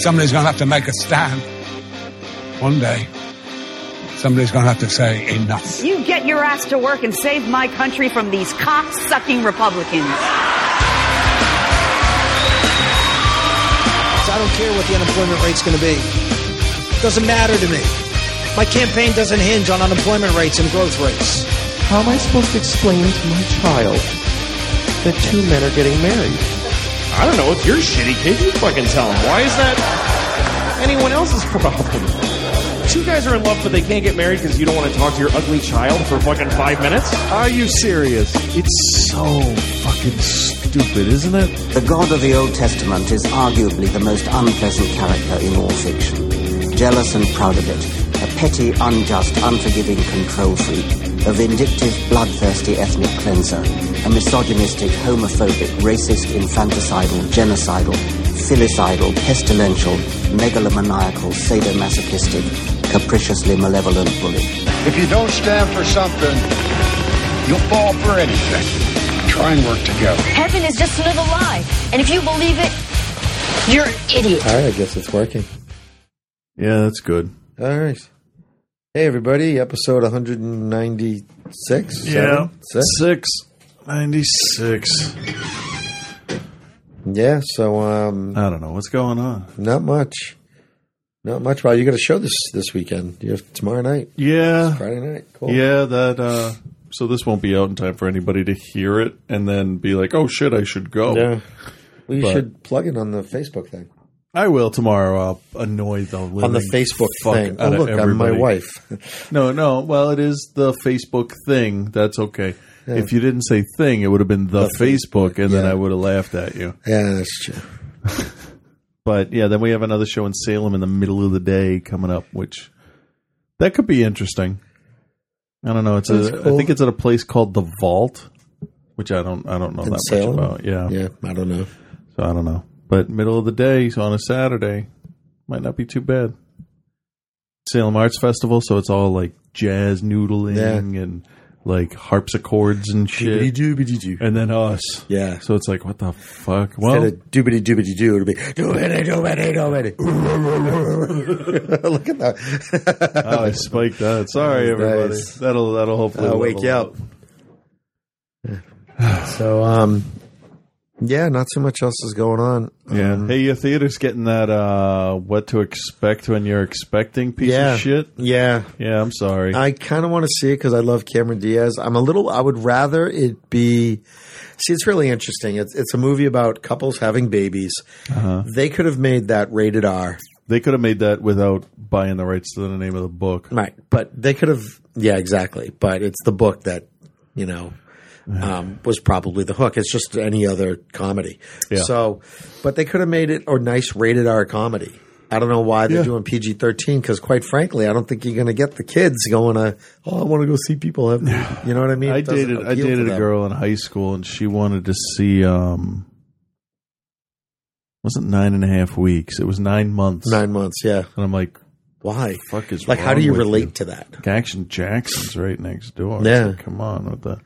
somebody's going to have to make a stand. One day, somebody's going to have to say enough. You get your ass to work and save my country from these cock-sucking Republicans. I don't care what the unemployment rate's going to be. It doesn't matter to me. My campaign doesn't hinge on unemployment rates and growth rates. How am I supposed to explain to my child that two men are getting married? I don't know. It's your shitty kid. You fucking tell him. Why is that anyone else's problem? Two guys are in love, but they can't get married because you don't want to talk to your ugly child for fucking five minutes. Are you serious? It's so fucking stupid, isn't it? The God of the Old Testament is arguably the most unpleasant character in all fiction. Jealous and proud of it. A petty, unjust, unforgiving control freak. A vindictive, bloodthirsty ethnic cleanser. A misogynistic, homophobic, racist, infanticidal, genocidal, filicidal, pestilential, megalomaniacal, sadomasochistic, capriciously malevolent bully. If you don't stand for something, you'll fall for anything. Try and work together. Heaven is just another lie. And if you believe it, you're an idiot. All right, I guess it's working. Yeah, that's good. All right. Hey, everybody. Episode 196? Yeah. Seven? Six. 96. Yeah, so um I don't know. What's going on? not much. Not much. Well, you got a show this this weekend. You have tomorrow night, Yeah. Friday night. Cool. Yeah, that, uh, so this won't be out in time for anybody to hear it and then be like, oh shit, I should go. Yeah. Well, you But- should plug it on the Facebook thing. I will tomorrow. I'll annoy the living On the Facebook thing. Oh, look, I'm my wife. No, no. Well, it is the Facebook thing. That's okay. If you didn't say thing, it would have been the, The Facebook, and then. I would have laughed at you. yeah, that's true. But yeah, then we have another show in Salem in the middle of the day coming up, which that could be interesting. I don't know. It's a. That's I think it's at a place called the Vault, which I don't. I don't know In that Salem? much about. Yeah. Yeah, I don't know. So I don't know. But middle of the day, so on a Saturday, might not be too bad. Salem Arts Festival, so it's all like jazz noodling Yeah. and like harpsichords and shit. Doobity-doo. And then us. Yeah. So it's like, what the fuck? Instead Well, of doobity doobity doo, it'll be doobity doobity doobity. Look at that. oh, I spiked that. Sorry, That was everybody. nice. That'll that'll hopefully I'll wake level you up. so, um, yeah, not too much else is going on. Yeah. Um, hey, your theater's getting that uh what to expect when you're expecting piece yeah, of shit. Yeah, Yeah, I'm sorry. I kind of want to see it because I love Cameron Diaz. I'm a little. I would rather it be. See, it's really interesting. It's it's a movie about couples having babies. Uh-huh. They could have made that rated R, they could have made that without buying the rights to the name of the book. right? But they could have. Yeah, exactly. But it's the book that you know um, was probably the hook. It's just any other comedy. Yeah. So, but they could have made it a nice rated R comedy. I don't know why they're Yeah. doing PG thirteen because, quite frankly, I don't think you're going to get the kids going to. Oh, I want to go see people have. You know what I mean? I dated I dated a girl in high school and she wanted to see um wasn't nine and a half weeks. It was nine months. Nine months, yeah. And I'm like, Why? fuck is Like, how do you relate to that? Action Jackson's right next door. Yeah. like, come on with the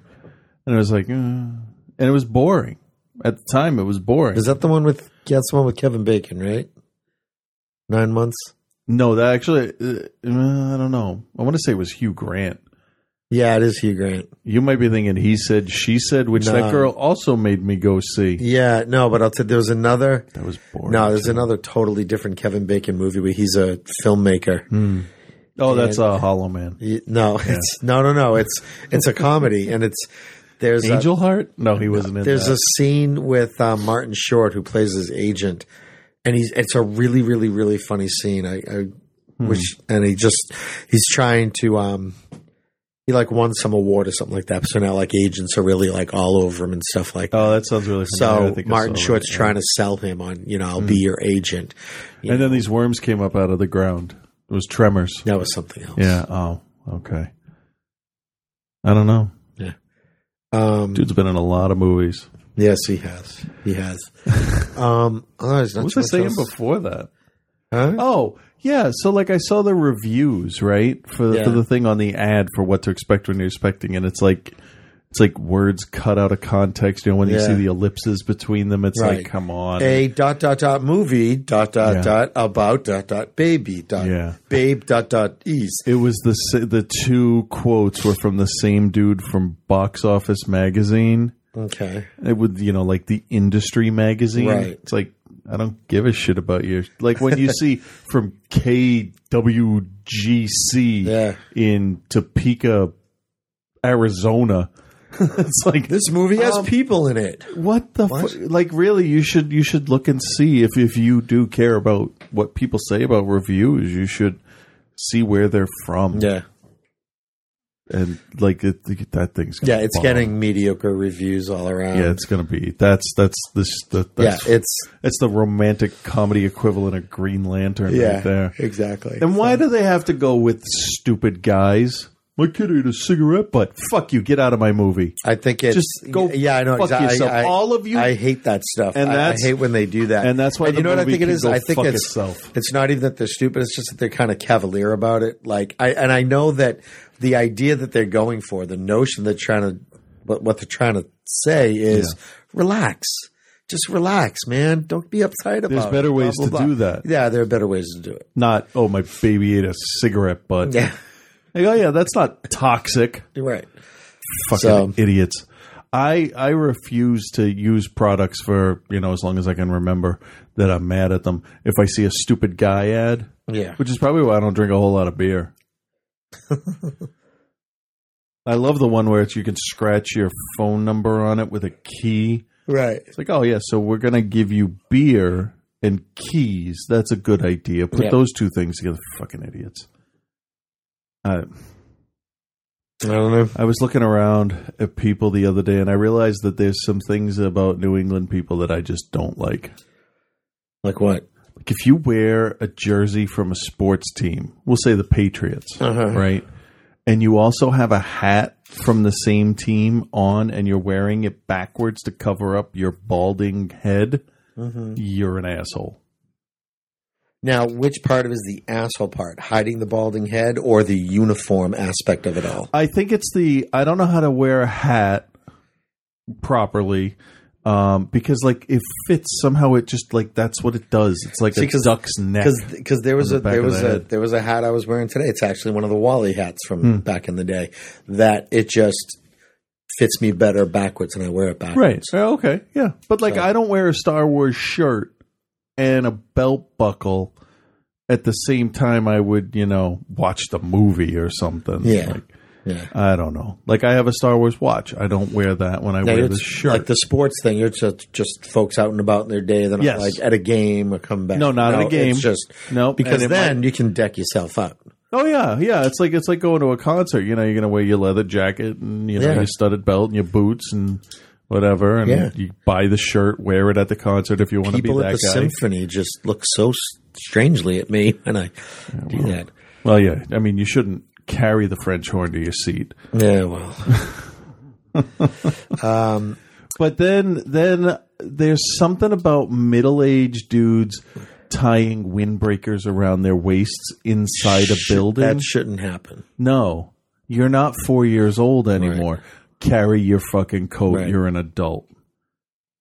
and it was like uh, and it was boring. At the time it was boring. Is that the one with? Yeah, that's the one with Kevin Bacon, right? Nine months. no, that actually uh, uh, I don't know. I want to say it was Hugh Grant. Yeah, it is Hugh Grant. You might be thinking he said, she said, which No. that girl also made me go see. Yeah, no, but I'll tell you, there was another. That was boring. No, there's too. another totally different Kevin Bacon movie where he's a filmmaker. Oh, that's a Hollow Man. No, it's no, no, no. It's it's a comedy, and it's there's a, Angel Heart? No, he wasn't in that. there's that. a scene with uh, Martin Short who plays his agent, and he's it's a really, really, really funny scene. I, I Hmm. wish, and he just he's trying to um. He like won some award or something like that. So now like agents are really like all over him and stuff like that. Oh, that sounds really familiar. I So think Martin Short's that, yeah. trying to sell him on, you know, I'll be your agent. You And know, then these worms came up out of the ground. It was tremors. that was something else. Yeah. Oh, okay. I don't know. Um, Dude's been in a lot of movies. yes, he has. He has. um, oh, What was I saying else. before that? Huh? Oh, yeah. So, like, I saw the reviews, right, for, Yeah. for the thing on the ad for what to expect when you're expecting, and it's like it's like words cut out of context. You know, when you see the ellipses between them, it's Right. like, come on. A dot dot dot movie dot dot Yeah. dot about dot dot baby dot Yeah. babe dot dot ease. It was the the two quotes were from the same dude from Box Office Magazine. Okay. It would you know like the industry magazine. Right. It's like I don't give a shit about you. Like when you see from KWGC Yeah. in Topeka, Arizona. it's like This movie has Um, people in it. what the What? fu- like really you should you should look and see if if you do care about what people say about reviews you should see where they're from Yeah. and like it, that thing's gonna Yeah, it's bomb. getting mediocre reviews all around. yeah it's gonna be that's that's this the, yeah, it's it's the romantic comedy equivalent of Green Lantern yeah, right there exactly. and why do they have to go with stupid guys my kid ate a cigarette butt fuck you get out of my movie I think it's Just go Yeah, I know fuck exactly. yourself. I, I- All of you- I hate that stuff. And I- I, hate when they do that. and that's why you the know what I think it is. I think it's itself. it's not even that they're stupid. It's just that they're kind of cavalier about it. Like I and I know that the idea that they're going for, the notion they're trying to, what what they're trying to say is relax. Just relax, man. Don't be uptight about it. There's it. better Blah, ways blah, to do that. Yeah, there are better ways to do it. not oh my baby ate a cigarette butt Yeah, Like, oh yeah, that's not toxic. you're right. Fucking So- idiots. I I refuse to use products for you know as long as I can remember that I'm mad at them. If I see a stupid guy ad, Yeah. which is probably why I don't drink a whole lot of beer. I love the one where it's you can scratch your phone number on it with a key. Right. It's like, oh yeah, so we're gonna give you beer and keys. That's a good idea. Put Yeah. those two things together. Fucking idiots. Uh, I don't know. I was looking around at people the other day, and I realized that there's some things about New England people that I just don't like. Like what? Like if you wear a jersey from a sports team, we'll say the Patriots, Uh-huh. right? And you also have a hat from the same team on, and you're wearing it backwards to cover up your balding head. Mm-hmm. You're an asshole. Now, which part of it is the asshole part? Hiding the balding head or the uniform aspect of it all? I think it's the I don't know how to wear a hat properly um, because like it fits somehow. It just like that's what it does. It's like See, a duck's neck. Because there was on a there was the a head. there was a hat I was wearing today. It's actually one of the Wally hats from Hmm. back in the day. That it just fits me better backwards, and I wear it backwards. Right. Oh, okay. Yeah. But like So- I don't wear a Star Wars shirt and a belt buckle at the same time I would, you know, watch the movie or something. Yeah. Like, Yeah. I don't know. Like I have a Star Wars watch. I don't wear that when I wear the shirt. like the sports thing. You're just just folks out and about in their day. They're Yes. like at a game or come back. No, not at a game. It's just No, because then might- you can deck yourself up. Oh yeah, yeah. It's like it's like going to a concert. You know, you're gonna wear your leather jacket and you know Yeah. your studded belt and your boots and whatever, and Yeah. you buy the shirt, wear it at the concert if you want to be People that at the guy. symphony just look so strangely at me when I do that. well, yeah. I mean, you shouldn't carry the French horn to your seat. Yeah, well, um, But then, then there's something about middle-aged dudes tying windbreakers around their waists inside a building. that shouldn't happen. no, you're not four years old anymore. Carry your fucking coat. Right. You're an adult.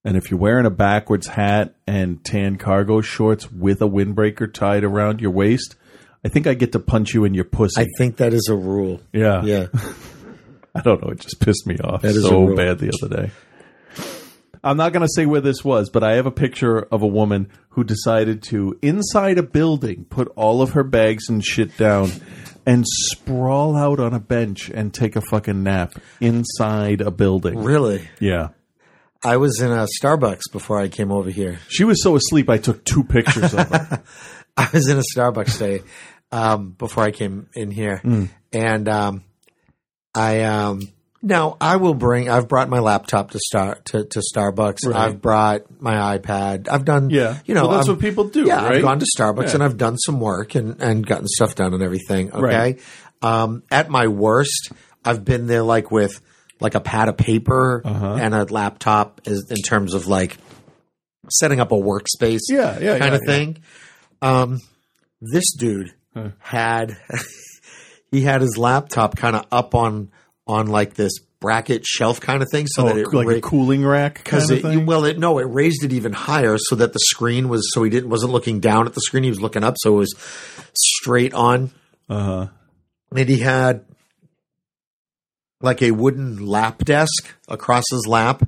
And if you're wearing a backwards hat and tan cargo shorts with a windbreaker tied around your waist, I think I get to punch you in your pussy. I think that is a rule. yeah. Yeah, I don't know. It just pissed me off That so bad the other day. I'm not going to say where this was, but I have a picture of a woman who decided to, inside a building, put all of her bags and shit down and sprawl out on a bench and take a fucking nap inside a building. really. Yeah. I was in a Starbucks before I came over here. She was so asleep, I took two pictures of her. I was in a Starbucks today um, before I came in here, Mm. and um, I um, now I will bring. I've brought my laptop to star to, to Starbucks. Right. I've brought my iPad. I've done. Yeah. you know Well, that's I'm- what people do, Yeah, right? I've gone to Starbucks Yeah. and I've done some work and and gotten stuff done and everything. Okay, Right. um, at my worst, I've been there like with like a pad of paper Uh-huh. and a laptop, is in terms of like setting up a workspace. Yeah, yeah, kind yeah, of thing. Um, this dude had he had his laptop kind of up on on like this bracket shelf kind of thing, so Oh, that it like a cooling rack because it thing? well it no it raised it even higher so that the screen was so he didn't wasn't looking down at the screen he was looking up so it was straight on Uh-huh. and he had like a wooden lap desk across his lap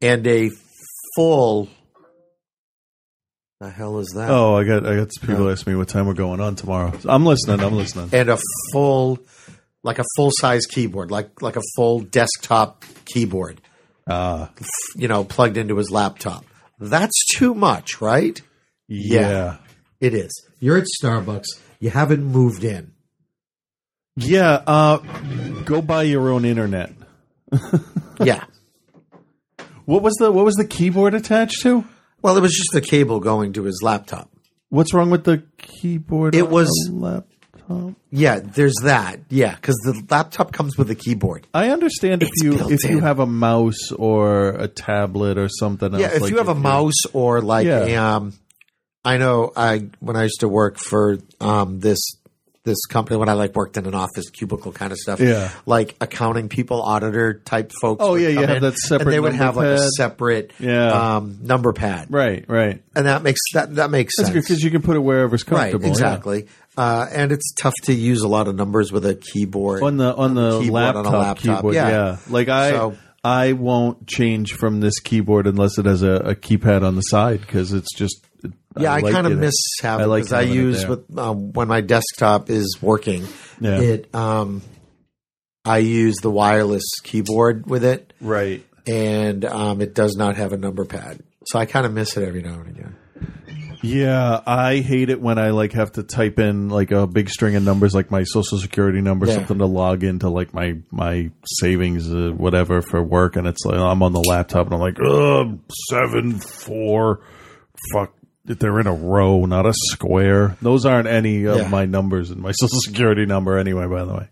and a full the hell is that Oh, I got I got people asking me what time we're going on tomorrow. I'm listening. I'm listening. and a full like a full size keyboard like like a full desktop keyboard Ah, you know plugged into his laptop that's too much right yeah. It is. You're at Starbucks. You haven't moved in. Yeah, uh, go buy your own internet. Yeah. What was the what was the keyboard attached to? Well, it was just the cable going to his laptop. What's wrong with the keyboard? It was- laptop. Yeah, there's that. Yeah, because the laptop comes with a keyboard. I understand if It's you built if you in. have a mouse or a tablet or something else. Yeah, if like you have a mouse or like Yeah. a, um, I know I when I used to work for um this this company when I like worked in an office cubicle kind of stuff. Yeah. like accounting people, auditor type folks. Oh, would yeah, you come have in, that separate and they would number have like a pad. separate Yeah. um, number pad, Right, right. and that makes that that makes That's sense good because you can put it wherever it's comfortable. yeah. exactly. Uh, and it's tough to use a lot of numbers with a keyboard on the on the keyboard laptop, on laptop. keyboard. Yeah. like I So- I won't change from this keyboard unless it has a, a keypad on the side because it's just Yeah, I, like kind of miss having I like because I use with um, when my desktop is working. Yeah. It um, I use the wireless keyboard with it, right. and um, it does not have a number pad. So I kind of miss it every now and again. Yeah, I hate it when I like have to type in like a big string of numbers, like my social security number, Yeah. something to log into like my my savings, uh, whatever for work, and it's like I'm on the laptop and I'm like, oh, seven four, fuck. They're in a row, not a square. Those aren't any of Yeah. my numbers in my social security number, anyway. By the way,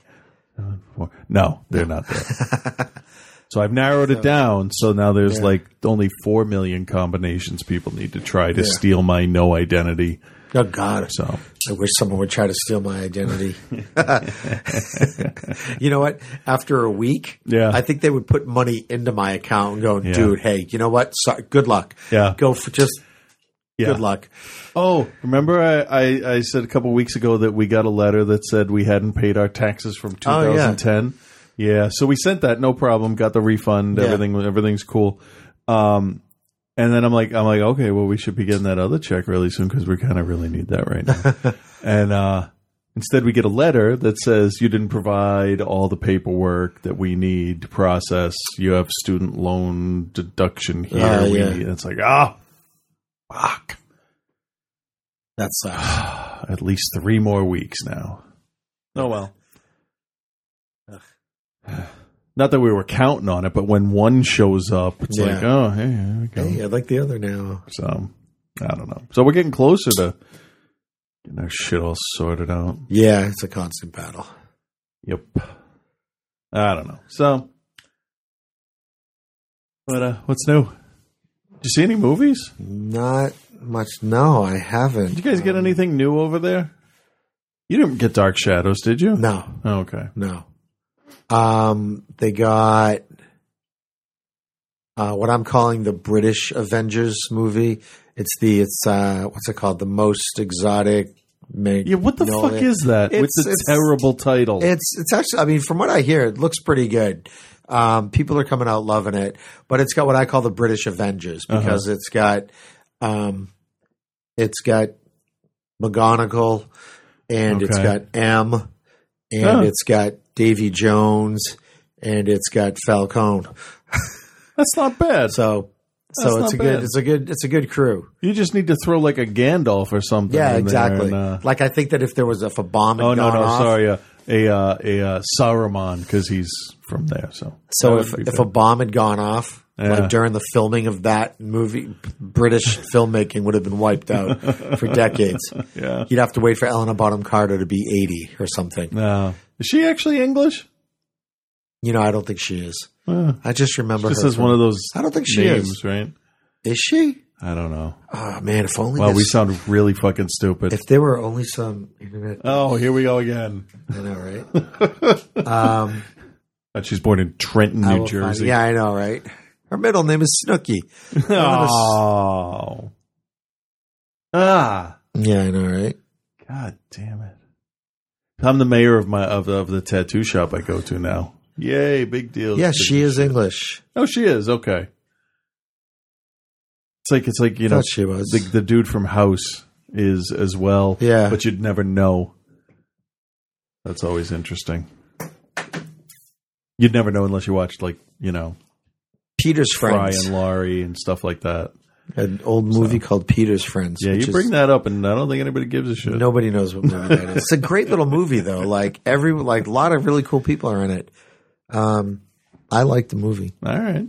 Seven, four. no, they're not there. So I've narrowed it down. So now there's Yeah. like only four million combinations people need to try to Yeah. steal my no identity. Oh God! So I wish someone would try to steal my identity. you know what? After a week, Yeah. I think they would put money into my account and go, Yeah. "Dude, hey, you know what? So, good luck. Yeah. go for just yeah. good luck." Oh, remember I, I, I said a couple weeks ago that we got a letter that said we hadn't paid our taxes from Oh, yeah. so we sent that, no problem. Got the refund. Yeah. Everything everything's cool. Um, and then I'm like, I'm like, okay, well, we should be getting that other check really soon because we kind of really need that right now. and uh, instead, we get a letter that says you didn't provide all the paperwork that we need to process. You have student loan deduction here. Oh, We yeah. need- And it's like, ah, fuck. That sucks. At least three more weeks now. Oh well. Not that we were counting on it, but when one shows up, it's Yeah. like, oh, hey, here we go. hey, I like the other now. So, I don't know. So we're getting closer to getting our shit all sorted out. Yeah, it's a constant battle. Yep. I don't know. So, but uh, what's new? Did you see any movies? Not much. No, I haven't. Did you guys get anything new over there? You didn't get Dark Shadows, did you? No, Oh, okay. no. Um, they got uh, what I'm calling the British Avengers movie. It's the it's uh, what's it called? The most exotic. Mag- Yeah, what the no, fuck it- is that with it's- the it's- terrible title? It's it's actually. I mean, from what I hear, it looks pretty good. Um, people are coming out loving it, but it's got what I call the British Avengers Uh-huh. because it's got, um, it's got McGonagall, and it's got M, and Huh. it's got Davy Jones, and it's got Falcone. That's not bad. So, so it's a bad. good, it's a good, it's a good crew. You just need to throw like a Gandalf or something. Yeah, in there exactly. and, uh, like I think that if there was if a bomb, had oh no, no, off, sorry, uh, a uh, a uh, Saruman because he's from there. So, So if if a bomb had gone off, Yeah. like during the filming of that movie, British filmmaking would have been wiped out for decades. yeah, You'd have to wait for Helena Bonham Carter to be eighty or something. no, is she actually English? You know, I don't think she is. Uh, I just remember this is one of those. I don't think she names, is. right? Is she? I don't know. Oh man, if only. Well, we sound really fucking stupid. if there were only some internet. oh, here we go again. I know, right? um, Uh, she's born in Trenton, New Jersey. yeah, I know, right? Her middle name is Snooki. Oh. Ah. Yeah, I know, right? God damn it. I'm the mayor of my of, of the tattoo shop I go to now. Yay, big deal. Yeah, she is English. Oh, she is. Okay. It's like it's like, you know, Thought she was. the the dude from House is as well. Yeah. But you'd never know. That's always interesting. You'd never know unless you watched like, you know, Peter's Fry Friends. and Laurie and stuff like that. An old movie called Peter's Friends. Yeah, you is- bring that up and I don't think anybody gives a shit. Nobody knows what movie that is. It's a great little movie though. Like every like a lot of really cool people are in it. Um, I like the movie. All right.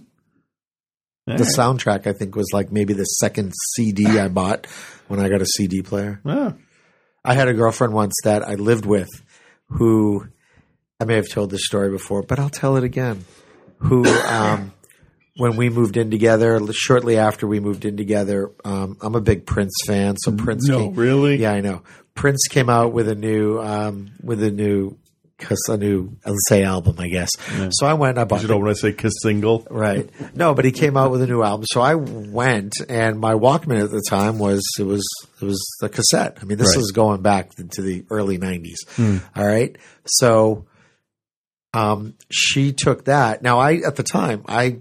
All The right. soundtrack I think was like maybe the second CD I bought when I got a CD player. Ah. I had a girlfriend once that I lived with who I may have told this story before, but I'll tell it again. Who, um, when we moved in together, shortly after we moved in together, um, I'm a big Prince fan. So Prince, No, came, really? yeah, I know. Prince came out with a new, um, with a new, cause a new, let's say album, I guess. So I went and I You bought. the- know when I say kiss single. Right. No, but he came out with a new album. So I went and my Walkman at the time was it was it was a cassette. I mean, this Right. was going back to the early 90s. All right. So um she took that. Now I at the time I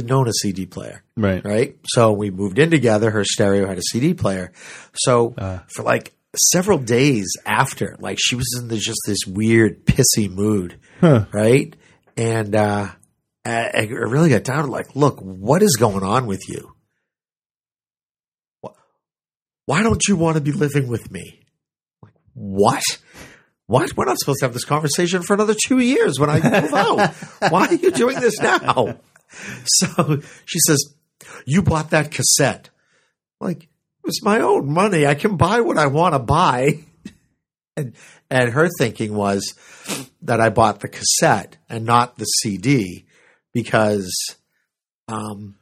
didn't own a CD player. Right. Right? So we moved in together. Her stereo had a CD player. So for like several days after, like she was in this, just this weird pissy mood. Right? And uh I, I really got down to like, look, what is going on with you? Wh- Why don't you want to be living with me? Like, what? What? We're not supposed to have this conversation for another two years when I move out. Why are you doing this now? So she says, You bought that cassette. Like, it was my own money. I can buy what I want to buy. And and her thinking was that I bought the cassette and not the CD because um,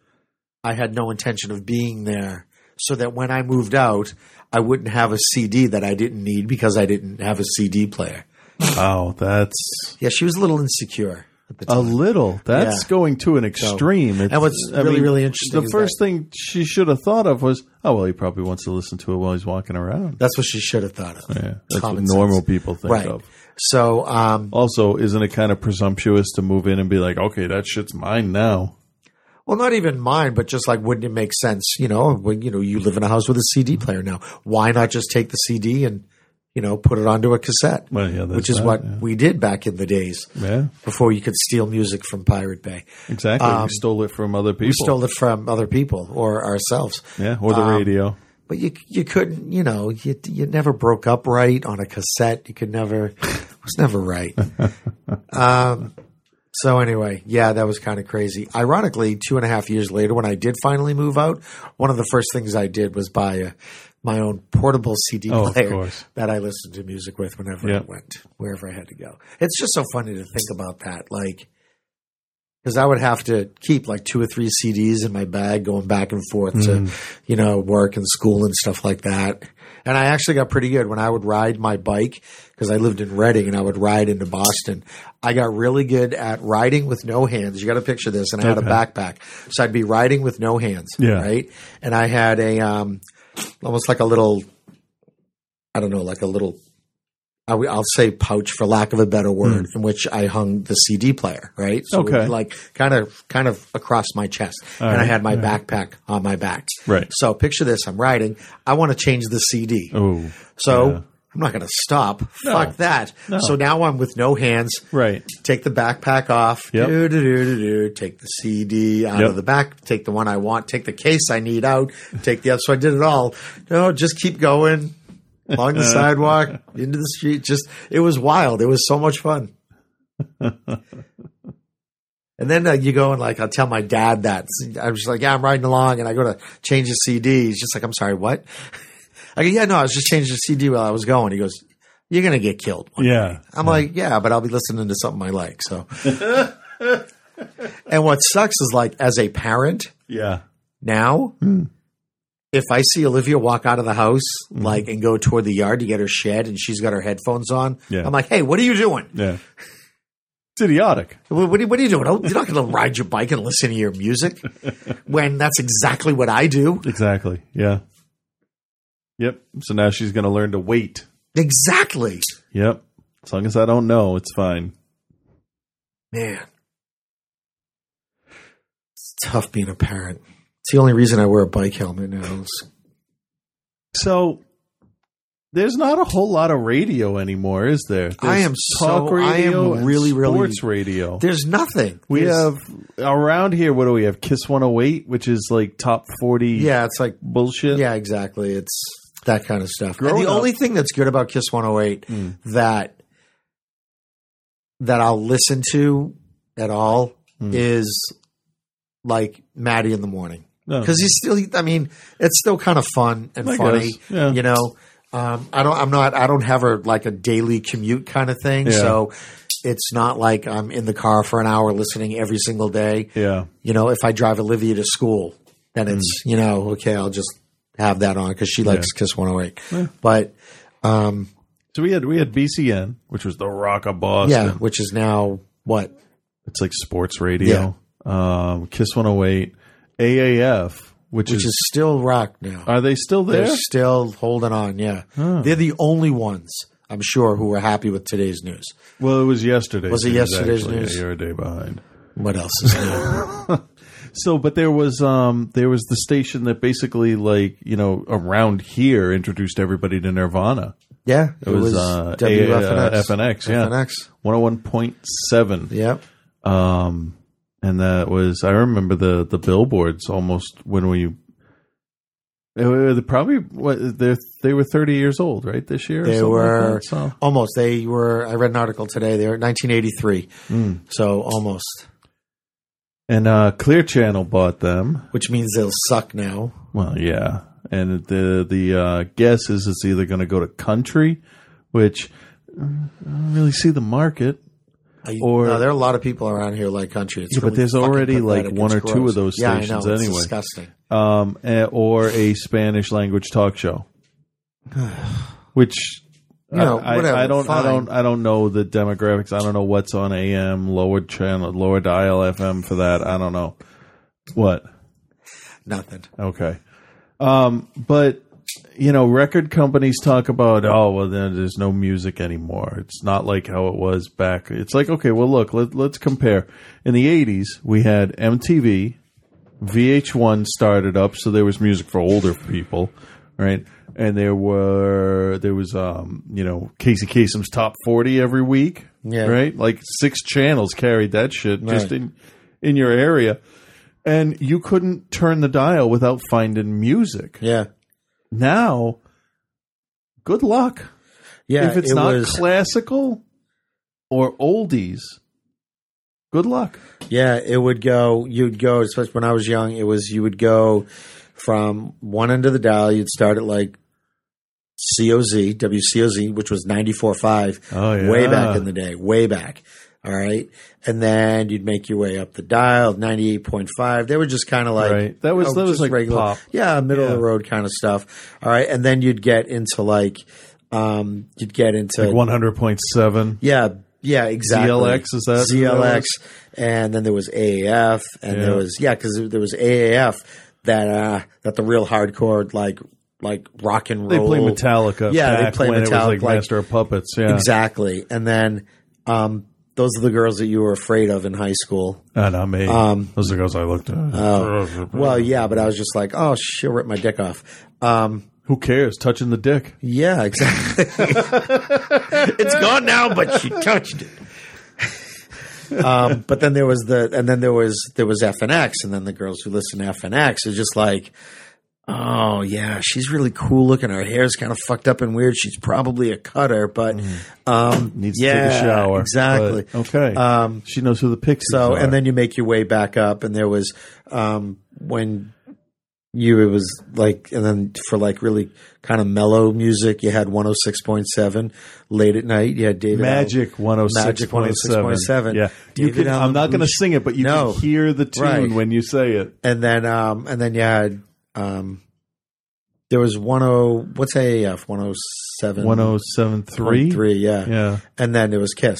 I had no intention of being there. So that when I moved out, I wouldn't have a CD that I didn't need because I didn't have a CD player. Oh, that's Yeah, she was a little insecure a little. That's Yeah. going to an extreme. It's- and what's really, really interesting The first that- thing she should have thought of was, oh well, he probably wants to listen to it while he's walking around. That's what she should have thought of. Yeah, that's Common what normal sense. people think Right. of. So, um, Also, isn't it kind of presumptuous to move in and be like, okay, that shit's mine now? well, not even mine, but just like, wouldn't it make sense? You know, when you know you live in a house with a CD player now, why not just take the CD and you know put it onto a cassette? Well, yeah, which is that, what yeah. we did back in the days Yeah, before you could steal music from Pirate Bay. exactly. Um, we stole it from other people. We stole it from other people or ourselves. yeah, or the Um, radio. But you you couldn't, you know, you you never broke up right on a cassette. You could never, it was never right. um, so anyway, yeah, that was kind of crazy. Ironically, two and a half years later, when I did finally move out, one of the first things I did was buy a, my own portable CD Oh, player that I listened to music with whenever Yeah. I went, wherever I had to go. It's just so funny to think about that, like. Because I would have to keep like two or three CDs in my bag going back and forth Mm. to, you know, work and school and stuff like that. And I actually got pretty good when I would ride my bike because I lived in Reading and I would ride into Boston. I got really good at riding with no hands. You got to picture this. And I had a backpack. So I'd be riding with no hands. Yeah. Right. And I had a, um, almost like a little, I don't know, like a little, I w- I'll say pouch for lack of a better word, in which I hung the CD player, right? So Hmm. Okay. like kind of, kind of across my chest. All and I had my all right. backpack on my back. Right. So picture this: I'm riding. I want to change the CD. Oh, So yeah. I'm not going to stop. No. Fuck that. No. So now I'm with no hands. right. Take the backpack off. Yep. Do, do, do, do. Take the CD out Yep. of the back. Take the one I want. Take the case I need out. Take the other. So I did it all. No, just keep going along the sidewalk into the street. Just it was wild. It was so much fun. And then uh, you go and like I'll tell my dad that I was just like, yeah, I'm riding along, and I go to change the CD. He's just like, I'm sorry, what? I go, yeah, no, I was just changing the CD while I was going. He goes, you're gonna get killed. Yeah. day." I'm like, yeah, but I'll be listening to something I like. So, and what sucks is like as a parent Yeah. now, if I see Olivia walk out of the house Mm-hmm. like and go toward the yard to get her shed, and she's got her headphones on, Yeah. I'm like, hey, what are you doing? Yeah. It's idiotic. What, what are you- what are you doing? You're not going to ride your bike and listen to your music when that's exactly what I do. Exactly. Yeah. Yep. So now she's going to learn to wait. Exactly. Yep. As long as I don't know, it's fine. Man. It's tough being a parent. It's the only reason I wear a bike helmet now. So there's not a whole lot of radio anymore, is there? There's I am talk so- I am radio really, really- sports radio. There's nothing. We There's- have around here. What do we have? Kiss 108, which is like top 40. Yeah, it's like bullshit. Yeah, exactly. It's that kind of stuff. And the up- only thing that's good about Kiss 108 that that I'll listen to at all is like Matty in the morning No. because he's still. I mean, it's still kind of fun and I funny. yeah. You know, um, I don't. I'm not. I don't have a like a daily commute kind of thing. Yeah. So it's not like I'm in the car for an hour listening every single day. Yeah. You know, if I drive Olivia to school, then Mm. it's you know okay. I'll just have that on because she likes Kiss 108. But um, So we had we had BCN, which was the Rock of Boston. yeah, which is now what? It's like sports radio. Um, Kiss 108, AAF, which, Which is, is still rock now. are they still there? They're still holding on. Yeah, they're the only ones I'm sure who are happy with today's news. Well, it was yesterday. Was it yesterday's actually. news? Yeah, you're a day behind. What else is new? So, but there was um there was the station that basically like you know around here introduced everybody to Nirvana. yeah, It, was, uh, WFNX. A- uh, FNX, yeah, FNX. one hundred one point seven. Yep. Um, and that was I remember the the billboards almost when we. They they probably what they they were thirty years old right this year. They like were that, so. almost. They were. I read an article today. They were 1983. Hmm. So almost, and uh, Clear Channel bought them. which means they'll suck now. Well, yeah, and the the uh, guess is it's either going to go to country, which I don't really see the market. I- Or- no, there are a lot of people around here like country. It's Yeah, but there's already, like, one or two of those Yeah, I stations know. It's anyway. disgusting. um, eh, or a Spanish language talk show, which You know, I, I- whatever, I, don't, I don't, I don't know the demographics. I don't know what's on AM, lower channel, lower dial FM for that. I don't know what. Nothing. Okay, um, but you know, record companies talk about, oh, well, then there's no music anymore. It's not like how it was back. It's like, okay, well, look, let, let's compare. In the '80s, we had MTV, VH1 started up, so there was music for older people, right? And there were there was um you know Casey Kasem's top forty every week, Yeah. right? Like six channels carried that shit just Right. in in your area, and you couldn't turn the dial without finding music. Yeah. Now, good luck. Yeah. if it's it not was, classical or oldies, good luck. Yeah, it would go. You'd go, especially when I was young. It was you would go from one end of the dial. You'd start at like COZ, WCOZ, which was ninety four five. Oh, yeah. way back in the day, way back. All right, and then you'd make your way up the dial, ninety eight point five. They were just kind of like Right. That was- you that was like regular, pop. yeah, middle of the road kind of stuff. All right, and then you'd get into like, um, you'd get into Like one hundred point seven. yeah, yeah, exactly. ZLX, is that ZLX? And then there was AAF, and there was yeah, because there was AAF that uh that the real hardcore like like rock and roll. They play Metallica. Yeah, they play Metallica. Like, like- Master of Puppets. Yeah, exactly. And then um, those are the girls that you were afraid of in high school. Ah, not me. Um, Those are the girls I looked at. Oh, well, yeah, but I was just like, oh, she'll rip my dick off. Um, Who cares? Touching the dick. yeah, exactly. it's gone now, but she touched it. Um, but then there was the, and then there was there was FNX, and X and then the girls who listen to FNX are just like, oh yeah, she's really cool looking. Her hair's kind of fucked up and weird. She's probably a cutter, but um, Needs yeah, to take a shower. Exactly. But, okay. Um, she knows who the pixies so, are. and then you make your way back up, and there was um, when you it was like, and then for like really kind of mellow music, you had one hundred six point seven. Late at night, you had David Magic Al- one hundred six Magic point 106.7. Yeah, you David can. I'm not going to sing it, but you No. can hear the tune Right. when you say it. and then um, and then you had um, there was one oh what's AAF one oh seven One zero seven three. three yeah Yeah. and then it was Kiss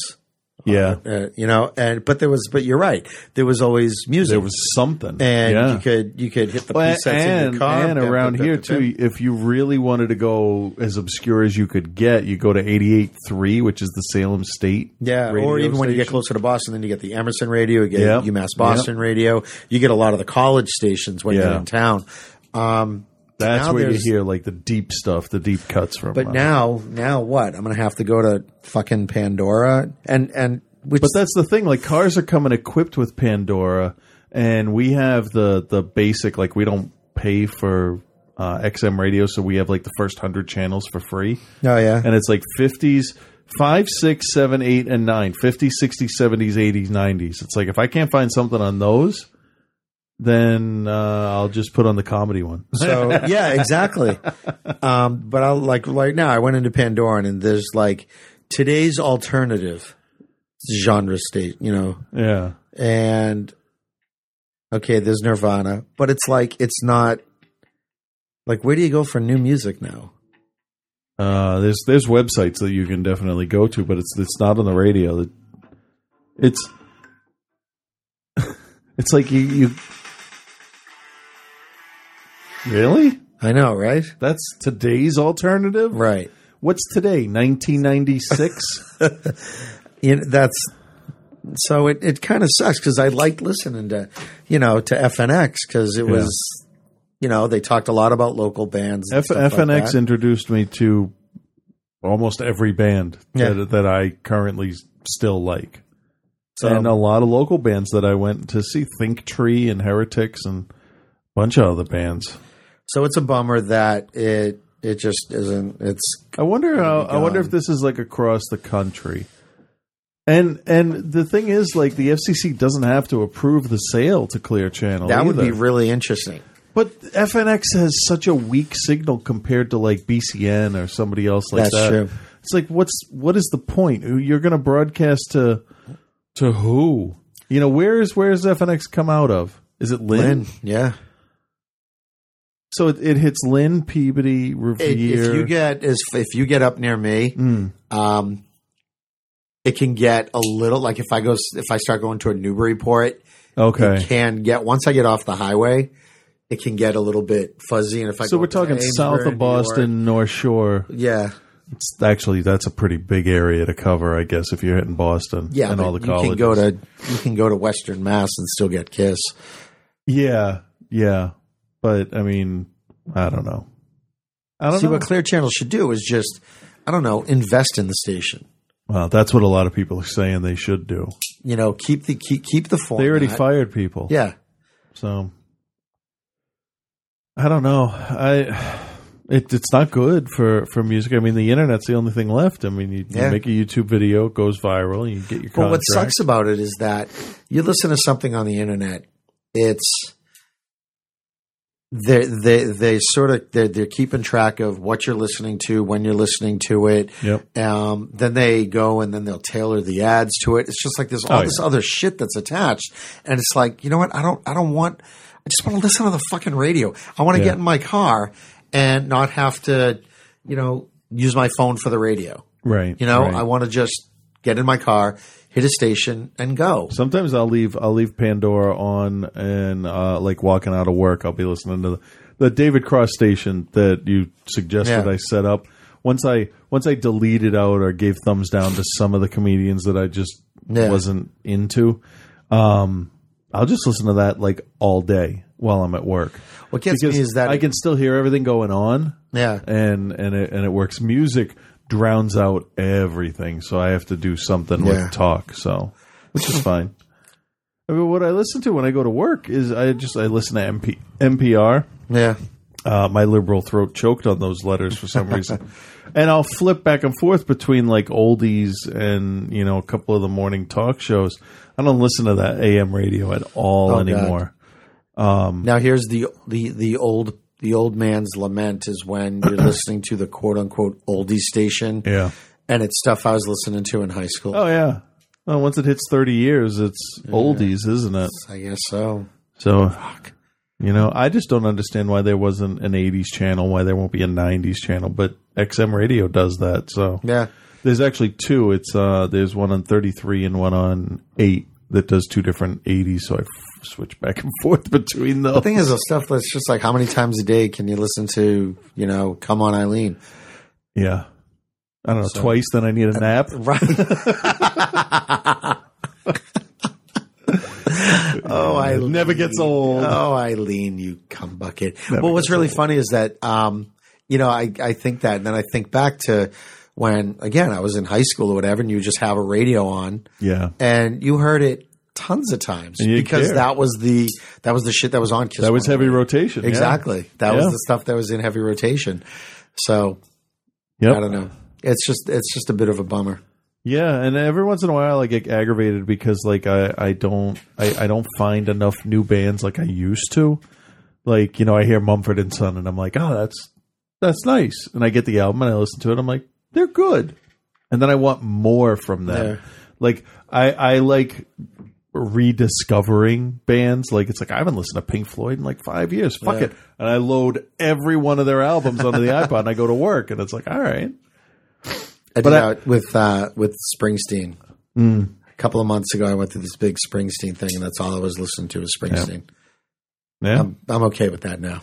Yeah. Uh, you know, and but there was, but you're right. There was always music. There was something, and yeah. you could you could hit the Well, presets in your car. and around here too, if you really wanted to go as obscure as you could get, you go to 88.3, which is the Salem State. Yeah, or even when you get closer to Boston, then you get the Emerson radio, you get Yep. UMass Boston radio, you get a lot of the college stations when you're in town. Um, That's now where you there's- hear like the deep stuff, the deep cuts from. But uh, now, now what? I'm going to have to go to fucking Pandora and and which But that's the thing. Like cars are coming equipped with Pandora, and we have the the basic. Like we don't pay for uh, XM radio, so we have like the first hundred channels for free. oh yeah, and it's like 50s 5 6 7 8 and 9 50s 60s 70s 80s 90s it's like if i can't find something on those then uh, i'll just put on the comedy one So yeah, exactly. Um, but I'll like right now. I went into Pandora and there's like today's alternative genre state, you know, yeah and okay, there's Nirvana, but it's like it's not like where do you go for new music now? uh, there's there's websites that you can definitely go to but it's it's not on the radio it's it's like you, you really I know, right? that's today's alternative Right. what's today 1996 You know, that's so it, it kind of sucks because I liked listening to you know to FNX because it Yeah. was you know they talked a lot about local bands. and F- stuff like FNX introduced me to almost every band Yeah. that, that I currently still like. So- and a lot of local bands that I went to see Think Tree and Heretics and a bunch of other bands. So it's a bummer that it it just isn't. It's I wonder how I wonder if this is like across the country. And and the thing is like the FCC doesn't have to approve the sale to Clear Channel. that would be really interesting. But FNX has such a weak signal compared to like BCN or somebody else like That's that. true. It's like what's what is the point? You're going to broadcast to to who? You know, where is where is FNX come out of? Is it Lynn? Lynn, yeah. So it, it hits Lynn, Peabody, If, Revere. if you get as if you get up near me, Mm. um, it can get a little like if I go if I start going to a Newburyport, okay. it can get once I get off the highway, it can get a little bit fuzzy. And if I So go we're up to talking south Amesbury, of Boston, North Shore. Yeah, It's actually that's a pretty big area to cover, I guess, if you're hitting Boston yeah, and but all the you colleges. can go to you can go to Western Mass and still get Kiss. yeah, yeah, but I mean, I don't know. I don't See know. what Clear Channel should do is just I don't know invest in the station. Well, that's what a lot of people are saying they should do. You know, keep the keep keep the format. They already fired people. Yeah, So I don't know. I it, it's not good for, for music. I mean, the internet's the only thing left. I mean, you, you Yeah. make a YouTube video, it goes viral, and you get your But what sucks about it is that you listen to something on the internet, it's they they they sort of they're, they're keeping track of what you're listening to when you're listening to it. Yep. Um, then they go and then they'll tailor the ads to it. It's just like there's all Oh, this yeah. other shit that's attached, and it's like you know what? I don't I don't want. I just want to listen to the fucking radio. I want to Yeah. get in my car and not have to, you know, use my phone for the radio. Right. You know, right. I want to just get in my car, hit a station, and go. Sometimes I'll leave I'll leave Pandora on and uh, like walking out of work, I'll be listening to the, the David Cross station that you suggested Yeah. I set up. Once I once I deleted out or gave thumbs down to some of the comedians that I just Yeah. wasn't into, um, I'll just listen to that like all day while I'm at work. What gets me is that I can still hear everything going on. Yeah. and and it, and it works. Music drowns out everything, so I have to do something Yeah. with talk. So, which is fine. I mean, what I listen to when I go to work is I just I listen to MP, NPR. Yeah. Uh, my liberal throat choked on those letters for some reason, and I'll flip back and forth between like oldies and you know a couple of the morning talk shows. I don't listen to that AM radio at all Oh, anymore. Now here's the the the old the old man's lament is when you're listening to the quote unquote oldie station, Yeah. and it's stuff I was listening to in high school. Oh yeah. Well, once it hits thirty years, it's oldies, isn't it? I guess so. So, you know, I just don't understand why there wasn't an '80s channel, why there won't be a '90s channel, but XM Radio does that. So Yeah. There's actually two. It's uh, there's one on 33 and one on eight that does two different 80s. So I switch back and forth between those. The thing is, the stuff that's just like, how many times a day can you listen to, you know, "Come On Eileen"? yeah, I don't know. So- twice, then I need a nap. Right. oh, I never gets old. Oh, Eileen, you cum bucket. well, what's really funny is that, um, you know, I, I think that, and then I think back to when, again, I was in high school or whatever, and you just have a radio on, Yeah, and you heard it tons of times because care. that was the that was the shit that was on. Kiss that was heavy 108. rotation. yeah. Exactly. That Yeah. was the stuff that was in heavy rotation. So Yep. I don't know. It's just it's just a bit of a bummer. Yeah, and every once in a while I get aggravated because like I, I don't I, I don't find enough new bands like I used to. Like, you know, I hear Mumford and Son and I'm like, oh that's that's nice. And I get the album and I listen to it, and I'm like, they're good. And then I want more from them. Yeah. Like I I like rediscovering bands. Like it's like I haven't listened to Pink Floyd in like five years. Fuck Yeah. it. And I load every one of their albums onto the iPod and I go to work and it's like, all right. I But did I- with uh, with Springsteen. Mm. A couple of months ago, I went through this big Springsteen thing, and that's all I was listening to was Springsteen. Yeah. I'm, I'm okay with that now.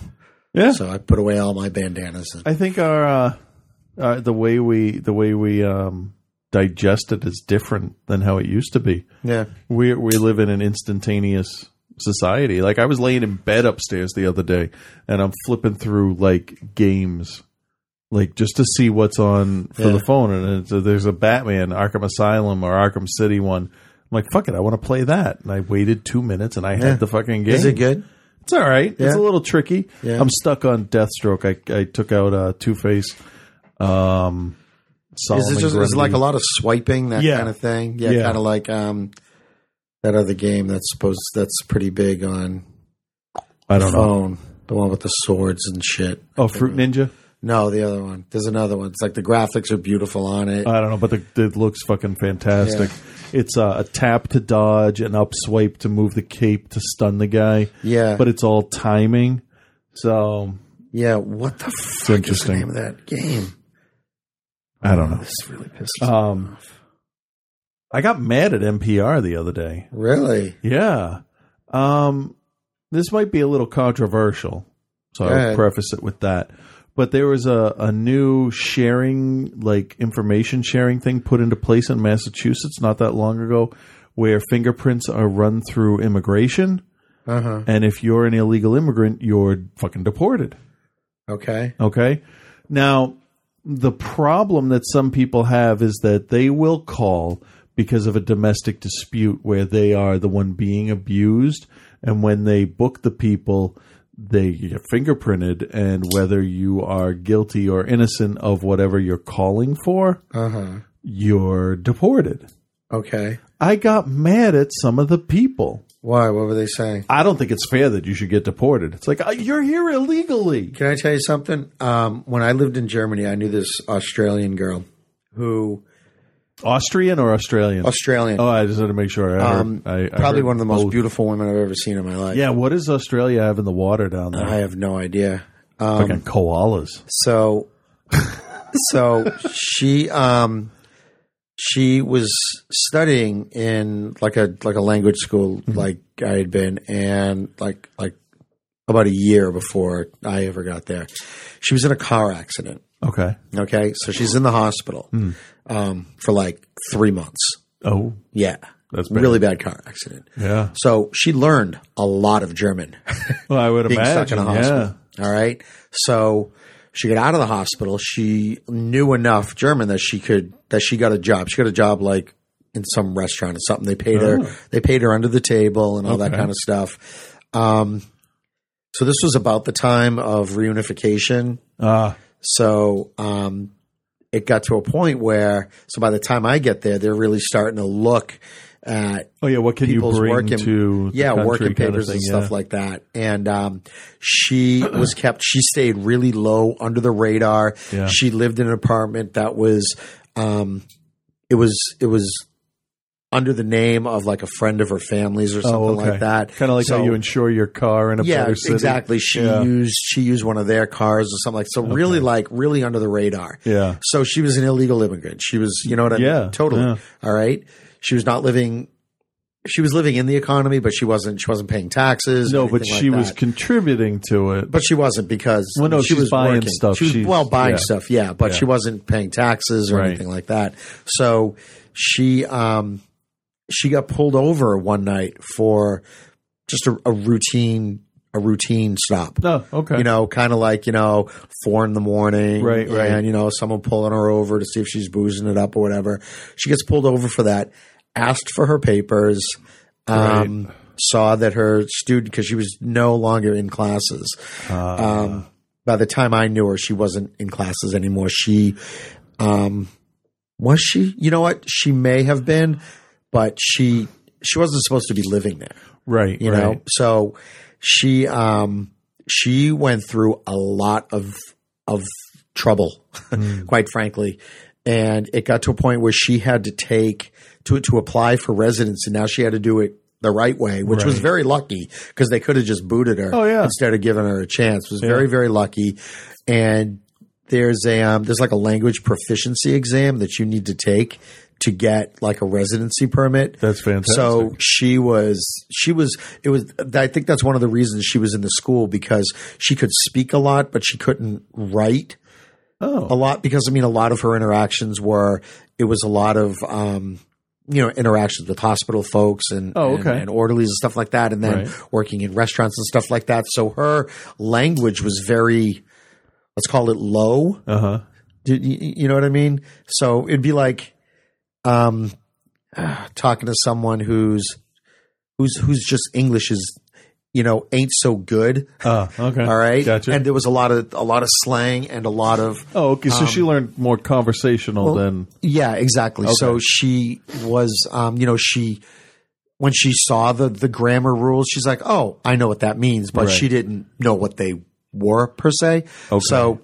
yeah. So I put away all my bandanas. And, I think our uh, uh, the way we the way we um, digest it is different than how it used to be. yeah, We we live in an instantaneous society. Like I was laying in bed upstairs the other day, and I'm flipping through like games, like just to see what's on for Yeah. the phone. And it's, uh, there's a Batman Arkham Asylum or Arkham City one. I'm like, fuck it, I want to play that. And I waited two minutes, and I Yeah. had the fucking game. is it good? It's all right. It's a little tricky. Yeah. I'm stuck on Deathstroke. I I took out uh, Two Face. Um, Is Solomon it just is like a lot of swiping that Yeah. kind of thing? Yeah, Yeah. kind of like um, that other game that's supposed that's pretty big on I don't know. phone. The one with the swords and shit. Oh, Fruit Ninja. No, the other one. There's another one. It's like the graphics are beautiful on it. I don't know, but the, it looks fucking fantastic. It's uh, a tap to dodge, an up swipe to move the cape to stun the guy. Yeah. but it's all timing. So yeah, what the fuck is the name of that game? I don't know. This really pisses me Um, off. I got mad at NPR the other day. Really? Yeah. Um, this might be a little controversial, so I'll preface it with that. But there was a, a new sharing, like information sharing thing put into place in Massachusetts not that long ago where fingerprints are run through immigration. Uh huh. And if you're an illegal immigrant, you're fucking deported. Okay. Okay. Now, the problem that some people have is that they will call because of a domestic dispute where they are the one being abused. And when they book the people, they get fingerprinted. And whether you are guilty or innocent of whatever you're calling for, Uh huh. you're deported. Okay. I got mad at some of the people. Why? What were they saying? I don't think it's fair that you should get deported. It's like, uh, you're here illegally. Can I tell you something? Um, when I lived in Germany, I knew this Australian girl who Austrian or Australian? Australian, Oh, I just had to make sure. I heard, um, I, I probably one of the most beautiful women I've ever seen in my life. Yeah, what does Australia have in the water down there? I have no idea. Um, Fucking koalas. So, so she um she was studying in like a like a language school like I had been and like like about a year before I ever got there. She was in a car accident. Okay. Okay, so she's in the hospital um, for like three months. Oh, Yeah, That's bad. really bad car accident. yeah. So she learned a lot of German. Well, I would imagine. stuck in a yeah. hospital. All right. So she got out of the hospital. She knew enough German that she could that she got a job. She got a job like in some restaurant or something. They paid her. Oh. They paid her under the table and all that kind of stuff. Um, so this was about the time of reunification. Ah, So um, it got to a point where, so by the time I get there, they're really starting to look oh yeah. What can you bring working, to the yeah working papers thing, and stuff yeah. like that. And um, she was kept. She stayed really low under the radar. Yeah. She lived in an apartment that was, um, it was it was under the name of like a friend of her family's or something like that. Kind of Oh, like So- how you insure your car in a yeah, exactly. She Yeah. used she used one of their cars or something like so. Really, like really under the radar. Yeah. So she was an illegal immigrant. She was, you know what I mean? Yeah, mean? Totally. yeah. All right. She was not living. She was living in the economy, but she wasn't. She wasn't paying taxes. No, but she like was contributing to it. But she wasn't because Well, no, she was buying working. stuff. She was, She's- well, buying yeah. stuff, yeah, but Yeah. she wasn't paying taxes or Right. anything like that. So she um she got pulled over one night for just a, a routine a routine stop. Oh, okay. You know, kind of like you know four in the morning, Right, right. And you know, someone pulling her over to see if she's boozing it up or whatever. She gets pulled over for that. Asked for her papers. Um, Saw that her student because she was no longer in classes. Ah. um, by the time I knew her, she wasn't in classes anymore. She, um, was she? You know what? She may have been, but she she wasn't supposed to be living there. right. You right. know, so she um she went through a lot of of trouble, quite frankly, and it got to a point where she had to take to to apply for residency. Now she had to do it the right way, which was very lucky because they could have just booted her Oh, yeah. instead of giving her a chance. It was very very lucky, and there's a um, there's like a language proficiency exam that you need to take to get like a residency permit. That's fantastic. So she was she was it was I think that's one of the reasons she was in the school because she could speak a lot but she couldn't write Oh. a lot because I mean a lot of her interactions were it was a lot of um you know interactions with hospital folks and Oh, and, okay. and orderlies and stuff like that and then Right. working in restaurants and stuff like that so her language was very let's call it low Uh huh. you, you know what I mean? So it'd be like um, talking to someone who's who's who's just English is you know ain't so good. Oh, okay. All right, Gotcha. And there was a lot of a lot of slang and a lot of oh, okay. So she learned more conversational Um, well, than. yeah, exactly. Okay. So she was, um, you know, she when she saw the the grammar rules, she's like, "Oh, I know what that means," but Right. she didn't know what they were per se. Okay. So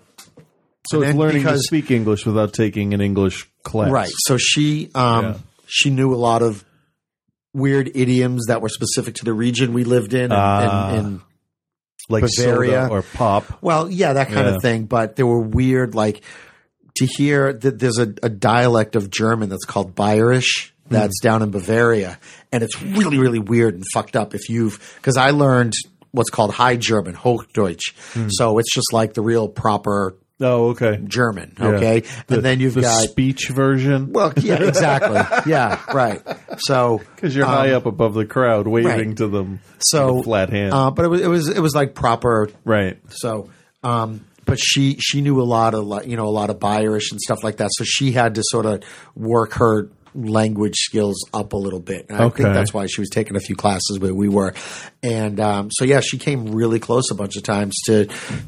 So it's learning because- to speak English without taking an English class. Right. So she um Yeah. she knew a lot of weird idioms that were specific to the region we lived in and, Ah. and, and Like Bavaria. or pop. well, yeah, that kind Yeah. of thing. But there were weird like to hear that there's a, a dialect of German that's called Bayerisch that's down in Bavaria, and it's really really weird and fucked up. If you've because I learned what's called High German, Hochdeutsch, so it's just like the real proper Oh, okay. German. Yeah. Okay, The- and then you've the got speech version. well, yeah, exactly. yeah, right. So Because you're um, high up above the crowd, waving right. to them. so a flat hand. Uh, but it was it was it was like proper. right. So, um, but she she knew a lot of you know a lot of Bayerisch and stuff like that. So she had to sort of work her language skills up a little bit. And I Okay. think that's why she was taking a few classes where we were. And um, so yeah, she came really close a bunch of times to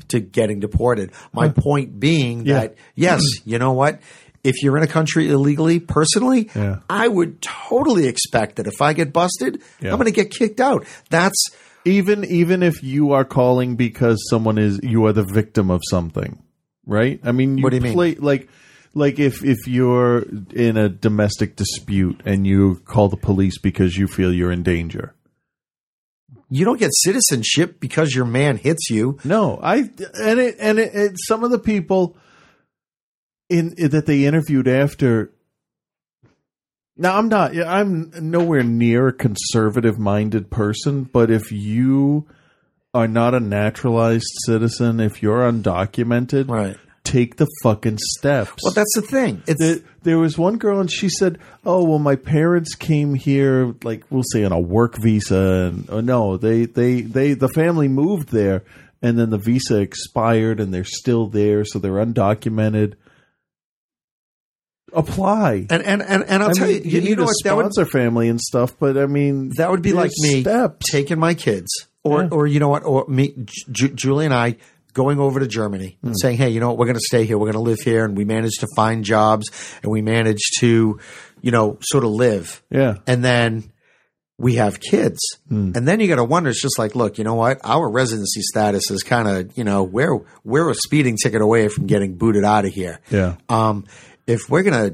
to getting deported. My point being Yeah. that yes, you know what. If you're in a country illegally, personally, Yeah. I would totally expect that if I get busted, Yeah. I'm going to get kicked out. That's Even even if you are calling because someone is you are the victim of something, right? I mean, you What do you mean? like like if if you're in a domestic dispute and you call the police because you feel you're in danger. you don't get citizenship because your man hits you. No, I and it and it, it some of the people in that they interviewed after. Now I'm not. I'm nowhere near a conservative minded person, but if you are not a naturalized citizen, if you're undocumented, Right. Take the fucking steps. Well, that's the thing. It's There, there was one girl, and she said, "Oh, well, my parents came here, like we'll say, on a work visa, and oh, no, they, they, they, the family moved there, and then the visa expired, and they're still there, so they're undocumented. Apply. and and and, and I'll I tell mean, you, you, you, need know a what that would sponsor family and stuff, but I mean, that would be like me Steps. taking my kids, or Yeah. or you know what, or me, Ju- Julie and I going over to Germany Hmm. and saying, hey, you know what, we're going to stay here, we're going to live here, and we managed to find jobs, and we managed to, you know, sort of live, Yeah. and then. We have kids, Hmm. and then you got to wonder. It's just like, look, you know what? Our residency status is kind of, you know, we're we're a speeding ticket away from getting booted out of here. Yeah. Um, if we're gonna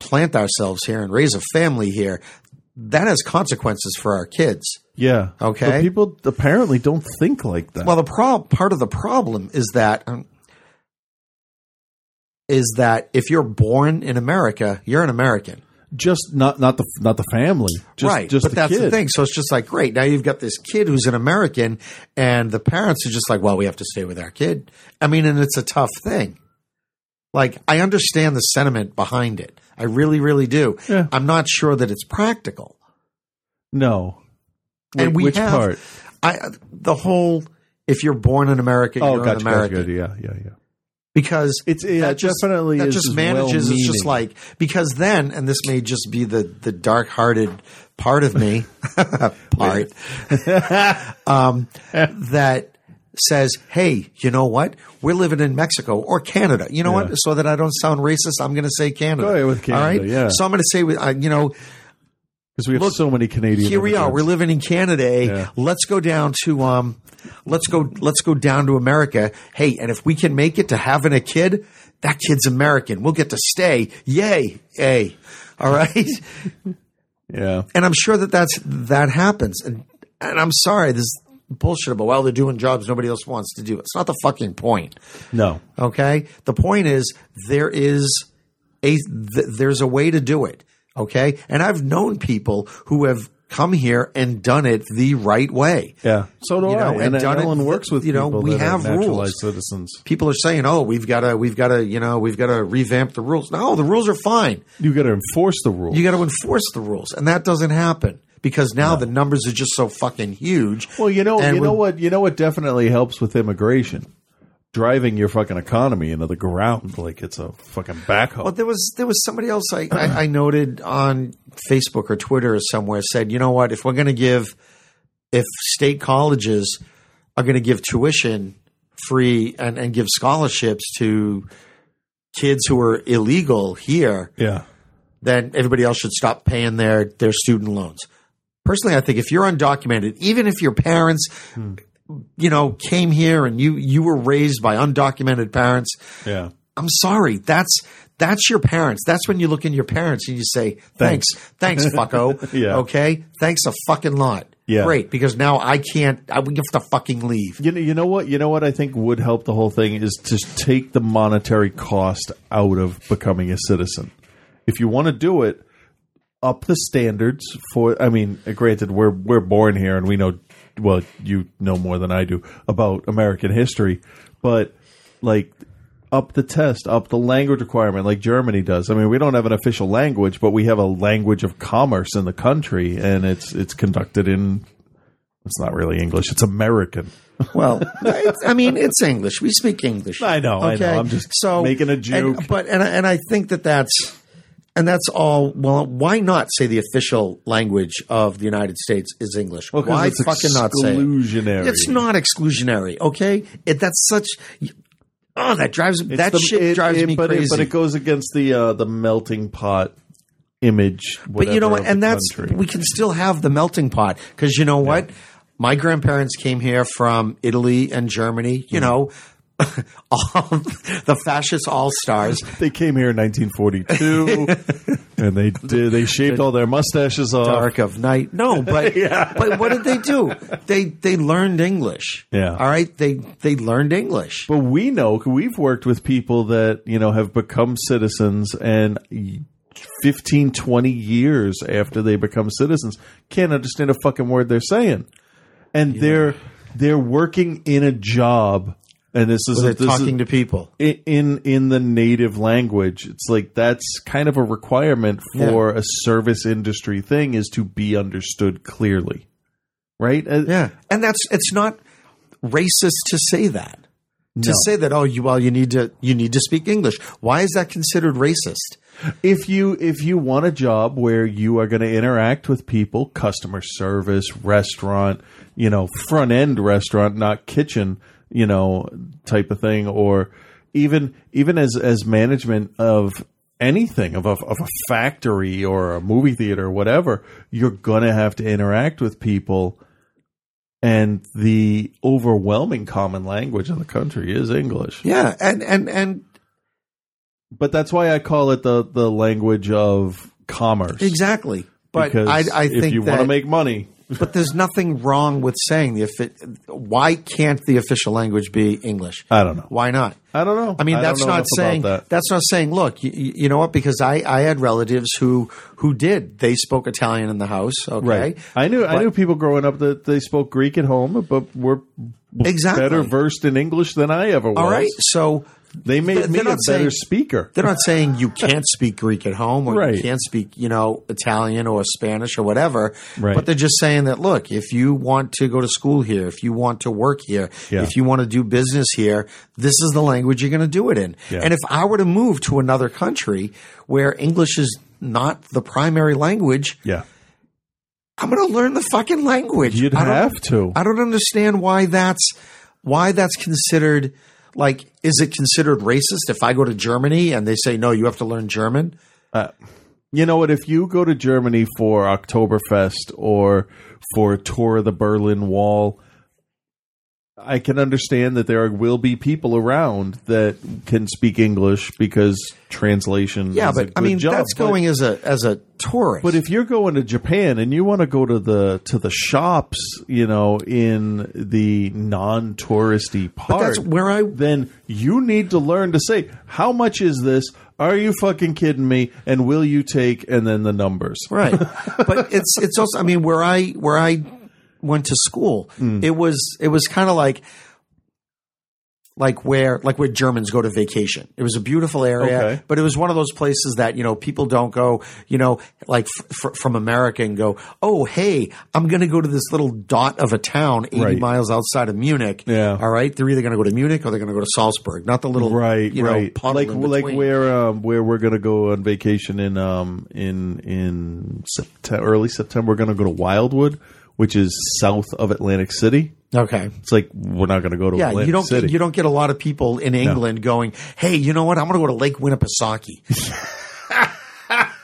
plant ourselves here and raise a family here, that has consequences for our kids. Yeah. Okay. But people apparently don't think like that. Well, the prob- part of the problem is that um, is that if you're born in America, you're an American. just not not the not the family. Just, right. Just but the that's kid. the thing. So it's just like, great. Now you've got this kid who's an American, and the parents are just like, well, we have to stay with our kid. I mean, and it's a tough thing. Like, I understand the sentiment behind it. I really, really do. Yeah. I'm not sure that it's practical. No. And we which have, part? I the whole if you're born in America, Oh, you're gotcha, an American. gotcha. Yeah, yeah, yeah. because It's that just, definitely that just manages. It's just like because then, and this may just be the the dark hearted part of me, part um, that says, "Hey, you know what? We're living in Mexico or Canada. You know Yeah. what? So that I don't sound racist, I'm going to say Canada. Go with Canada, All right. yeah. So I'm going to say, with- uh, you know, because we have Look, so many Canadian. here we are. We're living in Canada. eh? Yeah. Let's go down to um, let's go let's go down to America. Hey, and if we can make it to having a kid, that kid's American. We'll get to stay. Yay! Hey, all right. Yeah. and I'm sure that that's that happens. And and I'm sorry, this bullshit about well they're doing jobs nobody else wants to do. It's not the fucking point. No. Okay. The point is there is a th- there's a way to do it. Okay. And I've known people who have come here and done it the right way. Yeah. So do You know, I. and And, done it- works with you know, people we that have naturalized rules. citizens. People are saying, "Oh, we've got to, we've got to, you know, we've got to revamp the rules." No, the rules are fine. You got to enforce the rules. You got to enforce the rules, and that doesn't happen because now the numbers are just so fucking huge. well, you know, you know what, you know what definitely helps with immigration, driving your fucking economy into the ground like it's a fucking backhoe. Well, there was there was somebody else I, I, I noted on Facebook or Twitter or somewhere said, you know what, if we're going to give, if state colleges are going to give tuition free and, and give scholarships to kids who are illegal here, yeah. then everybody else should stop paying their their student loans. Personally, I think if you're undocumented, even if your parents, hmm. You know, came here and you you were raised by undocumented parents, Yeah. I'm sorry. That's that's your parents. That's when you look in your parents and you say, "Thanks, thanks, fucko." Yeah. Okay. Thanks a fucking lot. Yeah. Great, because now I can't. I we have to fucking leave. You know, you know what? You know what I think would help the whole thing is to take the monetary cost out of becoming a citizen. If you want to do it, up the standards for. I mean, granted, we're we're born here and we know. Well, you know more than I do about American history, but like up the test, up the language requirement, like Germany does. I mean, we don't have an official language, but we have a language of commerce in the country, and it's it's conducted in. It's not really English; it's American. Well, it's, I mean, it's English. We speak English. I know, I know. I'm just so, making a joke. and- but and I- and I think that that's and that's all. Well, why not say the official language of the United States is English? Well, why it's fucking not say it? exclusionary. It's not exclusionary. Okay, it, that's such. Oh, that drives It's that the- shit it- drives it- me but crazy. It, but it goes against the uh, the melting pot image. But you know whatever, what? of And the that's country. we can still have the melting pot because you know what? My grandparents came here from Italy and Germany. You Mm. know, all the fascist all stars. They came here in 1942, and they did. They shaved all their mustaches off. Dark of night. No, but but what did they do? They they learned English. Yeah. All right. They they learned English. But we know we've worked with people that you know have become citizens and 15, 20 years after they become citizens can't understand a fucking word they're saying, and they're they're working in a job. And this is this talking is, to people. in in the native language. It's like that's kind of a requirement for a service industry thing is to be understood clearly, right? Uh, Yeah, and that's it's not racist to say that. To say that, oh, you well, you need to you need to speak English. Why is that considered racist? if you if you want a job where you are going to interact with people, customer service, restaurant, you know, front end restaurant, not kitchen, you know, type of thing, or even even as as management of anything of a, of a factory or a movie theater or whatever, you're going to have to interact with people. And the overwhelming common language in the country is English. Yeah, and and and But that's why I call it the the language of commerce. Exactly. But because I, I if think you want to make money, but there's nothing wrong with saying the offi- why can't the official language be English? I don't know. Why not? I don't know. I mean, I that's not saying that. that's not saying. Look, you, you know what? Because I, I had relatives who who did. They spoke Italian in the house. Okay, Right. I knew I knew people growing up that they spoke Greek at home, but were Exactly. better versed in English than I ever was. All right, so They made they're me a not better saying- speaker. They're not saying you can't speak Greek at home or Right. you can't speak, you know, Italian or Spanish or whatever. Right. But they're just saying that look, if you want to go to school here, if you want to work here, Yeah. if you want to do business here, this is the language you're going to do it in. Yeah. And if I were to move to another country where English is not the primary language, Yeah. I'm going to learn the fucking language. You'd have to. I don't understand why that's why that's considered like is it considered racist if I go to Germany and they say no, you have to learn German? Uh, you know what? If you go to Germany for Oktoberfest or for a tour of the Berlin Wall, I can understand that there will be people around that can speak English because translation. Yeah, is a but I mean job. that's But- going as a as a tourist. But if you're going to Japan and you want to go to the to the shops, you know, in the non-touristy part, that's where I- then you need to learn to say how much is this? Are you fucking kidding me? And will you take? And then the numbers. right, but it's it's also I mean where I where I went to school, Hmm. it was it was kind of like like where like where Germans go to vacation. It was a beautiful area, Okay. but it was one of those places that you know people don't go. You know, like f- f- from America and go, oh hey, I'm going to go to this little dot of a town 80 Right. miles outside of Munich. Yeah. all right. They're either going to go to Munich or they're going to go to Salzburg, not the little Right, you know, right. Like like where um, where we're gonna go on vacation in um in in September, early September. We're gonna go to Wildwood, which is south of Atlantic City. Okay. It's like we're not gonna go to Yeah, Atlantic you don't City. you don't get a lot of people in England going, "Hey, you know what? I'm going to go to Lake Winnipesaukee."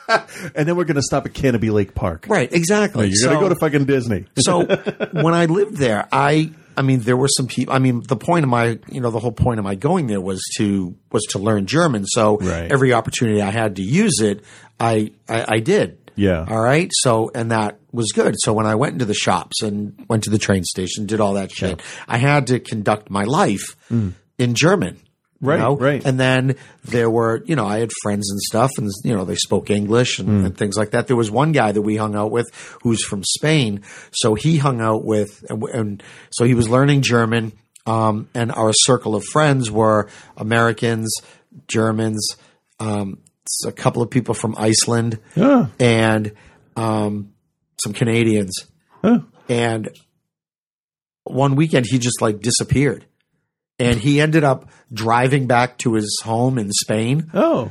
and then we're gonna stop at Canobie Lake Park. right, exactly. You're gonna go to fucking Disney. so when I lived there, I I mean there were some people. I mean the point of my you know the whole point of my going there was to was to learn German. So Right. every opportunity I had to use it, I I, I did. Yeah. All right. So and that was good. So when I went into the shops and went to the train station, did all that shit, I had to conduct my life in German. you Mm. Right, know? right. And then there were, you know, I had friends and stuff, and you know, they spoke English and, Mm. and things like that. There was one guy that we hung out with who's from Spain, so he hung out with, and, and so he was learning German. Um, and our circle of friends were Americans, Germans, um, a couple of people from Iceland, and um, some Canadians. And one weekend, he just like disappeared. And he ended up driving back to his home in Spain Oh.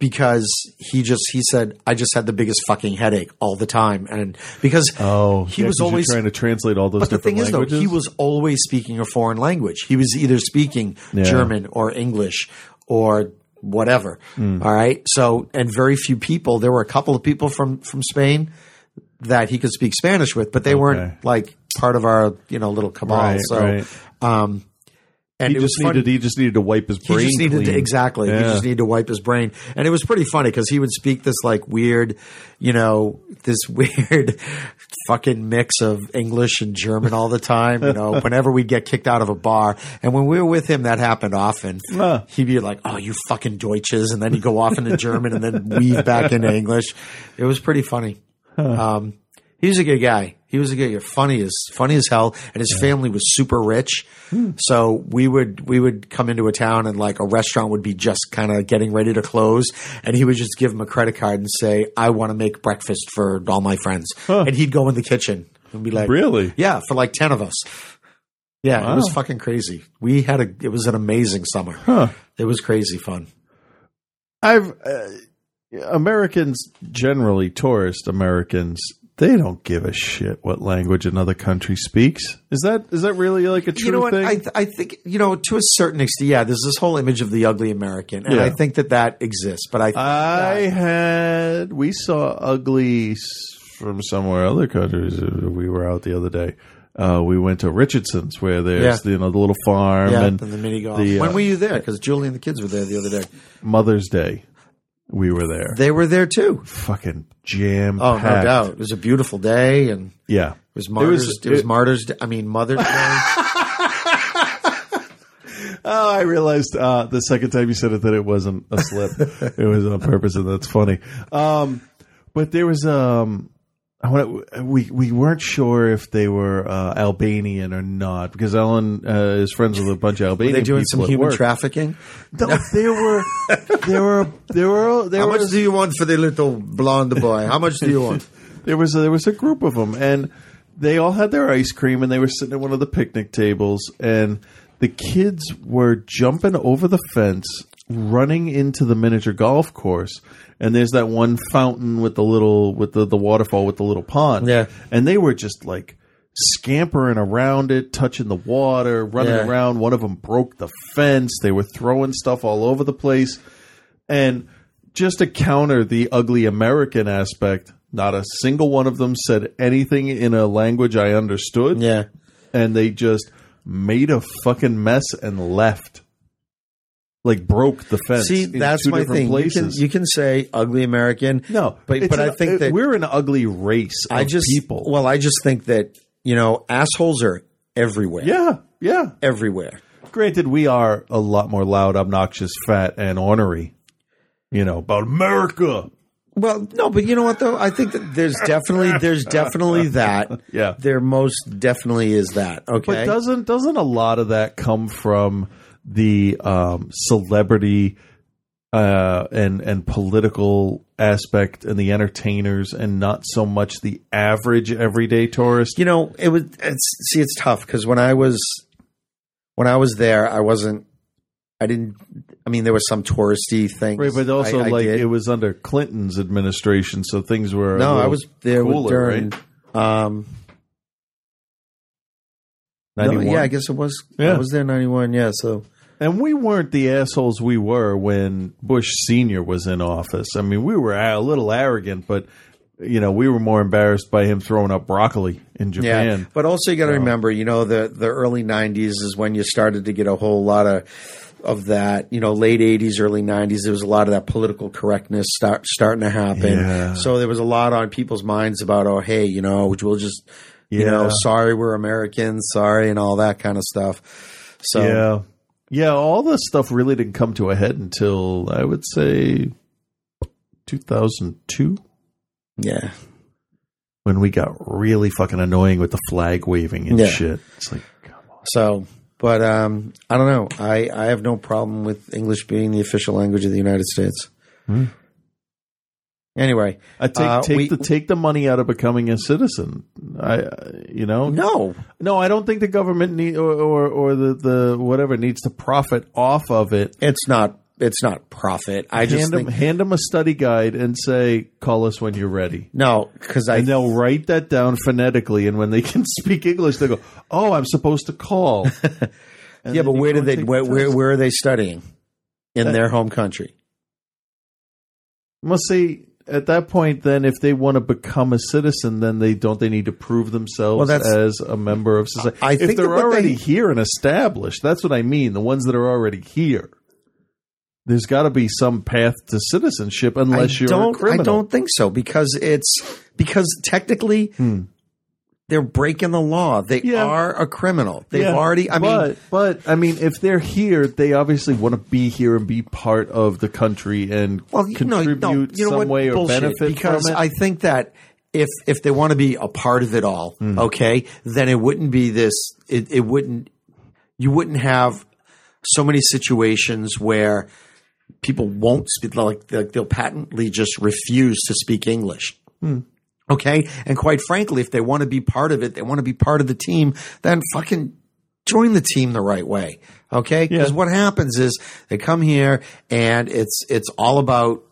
because he just he said I just had the biggest fucking headache all the time and because Oh. he yeah, was always trying to translate all those but the thing is though he was always speaking a foreign language he was either speaking Yeah. German or English or whatever Hmm. all right so and very few people there were a couple of people from from Spain that he could speak Spanish with but they Okay. weren't like part of our you know little cabal Right, so right. um and he it was just fun- needed he just needed to wipe his he brain. just needed to, exactly. He just needed to wipe his brain, and it was pretty funny because he would speak this like weird, you know, this weird fucking mix of English and German all the time. You know, whenever we'd get kicked out of a bar, and when we were with him, that happened often. Huh. He'd be like, "Oh, you fucking Deutsches," and then he'd go off into German and then weave back into English. It was pretty funny. Um, he was a good guy. He was a good, funny as funny as hell, and his family was super rich. So we would we would come into a town and like a restaurant would be just kind of getting ready to close, and he would just give him a credit card and say, "I want to make breakfast for all my friends," and he'd go in the kitchen and be like, Really? Yeah, for like ten of us. Yeah, it was fucking crazy. We had a it was an amazing summer. Huh. It was crazy fun. I've uh, Americans generally tourist Americans they don't give a shit what language another country speaks. Is that is that really like a true you know what? thing? I, I think you know to a certain extent. Yeah, there's this whole image of the ugly American, and Yeah. I think that that exists. But I, I that- had we saw ugly from somewhere other countries. uh, We were out the other day. Uh, we went to Richardson's where there's Yeah. you know the little farm yeah, and and the mini golf. the, when uh, were you there? Because Julie and the kids were there the other day. Mother's Day. We were there. They were there too. Fucking jam. Oh, no doubt. It was a beautiful day, and Yeah. it was Martyrs. It was, it- Martyrs. I mean, Mother's Day. Oh, I realized uh, the second time you said it that it wasn't a slip. it was on purpose, and that's funny. Um, but there was um, I wanna, we we weren't sure if they were uh, Albanian or not because Ellen uh, is friends with a bunch of Were Albanian. they doing some human work. trafficking? No, there were there were there were there How was much do you want for the little blonde boy? How much do you want? there was a, there was a group of them, and they all had their ice cream, and they were sitting at one of the picnic tables, and the kids were jumping over the fence, running into the miniature golf course, and there's that one fountain with the little with the the waterfall with the little pond, Yeah. and they were just like scampering around it, touching the water, running Yeah. around. One of them broke the fence. They were throwing stuff all over the place. And just to counter the ugly American aspect, not a single one of them said anything in a language I understood. Yeah. And they just made a fucking mess and left. Like broke the fence. See, that's my thing. You can, you can say ugly American. no, but but I an- think that we're an ugly race. Of I just people. Well, I just think that you know assholes are everywhere. yeah, yeah. everywhere. Granted, we are a lot more loud, obnoxious, fat, and ornery. You know about America. Well, no, but you know what though? I think that there's definitely there's definitely that. Yeah. There most definitely is that. Okay. But doesn't doesn't a lot of that come from the um, celebrity uh, and and political aspect and the entertainers, and not so much the average everyday tourist? you know, it was it's see it's tough because when I was when I was there, I wasn't I didn't I mean there was some touristy things. Right, but also I- I like did. it was under Clinton's administration, so things were No, I was there cooler, during right? um no, yeah, I guess it was Yeah. I was there ninety one, yeah, so And we weren't the assholes we were when Bush Senior was in office. I mean, we were a little arrogant, but you know, we were more embarrassed by him throwing up broccoli in Japan. Yeah, but also you got to remember, you know, the the early '90s is when you started to get a whole lot of of that. You know, late '80s, early '90s, there was a lot of that political correctness start starting to happen. Yeah. So there was a lot on people's minds about, oh, hey, you know, we'll just, you know, sorry we're Americans, sorry, and all that kind of stuff. So yeah, yeah. All this stuff really didn't come to a head until I would say 2002, yeah. when we got really fucking annoying with the flag waving and Yeah. shit. It's like, So, but um, I don't know. I, I have no problem with English being the official language of the United States. Hmm. Anyway, I take uh, take we- the take the money out of becoming a citizen. I, uh, you know, no, no, I don't think the government need or, or or the the whatever needs to profit off of it. it's not. It's not profit. I just hand think them hand them a study guide and say, "Call us when you're ready." no, because I and they'll write that down phonetically, and when they can speak English, they go, "Oh, I'm supposed to call." Yeah, but where did they? Where, where where are they studying? In their home country. Well, see, at that point, then if they want to become a citizen, then they don't they need to prove themselves Well, as a member of society. I if think they're already they- here and established, that's what I mean. The ones that are already here. There's got to be some path to citizenship, unless I you're don't. a criminal. I don't think so because it's because technically hmm. They're breaking the law. They. Yeah. are a criminal. They've Yeah, already. I but, mean, but I mean, if they're here, they obviously want to be here and be part of the country and well, contribute no, you know some what? way or Bullshit, benefit because from it. I think that if if they want to be a part of it all, Hmm. okay, then it wouldn't be this. It, it wouldn't. You wouldn't have so many situations where people won't speak like like they'll patently just refuse to speak English. Hmm. Okay, and quite frankly, if they want to be part of it, they want to be part of the team. Then fucking join the team the right way. Okay, because Yeah. what happens is they come here and it's it's all about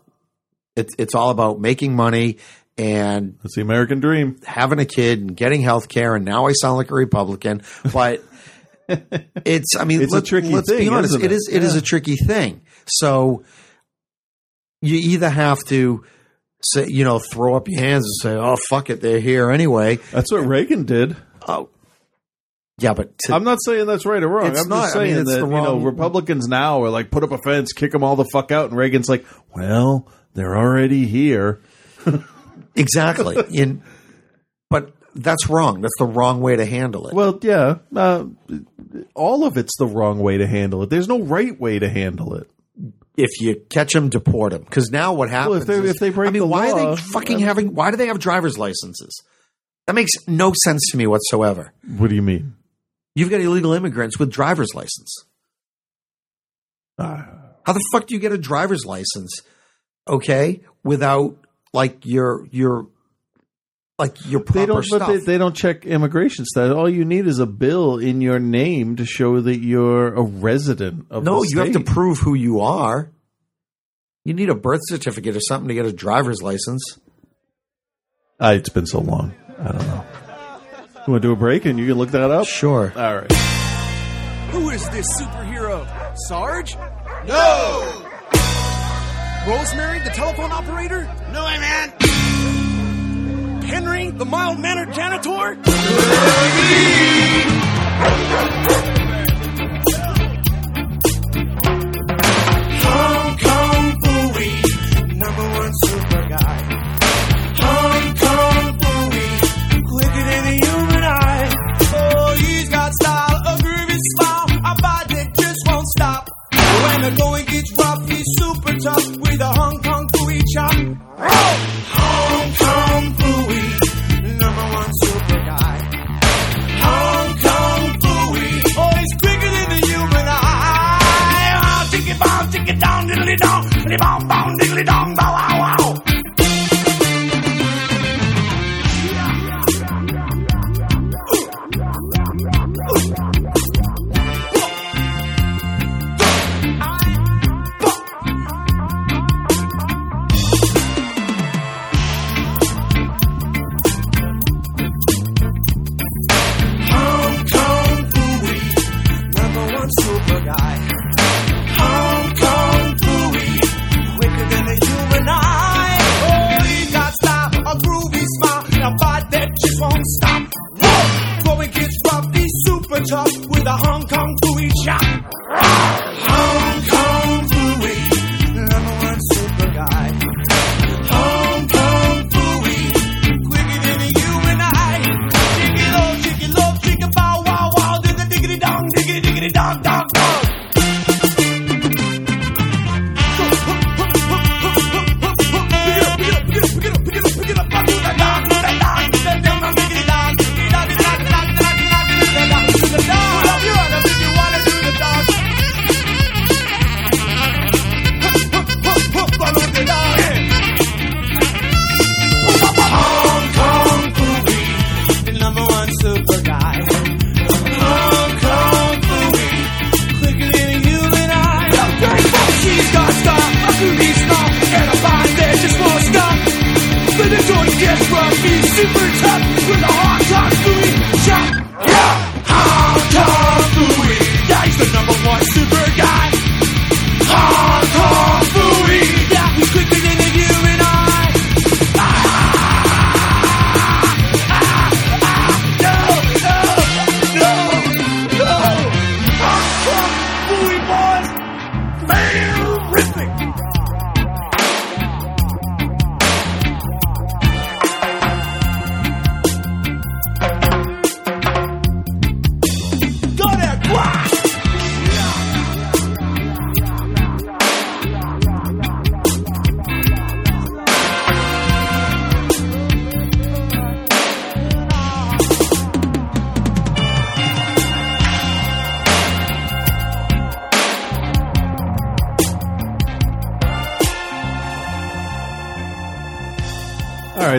it's it's all about making money and it's the American dream. having a kid and getting health care and now I sound like a Republican, but it's I mean It's a let, tricky let's be honest. It it? is it is Yeah. a tricky thing. So you either have to say you know throw up your hands and say oh fuck it they're here anyway. That's what Reagan did. Oh Yeah, but to, I'm not saying that's right or wrong. I'm not. just I mean, saying that the you know wrong- Republicans now are like put up a fence, kick them all the fuck out, and Reagan's like, well, they're already here. exactly. In, but that's wrong. That's the wrong way to handle it. Well, yeah, uh, all of it's the wrong way to handle it. There's no right way to handle it. If you catch them, deport them. Because now what happens? Well, if they- is- if they break I mean, the why are they fucking having? Why do they have driver's licenses? That makes no sense to me whatsoever. What do you mean? You've got illegal immigrants with driver's license. Uh, How the fuck do you get a driver's license? Okay, without like your your like your proper they don't, stuff. but they, they don't check immigration status. All you need is a bill in your name to show that you're a resident of. The state. No, the you have to prove who you are. You need a birth certificate or something to get a driver's license. Ah, it's been so long. I don't know. You want to do a break and you can look that up? Sure. All right. Who is this superhero? Sarge? No! Rosemary, the telephone operator? No, I man. Penry, the mild mannered janitor? Hong Kong Phooey, number one super guy. Hong Kong Phooey, quicker than the human eye. Oh, he's got style, a groovy smile, a body that just won't stop. When the going gets rough, he's super tough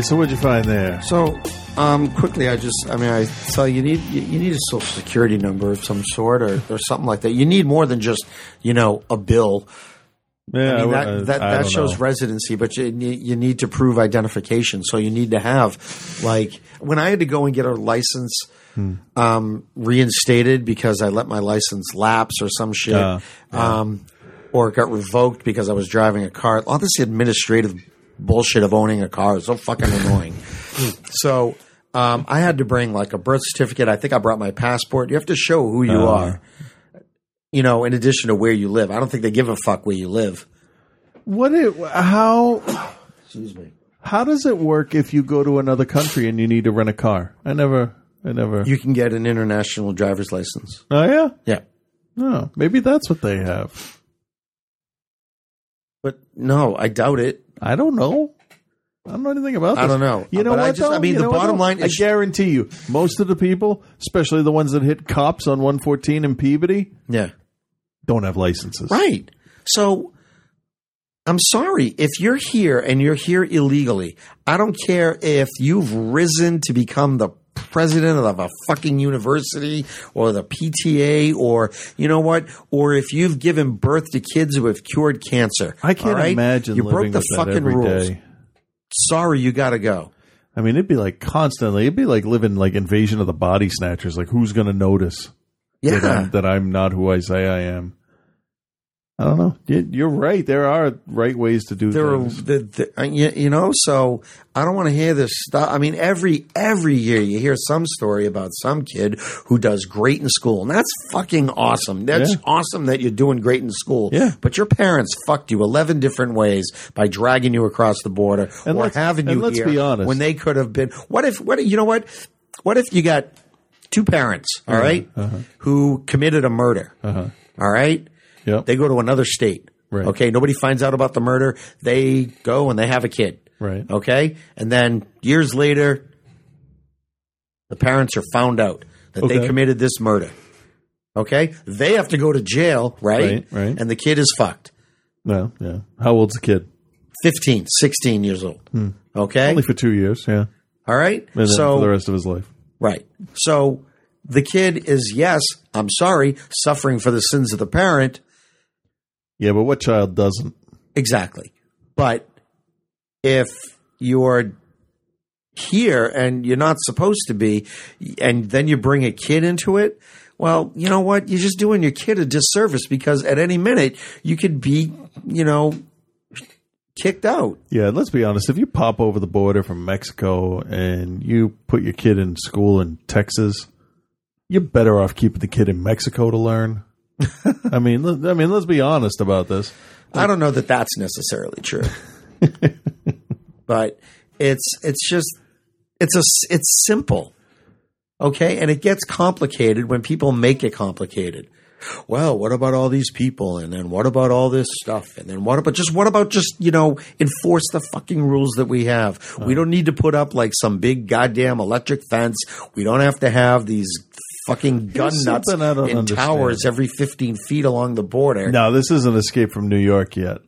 right. So what'd you find there? So, um, quickly, I just, I mean, I tell you, you need, you, you need a social security number of some sort or, or something like that. You need more than just, you know, a bill. Yeah, I mean, I- that, that, I that shows know. residency, but you, you need to prove identification. So you need to have, like, when I had to go and get a license Hmm. um, reinstated because I let my license lapse or some shit, Yeah, Um, or it got revoked because I was driving a car. All this administrative bullshit of owning a car is so fucking annoying. so Um, I had to bring like a birth certificate. I think I brought my passport. You have to show who you Uh. are. You know, in addition to where you live. I don't think they give a fuck where you live. What it how Excuse me. how does it work if you go to another country and you need to rent a car? I never I never You can get an international driver's license. Oh yeah? Yeah. No, maybe that's what they have. But no, I doubt it. I don't know. I don't know anything about this. I don't know. You know But what? I just- I mean, You the bottom line I guarantee you, most of the people, especially the ones that hit cops on 114 in Peabody, Yeah. don't have licenses. Right. So I'm sorry if you're here and you're here illegally. I don't care if you've risen to become the president of a fucking university or the PTA or you know what or if you've given birth to kids who have cured cancer. I can't right? imagine you living broke the fucking every rules. day. Sorry, you got to go. I mean, it'd be like constantly. It'd be like living like Invasion of the Body Snatchers. Like, who's going to notice Yeah. that, I'm, that I'm not who I say I am? I don't know. You- You're right. There are right ways to do there are things. the, the, uh, you, know so i don't want to hear this stuff i mean every every year you hear some story about some kid who does great in school and that's fucking awesome that's Yeah. awesome that you're doing great in school Yeah. but your parents fucked you 11 different ways by dragging you across the border And or having you let's here be honest. when they could have been what if what you know what what if you got two parents all right, who committed a murder Uh-huh. all right Yep. they go to another state Right. okay nobody finds out about the murder they go and they have a kid Right. okay and then years later the parents are found out that they committed this murder okay they have to go to jail right Right, right. and the kid is fucked No, yeah. How old's the kid? 15 16 years old okay Hmm. Only for two years. Yeah. all right And then so for the rest of his life. Right. So the kid is, yes, I'm sorry, suffering for the sins of the parent. Yeah, but what child doesn't? Exactly. But if you're here and you're not supposed to be, and then you bring a kid into it, well, you know what? You're just doing your kid a disservice because at any minute you could be, you know, kicked out. Yeah, let's be honest. If you pop over the border from Mexico and you put your kid in school in Texas, you're better off keeping the kid in Mexico to learn. I mean, I mean, let's be honest about this. I don't know that that's necessarily true, but it's it's just it's a it's simple, okay, and it gets complicated when people make it complicated. Well, what about all these people, and then what about all this stuff, and then what about just what about just you know enforce the fucking rules that we have? We uh-huh. don't need to put up like some big goddamn electric fence. We don't have to have these fucking gun Here's nuts something I don't in understand. towers every fifteen feet along the border. No, this isn't Escape from New York yet.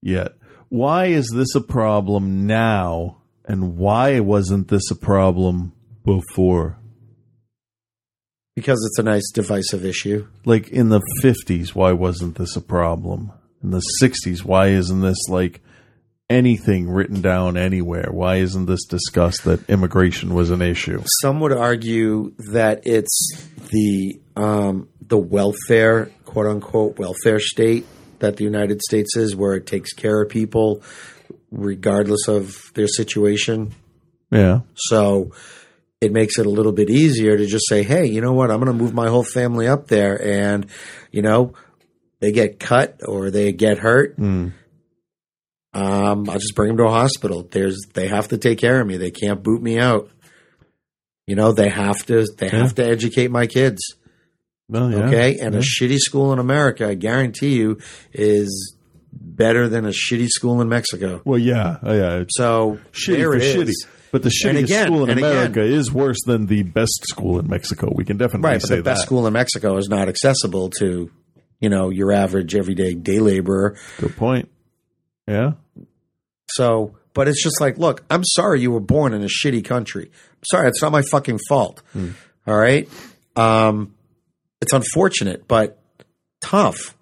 Yet. Why is this a problem now? And why wasn't this a problem before? because it's a nice divisive issue. Like in the 50s, why wasn't this a problem? In the 60s, why isn't this like anything written down anywhere? Why isn't this discussed that immigration was an issue? Some would argue that it's the um, the welfare, quote unquote, welfare state that the United States is, where it takes care of people regardless of their situation. Yeah. So it makes it a little bit easier to just say, hey, you know what? I'm going to move my whole family up there, and you know, they get cut or they get hurt. Mm. Um, I'll just bring them to a hospital. There's they have to take care of me. They can't boot me out. You know, they have to they have to educate my kids. Well, yeah. Okay? And Yeah. a shitty school in America, I guarantee you, is better than a shitty school in Mexico. Well, yeah. Oh, yeah. So shitty there it is. shitty. But the shittiest again, school in and again- America is worse than the best school in Mexico. We can definitely Right, say the best school in Mexico is not accessible to, you know, your average everyday day laborer. Good point. Yeah. So, but it's just like, look, I'm sorry you were born in a shitty country. I'm sorry, it's not my fucking fault. All right, um, it's unfortunate, but tough.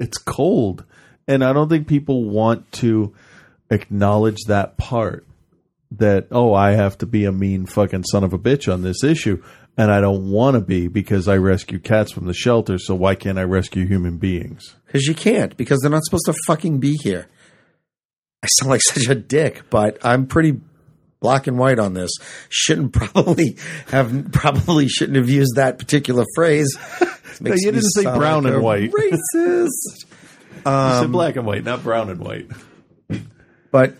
It's cold. And I don't think people want to acknowledge that part that, oh, I have to be a mean fucking son of a bitch on this issue. And I don't want to be because I rescue cats from the shelter. So why can't I rescue human beings? Because you can't, because they're not supposed to fucking be here. I sound like such a dick, but I'm pretty black and white on this. Shouldn't probably have probably shouldn't have used that particular phrase. No, you didn't say brown like and white. Racist. you said um, black and white, not brown and white. But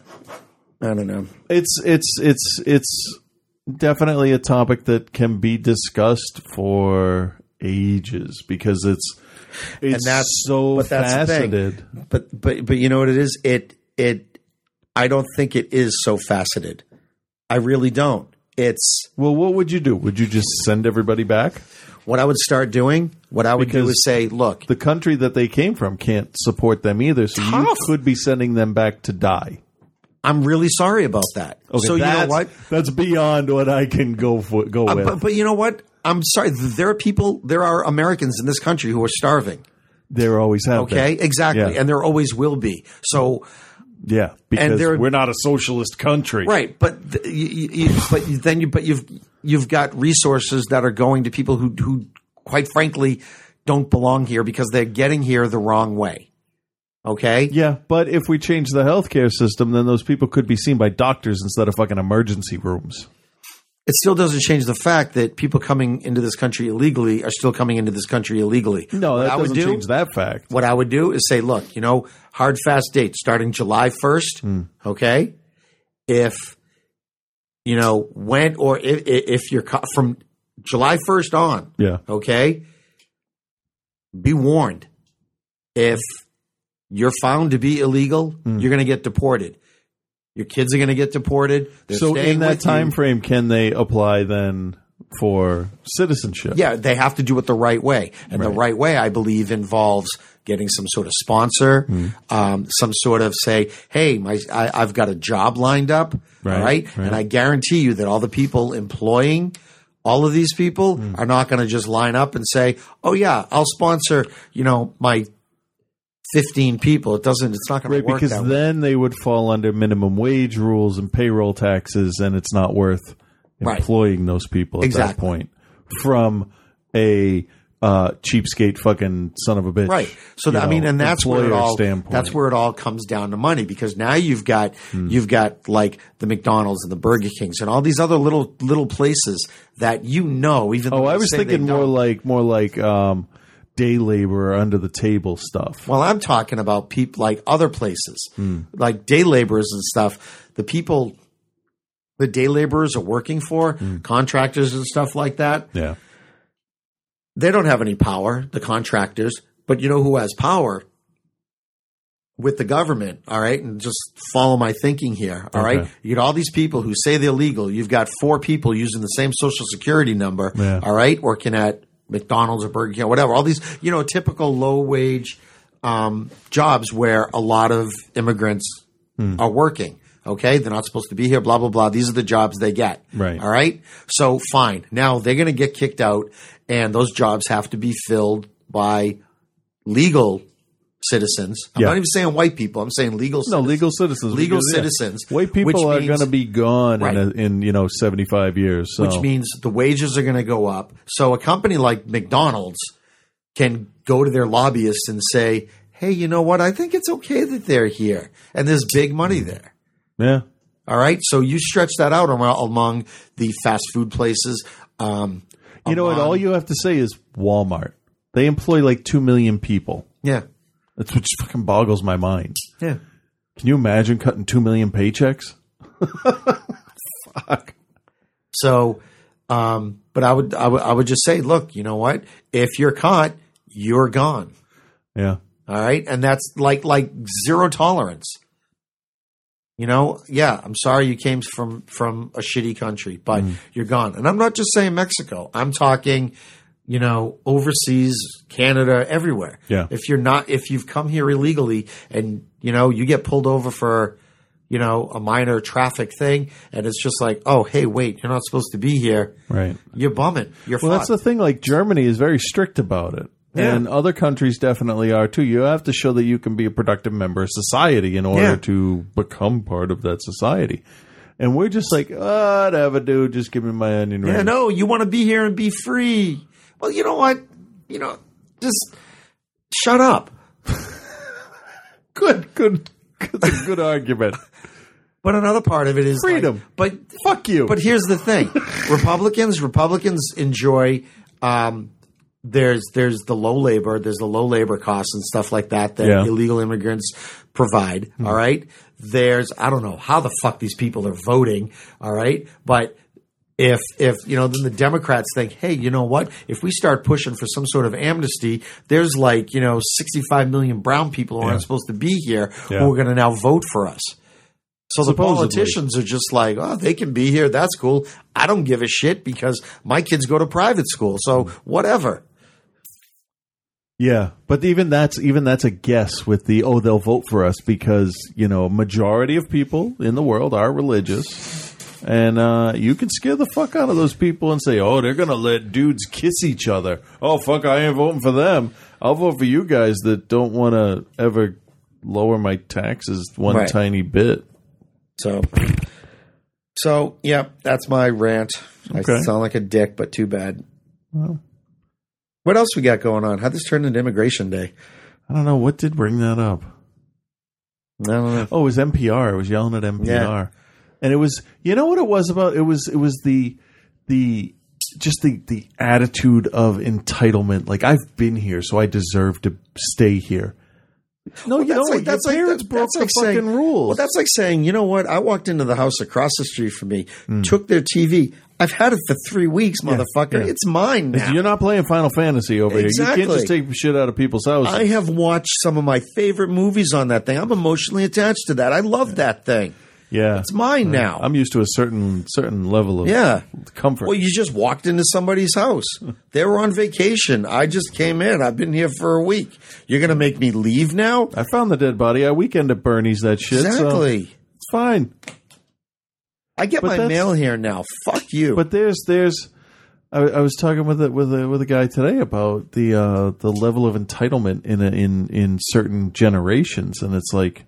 I don't know. It's it's it's it's definitely a topic that can be discussed for ages because it's it's and that's so but that's faceted. But but but you know what it is? It it I don't think it is so faceted. I really don't. It's Well, what would you do? Would you just send everybody back? what I would start doing. What I would do is say, look, The country that they came from can't support them either, so you could be sending them back to die. I'm really sorry about that. Okay, so you know what? That's beyond what I can go for, go Uh, with. but, but you know what? I'm sorry. There are people. There are Americans in this country who are starving. there always have been. Okay, exactly, Yeah. and there always will be. So Yeah, because we're not a socialist country. right, but th- you, you, you- but then you but you've you've got resources that are going to people who who quite frankly don't belong here because they're getting here the wrong way. Okay. Yeah, but if we change the healthcare system, then those people could be seen by doctors instead of fucking emergency rooms. It still doesn't change the fact that people coming into this country illegally are still coming into this country illegally. No, that doesn't do- change that fact. what I would do is say, look, you know, hard fast date starting July 1st. Hmm. Okay. If, you know, when or if, if you're co- from July 1st on, Yeah. okay, be warned. If you're found to be illegal, Hmm. you're going to get deported. Your kids are going to get deported. They're so in that with you. time frame, can they apply then for citizenship? Yeah, they have to do it the right way. And the Right. right way, I believe, involves getting some sort of sponsor, Hmm. um, some sort of say, hey, my, I, I've got a job lined up. Right, right? right. And I guarantee you that all the people employing all of these people Hmm. are not going to just line up and say, oh, yeah, I'll sponsor, you know, my 15 people. It doesn't, it's not going Right, to work because that way. then they would fall under minimum wage rules and payroll taxes, and it's not worth Right. employing those people at that Exactly. point from a uh, cheapskate fucking son of a bitch. Right. So that, I mean, and that's where it all standpoint. that's where it all comes down to money because now you've got Hmm. you've got like the McDonald's and the Burger Kings and all these other little little places that you know. Even though Oh, I was thinking more like more like um, day labor under the table stuff. Well, I'm talking about people like other places, Hmm. like day laborers and stuff. The people, the day laborers are working for contractors and stuff like that. Yeah. they don't have any power, the contractors, but you know who has power? With the government, all right? And just follow my thinking here, all right? Okay. You get all these people who say they're legal. You've got four people using the same social security number, Yeah. all right? Working at McDonald's or Burger King or whatever. All these, you know, typical low wage um, jobs where a lot of immigrants Hmm. are working. Okay, they're not supposed to be here. Blah blah blah. These are the jobs they get. Right. All right. So fine. Now they're going to get kicked out, and those jobs have to be filled by legal citizens. I'm Yeah. not even saying white people. I'm saying legal. No, citizens. legal citizens. Legal because, yeah, citizens. White people are going to be gone Right. in, a, in you know seventy five years. So. which means the wages are going to go up. So a company like McDonald's can go to their lobbyists and say, "Hey, you know what? I think it's okay that they're here, and there's big money there." yeah. All right, so you stretch that out among, among the fast food places. Um, You know what? All you have to say is Walmart. They employ like two million people. yeah, That's which fucking boggles my mind. yeah. Can you imagine cutting two million paychecks? Fuck. So, um, but I would, I would, I would just say, look, you know what? If you're caught, you're gone. Yeah. All right, and that's like like zero tolerance. You know, yeah, I'm sorry you came from from a shitty country, but Mm. you're gone. And I'm not just saying Mexico. I'm talking, you know, overseas, Canada, everywhere. Yeah. If you're not, if you've come here illegally and you know you get pulled over for, you know, a minor traffic thing, and it's just like, oh, hey, wait, you're not supposed to be here. Right. You're bumming. You're Well, that's the thing. Like Germany is very strict about it. Yeah. And other countries definitely are too. You have to show that you can be a productive member of society in order Yeah. to become part of that society. And we're just like, oh, whatever, dude. Just give me my onion ring. Yeah, no, you want to be here and be free. Well, you know what? You know, just shut up. Good, good. That's a good argument. But another part of it is like- Freedom. but Fuck you. But here's the thing: Republicans, Republicans enjoy. Um, there's there's the low labor, there's the low labor costs and stuff like that that Yeah. illegal immigrants provide. all right. There's I don't know how the fuck these people are voting. All right, but. If if you know, then the Democrats think, hey, you know what? If we start pushing for some sort of amnesty, there's like you know, 65 million brown people who Yeah. aren't supposed to be here Yeah. who are going to now vote for us. So the politicians are just like, oh, they can be here. That's cool. I don't give a shit because my kids go to private school. So whatever. Yeah, but even that's even that's a guess with the oh they'll vote for us because you know a majority of people in the world are religious, and uh, you can scare the fuck out of those people and say oh they're gonna let dudes kiss each other. Oh fuck, I ain't voting for them. I'll vote for you guys that don't want to ever lower my taxes one Right. tiny bit. So, so yeah, that's my rant. I sound like a dick, but too bad. Well. What else we got going on? How'd this turn into Immigration Day? I don't know what did bring that up. I don't know. Oh, it was NPR. I was yelling at NPR, Yeah. And it was you know what it was about. It was it was the the just the the attitude of entitlement. Like I've been here, so I deserve to stay here. No, you don't. Your parents broke the fucking saying, rules. Well, that's like saying, you know what? I walked into the house across the street from me, Hmm. took their TV. I've had it for three weeks, motherfucker. yeah. It's mine now. You're not playing Final Fantasy over here. You can't just take shit out of people's houses. I have watched some of my favorite movies on that thing. I'm emotionally attached to that. I love that thing. Yeah, It's mine now. I'm used to a certain certain level of Yeah. comfort. Well, you just walked into somebody's house. They were on vacation. I just came in. I've been here for a week. You're going to make me leave now? I found the dead body. I weekend at Bernie's that shit. so Exactly. it's fine. I get But my mail here now. Fuck you. But there's there's I, I was talking with a, with a, with a guy today about the uh, the level of entitlement in a, in in certain generations, and it's like,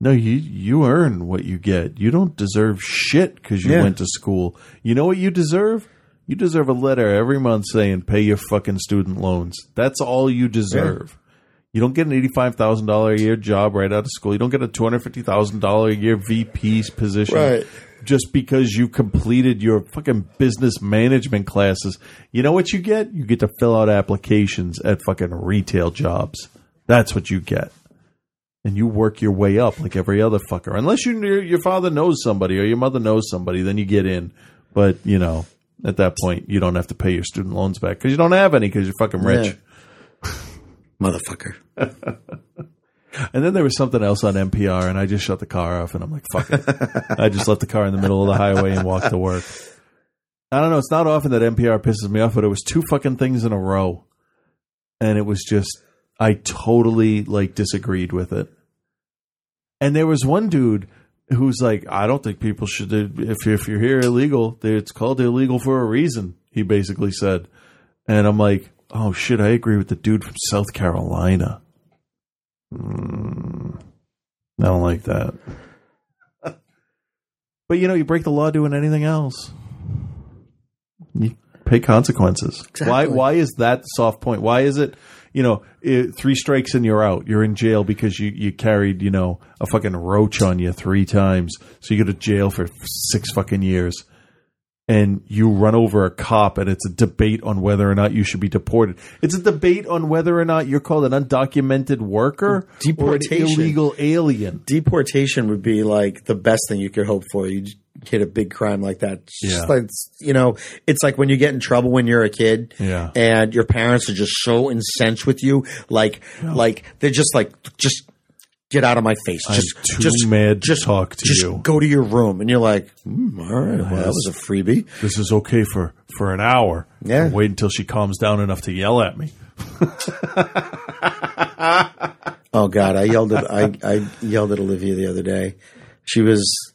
no, you you earn what you get. You don't deserve shit because you Yeah. went to school. You know what you deserve? You deserve a letter every month saying pay your fucking student loans. That's all you deserve. You don't get an eighty-five thousand dollar a year job right out of school. You don't get a two hundred fifty thousand dollar a year VP's position, Right. Just because you completed your fucking business management classes. You know what you get? You get to fill out applications at fucking retail jobs. That's what you get, and you work your way up like every other fucker. Unless you your father knows somebody or your mother knows somebody, then you get in. But you know, at that point, you don't have to pay your student loans back because you don't have any because you're fucking rich. Yeah. Motherfucker. And then there was something else on NPR, and I just shut the car off, and I'm like, fuck it. I just left the car in the middle of the highway and walked to work. I don't know. It's not often that NPR pisses me off, but it was two fucking things in a row. And it was just, I totally like disagreed with it. And there was one dude who's like, I don't think people should, if, if you're here illegal, it's called illegal for a reason, he basically said. And I'm like, oh shit, I agree with the dude from South Carolina. Mm, I don't like that. but you know, you break the law doing anything else, you pay consequences. Why? Exactly. Why is that the soft point? Why is it? You know, it, three strikes and you're out. You're in jail because you you carried you know a fucking roach on you three times, so you go to jail for six fucking years. And you run over a cop, and it's a debate on whether or not you should be deported. It's a debate on whether or not you're called an undocumented worker Deportation. or an illegal alien. Deportation would be like the best thing you could hope for. You hit a big crime like that. Yeah. like, you know, it's like when you get in trouble when you're a kid Yeah. and your parents are just so incensed with you. Like, like they're just like, just get out of my face. I'm Just, too just, mad to just talk to just you. go to your room. And you're like, mm, all right, well, that was a freebie. This is okay for for an hour. Yeah. Wait until she calms down enough to yell at me. Oh God, I yelled at I, I yelled at Olivia the other day. She was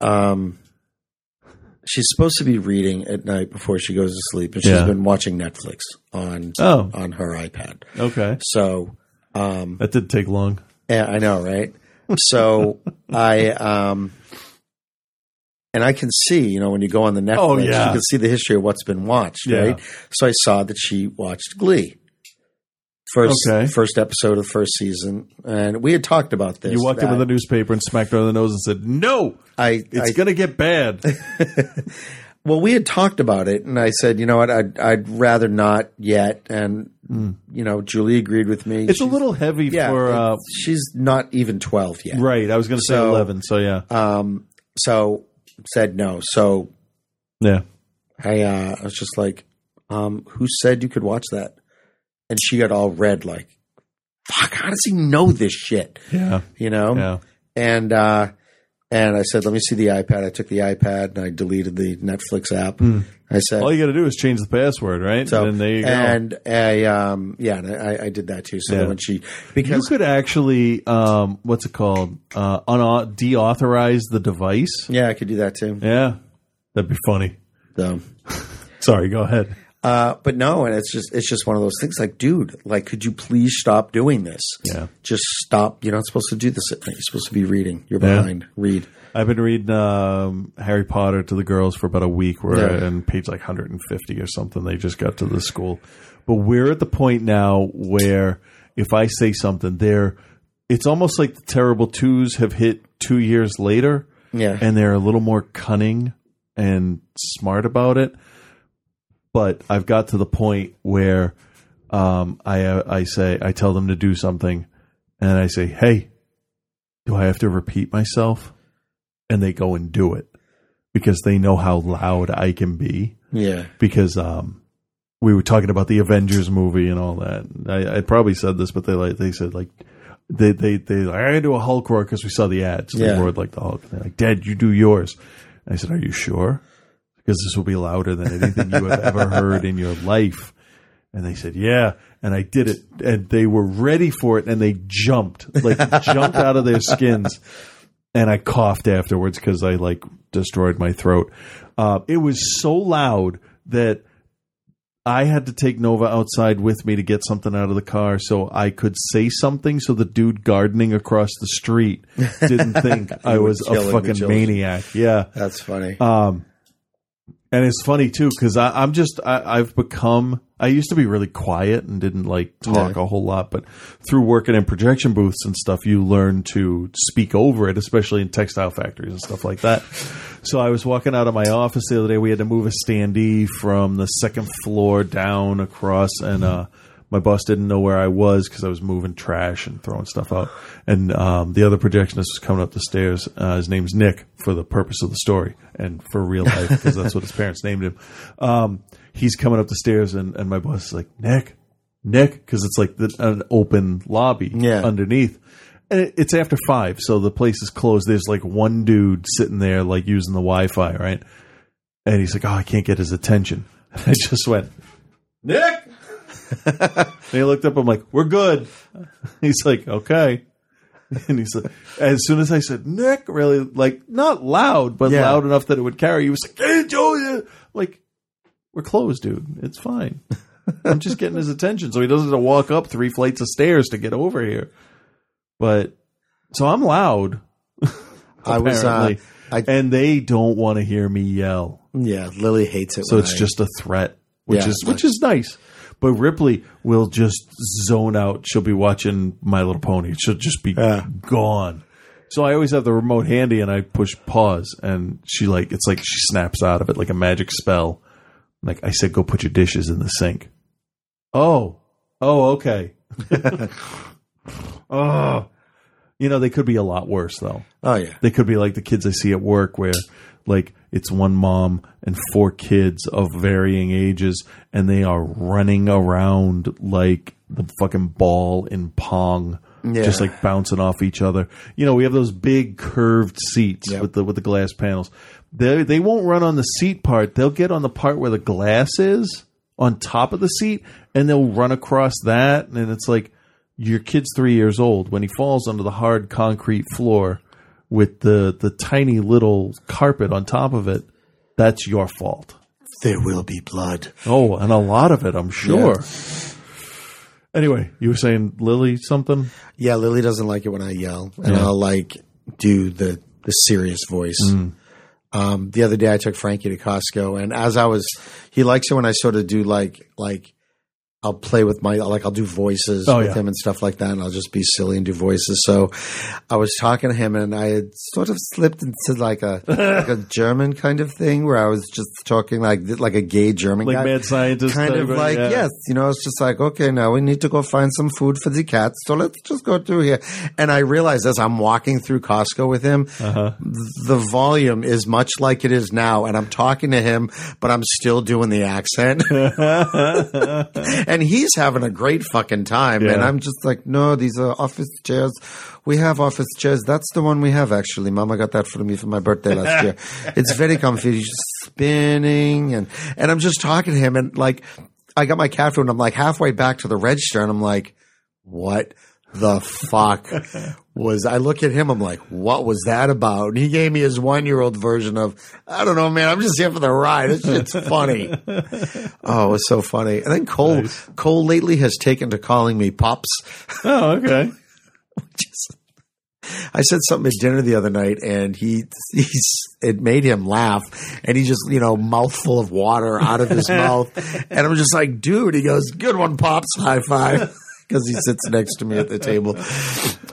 um she's supposed to be reading at night before she goes to sleep, and she's Yeah. been watching Netflix on Oh. on her iPad. Okay. So um That didn't take long. yeah, I know, right? So I um and I can see, you know, when you go on the Netflix, Oh, yeah. you can see the history of what's been watched, Yeah. right? So I saw that she watched Glee. First, Okay. first episode of the first season, and we had talked about this. You walked in with a newspaper and smacked her on the nose and said, "No, I, it's I- to get bad." Well, we had talked about it, and I said, you know what, I'd, I'd rather not yet. And you know, Julie agreed with me. It's a little heavy yeah, for uh, she's not even twelve yet. right. I was going to say eleven. So yeah, Um, so said no. So yeah. I, uh, I was just like, um, who said you could watch that? And she got all red, like, fuck, how does he know this shit? Yeah. You know? Yeah. And, uh, and I said, let me see the iPad. I took the iPad and I deleted the Netflix app. I said. All you got to do is change the password, right? so, and there you go. and I, um, yeah, and I, I did that too. So Yeah. when she, because you could actually, um, what's it called? Uh, un- deauthorize the device. yeah, I could do that too. Yeah, that'd be funny. So, Sorry, go ahead. Uh, but no, and it's just it's just one of those things. Like, dude, like, could you please stop doing this? Yeah. just stop. You're not supposed to do this at night. You're supposed to be reading. You're Yeah. behind. Read. I've been reading um, Harry Potter to the girls for about a week. We're Yeah. on page like 150 or something. They just got to the school, but we're at the point now where if I say something, they're it's almost like the terrible twos have hit two years later, Yeah. and they're a little more cunning and smart about it. But I've got to the point where um, I uh, I say I tell them to do something, and I say, "Hey, do I have to repeat myself?" And they go and do it because they know how loud I can be. Yeah. Because um, we were talking about the Avengers movie and all that. I, I probably said this, but they like they said like they they they like, I do a Hulk roar because we saw the ads. They Yeah. roared like the Hulk. They're like, Dad, you do yours. And I said, Are you sure? Because this will be louder than anything you have ever heard in your life. And they said, Yeah. And I did it. And they were ready for it and they jumped, like jumped out of their skins. And I coughed afterwards because I like destroyed my throat. Uh, it was so loud that I had to take Nova outside with me to get something out of the car so I could say something so the dude gardening across the street didn't think I was a fucking maniac. Yeah. That's funny. Um, and it's funny too because I'm just I, I've become I used to be really quiet and didn't like talk Yeah. a whole lot, but through working in projection booths and stuff, you learn to speak over it, especially in textile factories and stuff like that. So I was walking out of my office the other day. We had to move a standee from the second floor down across, and uh, my boss didn't know where I was because I was moving trash and throwing stuff out. And um, the other projectionist was coming up the stairs. Uh, his name's Nick for the purpose of the story and for real life because that's what his parents named him. Um, he's coming up the stairs, and, and my boss is like, Nick, Nick, because it's like the, an open lobby Yeah. underneath. And it, it's after five, so the place is closed. There's like one dude sitting there, like using the Wi Fi, right? And he's like, Oh, I can't get his attention. And I just went, Nick! he looked up, I'm like, We're good. He's like, Okay. And he's like, as soon as I said, Nick, really, like, not loud, but Yeah. loud enough that it would carry, he was like, Hey. I'm like, we're closed, dude. It's fine. I'm just getting his attention so he doesn't have to walk up three flights of stairs to get over here. But so I'm loud. I was, uh, apparently, I- and they don't want to hear me yell. yeah. Lily hates it. So when it's I- just a threat, which Yeah, is which is nice. But Ripley will just zone out. She'll be watching My Little Pony. She'll just be Yeah. gone. So I always have the remote handy, and I push pause, and she like it's like she snaps out of it like a magic spell. Like I said, go put your dishes in the sink. Oh, oh, okay. oh, you know they could be a lot worse though. Oh yeah. They could be like the kids I see at work where like it's one mom and four kids of varying ages and they are running around like the fucking ball in pong. Yeah. Just like bouncing off each other. You know, we have those big curved seats Yep. with the with the glass panels. They they won't run on the seat part. They'll get on the part where the glass is on top of the seat and they'll run across that and it's like your kid's 3 years old when he falls onto the hard concrete floor with the the tiny little carpet on top of it, that's your fault. There will be blood. Oh, and a lot of it, I'm sure. Anyway, you were saying Lily something? Yeah, Lily doesn't like it when I yell, and Yeah. I'll like do the the serious voice. Mm. Um, the other day, I took Frankie to Costco, and as I was, he likes it when I sort of do like like I'll play with my like I'll do voices Oh, with yeah. him and stuff like that, and I'll just be silly and do voices. So I was talking to him, and I had sort of slipped into like a like a German kind of thing where I was just talking like like a gay German Like guy, mad scientist kind of like yeah. yes, you know, it's just like okay, now we need to go find some food for the cats, so let's just go through here. And I realized as I'm walking through Costco with him, Uh-huh. the volume is much like it is now, and I'm talking to him, but I'm still doing the accent. and he's having a great fucking time. And I'm just like, no, these are office chairs. We have office chairs. That's the one we have, actually. Mama got that for me for my birthday last year. It's very comfy. He's just spinning. And, and I'm just talking to him. And like, I got my cat food and I'm like halfway back to the register and I'm like, what the fuck was I look at him, I'm like, what was that about? And he gave me his one year old version of, I don't know, man, I'm just here for the ride. This shit's funny. oh, it was so funny. And then Cole Cole lately has taken to calling me Pops. Oh, okay. I said something at dinner the other night and he he's it made him laugh and he just, you know, mouthful of water out of his mouth. And I'm just like, dude, he goes, good one, Pops, high five. Because he sits next to me at the table.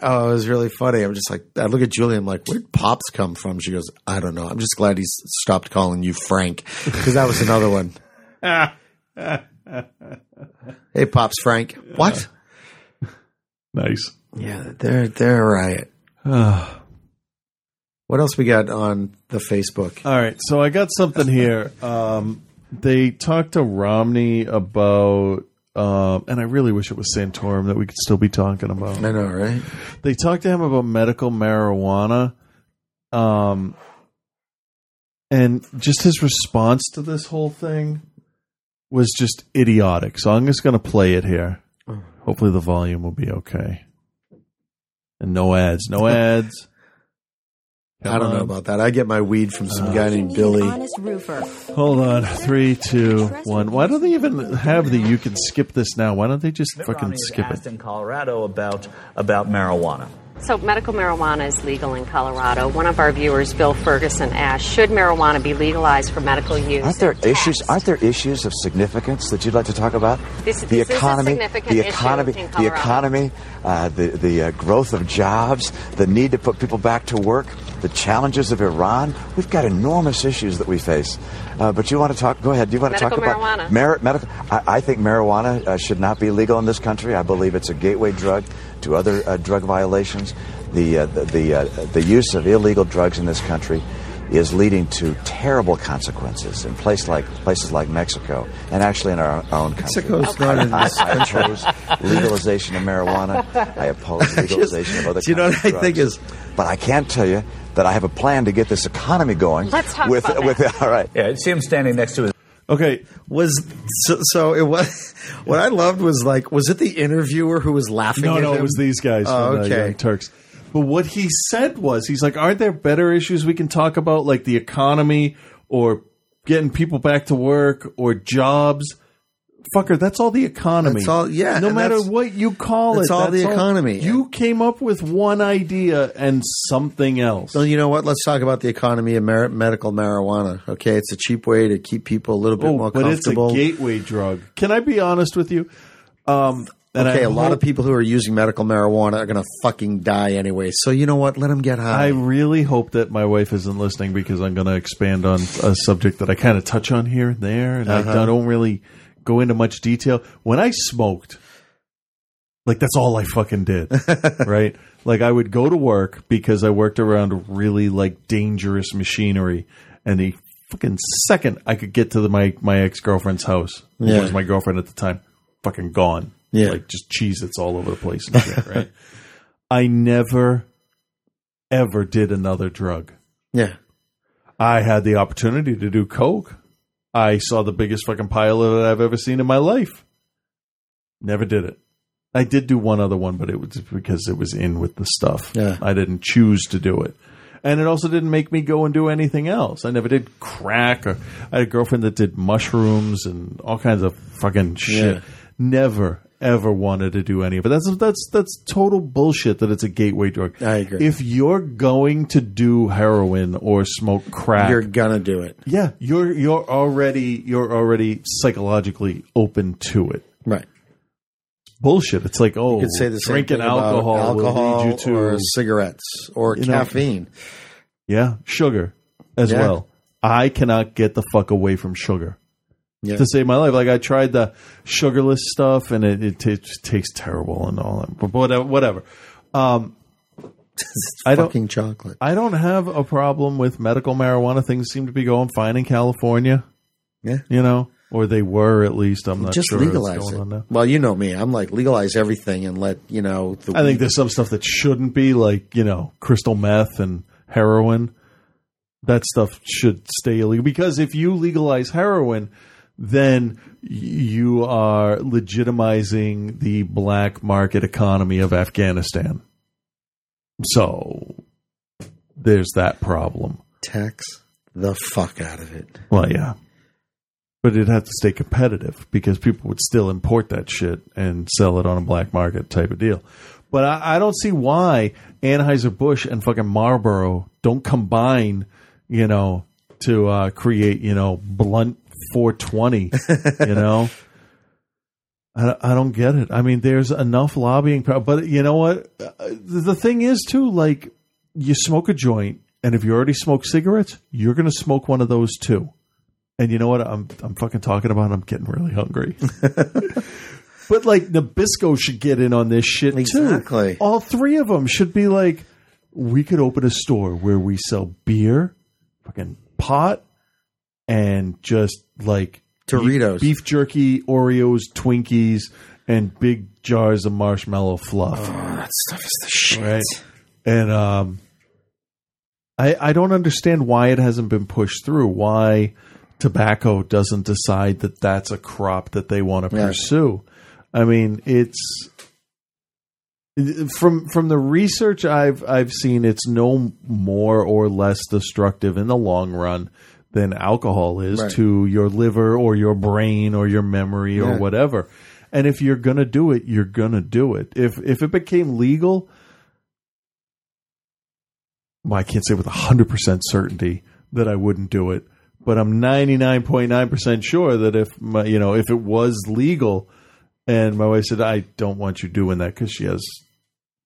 Oh, it was really funny. I'm just like, I look at Julie. I'm like, where'd Pops come from? She goes, I don't know. I'm just glad he's stopped calling you Frank because that was another one. Hey, Pops, Frank. What? Nice. Yeah, they're they're a riot. What else we got on the Facebook? All right, so I got something here. Um, they talked to Romney about, um, and I really wish it was Santorum that we could still be talking about. I know, right? They talked to him about medical marijuana, um, and just his response to this whole thing was just idiotic. So I'm just going to play it here. Hopefully, the volume will be okay. And no ads, no ads. I don't know about that. I get my weed from some guy named Billy. Hold on. Three, two, one. Why don't they even have the you can skip this now? Why don't they just fucking Romney skip asked it? in Colorado about about marijuana. So, medical marijuana is legal in Colorado. One of our viewers, Bill Ferguson, asked Should marijuana be legalized for medical use? Aren't there issues? Aren't there issues of significance that you'd like to talk about? This- the this economy, the economy, the economy, uh, the the uh, growth of jobs, the need to put people back to work, the challenges of Iran. We've got enormous issues that we face. Uh, but you want to talk? Go ahead. Do you want to Medical talk about marijuana. Mar- medical? I, I think marijuana uh, should not be legal in this country. I believe it's a gateway drug to other uh, drug violations. The uh, the the, uh, the use of illegal drugs in this country is leading to terrible consequences in place like places like Mexico and actually in our, our own country. Mexico's not in this I country. oppose legalization of marijuana. I oppose legalization of other. Do you know what of I think is- But I can't tell you that I have a plan to get this economy going. Let's talk with about with that. all right. Yeah, see him standing next to his. Okay, Was so, so it was what I loved was like was it the interviewer who was laughing? No, no, him? it was these guys uh, Oh, from okay. Young Turks. But what he said was, he's like, "Aren't there better issues we can talk about, like the economy or getting people back to work or jobs?" Fucker, that's all the economy. That's all- yeah, No matter that's- what you call that's it, all the economy. You came up with one idea and something else. So you know what? Let's talk about the economy of mar- medical marijuana. Okay, it's a cheap way to keep people a little bit Oh, more but it's a gateway drug. Can I be honest with you? Um, and okay, I a lot hope- of people who are using medical marijuana are going to fucking die anyway. So you know what? Let them get high. I really hope that my wife isn't listening because I'm going to expand on a subject that I kind of touch on here and there, and Uh-huh. I don't really go into much detail. When I smoked, like that's all I fucking did, right? Like I would go to work because I worked around really like dangerous machinery, and the fucking second I could get to the, my my ex girlfriend's house, who Yeah. was my girlfriend at the time, fucking gone. Yeah. like just cheese it's all over the place and shit, right? I never ever did another drug. yeah. I had the opportunity to do coke. I saw the biggest fucking pile of it I've ever seen in my life. Never did it. I did do one other one, but it was because it was in with the stuff. Yeah. I didn't choose to do it. And it also didn't make me go and do anything else. I never did crack or I had a girlfriend that did mushrooms and all kinds of fucking shit. Yeah. Never ever wanted to do any of it. That's that's that's total bullshit that it's a gateway drug. I agree. If you're going to do heroin or smoke crack, You're gonna do it. yeah, you're you're already you're already psychologically open to it. Right. bullshit. It's like, oh, You could say the same drinking alcohol, alcohol will lead you to or cigarettes or You know, caffeine. Yeah, sugar as Yeah. well. I cannot get the fuck away from sugar Yeah. to save my life. Like I tried the sugarless stuff, and it, it, ta- tastes terrible and all that. But whatever. whatever. Um, I don't. Fucking chocolate. I don't have a problem with medical marijuana. Things seem to be going fine in California. Yeah. You know, or they were at least. I'm not Just sure what's legalize going it. on now. Well, you know me. I'm like legalize everything and let you know. The I think there's some stuff that shouldn't be, like you know, crystal meth and heroin. That stuff should stay illegal because if you legalize heroin, then you are legitimizing the black market economy of Afghanistan. So there's that problem. tax the fuck out of it. Well, yeah. But it'd have to stay competitive because people would still import that shit and sell it on a black market type of deal. But I, I don't see why Anheuser-Busch and fucking Marlboro don't combine, you know, to uh, create, you know, blunt 420, you know? I, I don't get it. I mean, there's enough lobbying power. But you know what? Uh, The thing is, too, like, you smoke a joint, and if you already smoke cigarettes, you're going to smoke one of those too. And you know what? I'm I'm fucking talking about. I'm getting really hungry. but like Nabisco should get in on this shit Exactly. too. All three of them should be like, we could open a store where we sell beer, fucking pot, and just like Doritos. beef jerky, Oreos, Twinkies, and big jars of marshmallow fluff that stuff is the shit. right? And um, I I don't understand why it hasn't been pushed through. Why tobacco doesn't decide that that's a crop that they want to Yeah. pursue? I mean, it's from from the research I've I've seen, it's no more or less destructive in the long run than alcohol is Right. to your liver or your brain or your memory or whatever. And if you're gonna do it, you're gonna do it. If if it became legal, well, I can't say with hundred percent certainty that I wouldn't do it, but I'm ninety nine point nine percent sure that if my, you know if it was legal, and my wife said I don't want you doing that because she has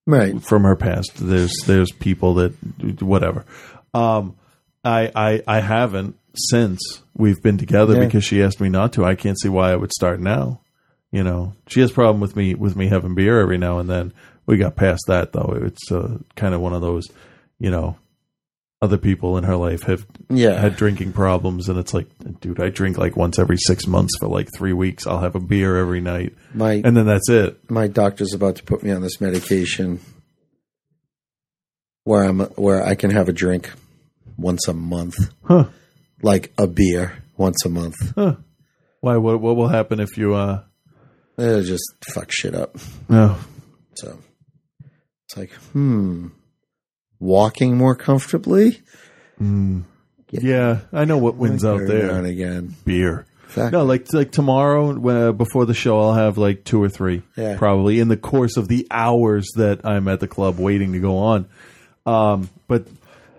Right. from her past. There's there's people that whatever. Um, I I I haven't since we've been together Yeah. because she asked me not to. I can't see why I would start now. You know, she has a problem with me with me having beer every now and then. We got past that though. It's uh, kind of one of those, you know, other people in her life have Yeah. had drinking problems, and it's like, dude, I drink like once every six months for like three weeks. I'll have a beer every night, My and then that's it. my doctor's about to put me on this medication where I'm where I can have a drink once a month, Huh? Like a beer once a month. Huh? Why? What? What will happen if you? uh It'll just fuck shit up. No. So it's like, hmm, walking more comfortably. Yeah, I know what wins out there. and again. Beer. Exactly. No, like like tomorrow uh, before the show, I'll have like two or three, Yeah. probably in the course of the hours that I'm at the club waiting to go on. Um, but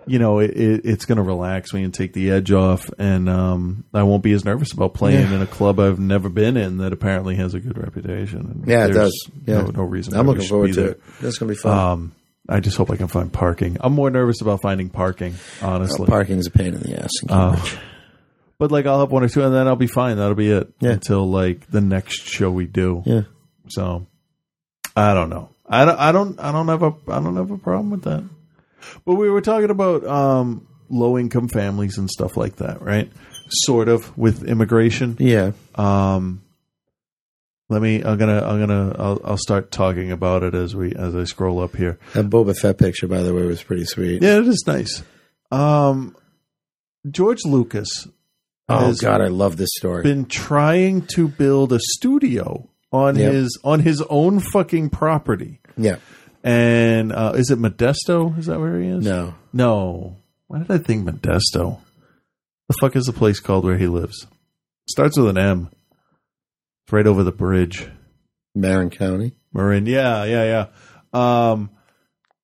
you know, it, it, it's going to relax me and take the edge off, and um, I won't be as nervous about playing Yeah. in a club I've never been in that apparently has a good reputation. And Yeah, it does. Yeah. no, no reason. I'm looking forward to it. That's gonna be fun. Um, I just hope I can find parking. I'm more nervous about finding parking, honestly. Parking is a pain in the ass. In Uh, but like I'll have one or two, and then I'll be fine. That'll be it Yeah. until like the next show we do. yeah. So I don't know. I don't. I don't. I don't have a. I don't have a problem with that. But we were talking about um, low income families and stuff like that, right? Sort of with immigration. Yeah. Um, let me. I'm gonna. I'm gonna. I'll, I'll start talking about it as we as I scroll up here. That Boba Fett picture, by the way, was pretty sweet. Yeah, it is nice. Um, George Lucas. Oh God, I love this story. been trying to build a studio on Yep. his on his own fucking property. yeah. And uh, is it Modesto? Is that where he is? No. No. Why did I think Modesto? The fuck is the place called where he lives? Starts with an M. It's right over the bridge. Marin County. Marin. Yeah, yeah, yeah. Um,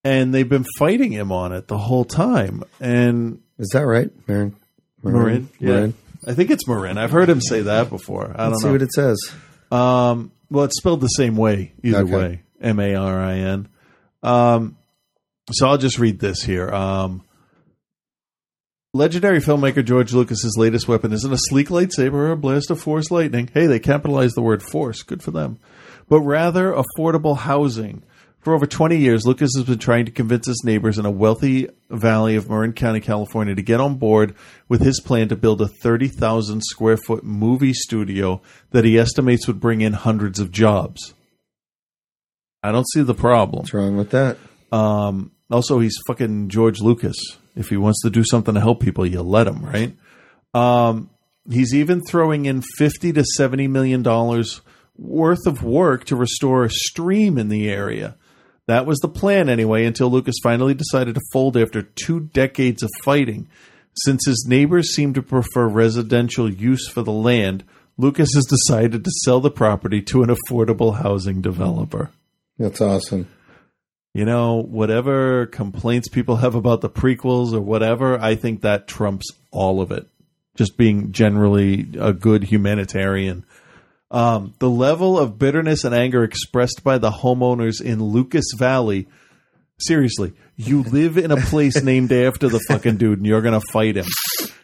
and they've been fighting him on it the whole time. And Is that right? Marin. Marin, yeah. Marin. I think it's Marin. I've heard him say that before. I Let's see don't what it says. Um, well, it's spelled the same way either Okay. way. M A R I N. Um, so I'll just read this here. Um, legendary filmmaker George Lucas's latest weapon isn't a sleek lightsaber or a blast of force lightning. Hey, they capitalized the word force. Good for them. But rather affordable housing. For over 20 years, Lucas has been trying to convince his neighbors in a wealthy valley of Marin County, California, to get on board with his plan to build a 30,000 square foot movie studio that he estimates would bring in hundreds of jobs. I don't see the problem. What's wrong with that? Um, also, he's fucking George Lucas. If he wants to do something to help people, you let him, right? Um, he's even throwing in fifty to seventy million dollars worth of work to restore a stream in the area. That was the plan anyway, until Lucas finally decided to fold after two decades of fighting. Since his neighbors seem to prefer residential use for the land, Lucas has decided to sell the property to an affordable housing developer That's awesome. you know, whatever complaints people have about the prequels or whatever, I think that trumps all of it. Just being generally a good humanitarian. Um, the level of bitterness and anger expressed by the homeowners in Lucas Valley. Seriously, you live in a place named after the fucking dude and you're going to fight him.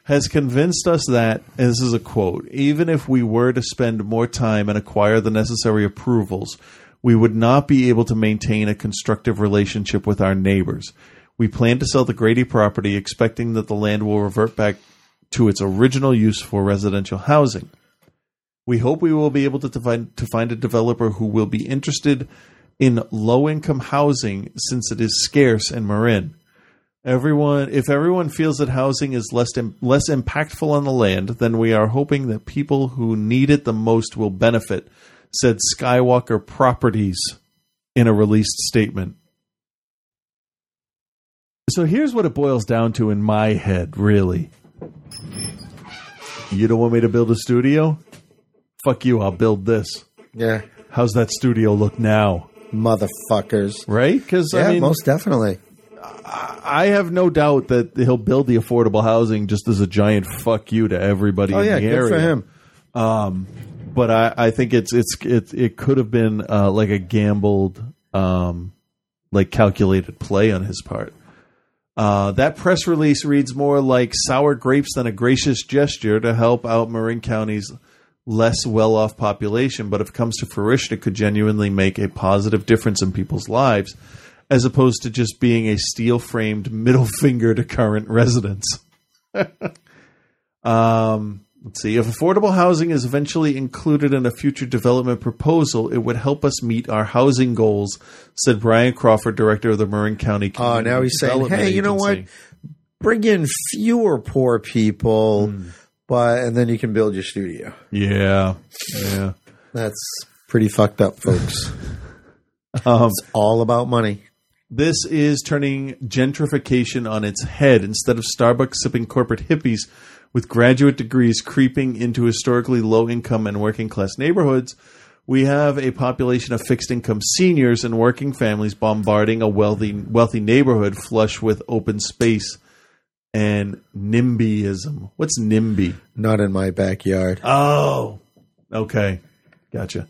Has convinced us that, and this is a quote, even if we were to spend more time and acquire the necessary approvals, we would not be able to maintain a constructive relationship with our neighbors. We plan to sell the Grady property, expecting that the land will revert back to its original use for residential housing. We hope we will be able to find to find a developer who will be interested in low income housing since it is scarce in Marin. Everyone, if everyone feels that housing is less less impactful on the land, then we are hoping that people who need it the most will benefit, said Skywalker Properties in a released statement. So here's what it boils down to in my head, really. You don't want me to build a studio? Fuck you, I'll build this. Yeah. How's that studio look now? Motherfuckers. Right? Because Yeah, I mean, most definitely. I have no doubt that he'll build the affordable housing just as a giant fuck you to everybody Oh in yeah, the good for him. Um, but I, I think it's it's it it could have been uh, like a gambled, um, like calculated play on his part. Uh, that press release reads more like sour grapes than a gracious gesture to help out Marin County's less well off population, but if it comes to fruition, it could genuinely make a positive difference in people's lives, as opposed to just being a steel framed middle finger to current residents. um, let's see. If affordable housing is eventually included in a future development proposal, it would help us meet our housing goals, said Brian Crawford, director of the Marin County. Oh, now he's saying, hey, you know what? Bring in fewer poor people, Hmm. but and then you can build your studio. Yeah, yeah. That's pretty fucked up, folks. Um, it's all about money. This is turning gentrification on its head. Instead of Starbucks sipping corporate hippies with graduate degrees creeping into historically low income and working class neighborhoods, we have a population of fixed income seniors and working families bombarding a wealthy wealthy neighborhood flush with open space and NIMBYism. What's NIMBY? Not in my backyard. Oh, okay. Gotcha.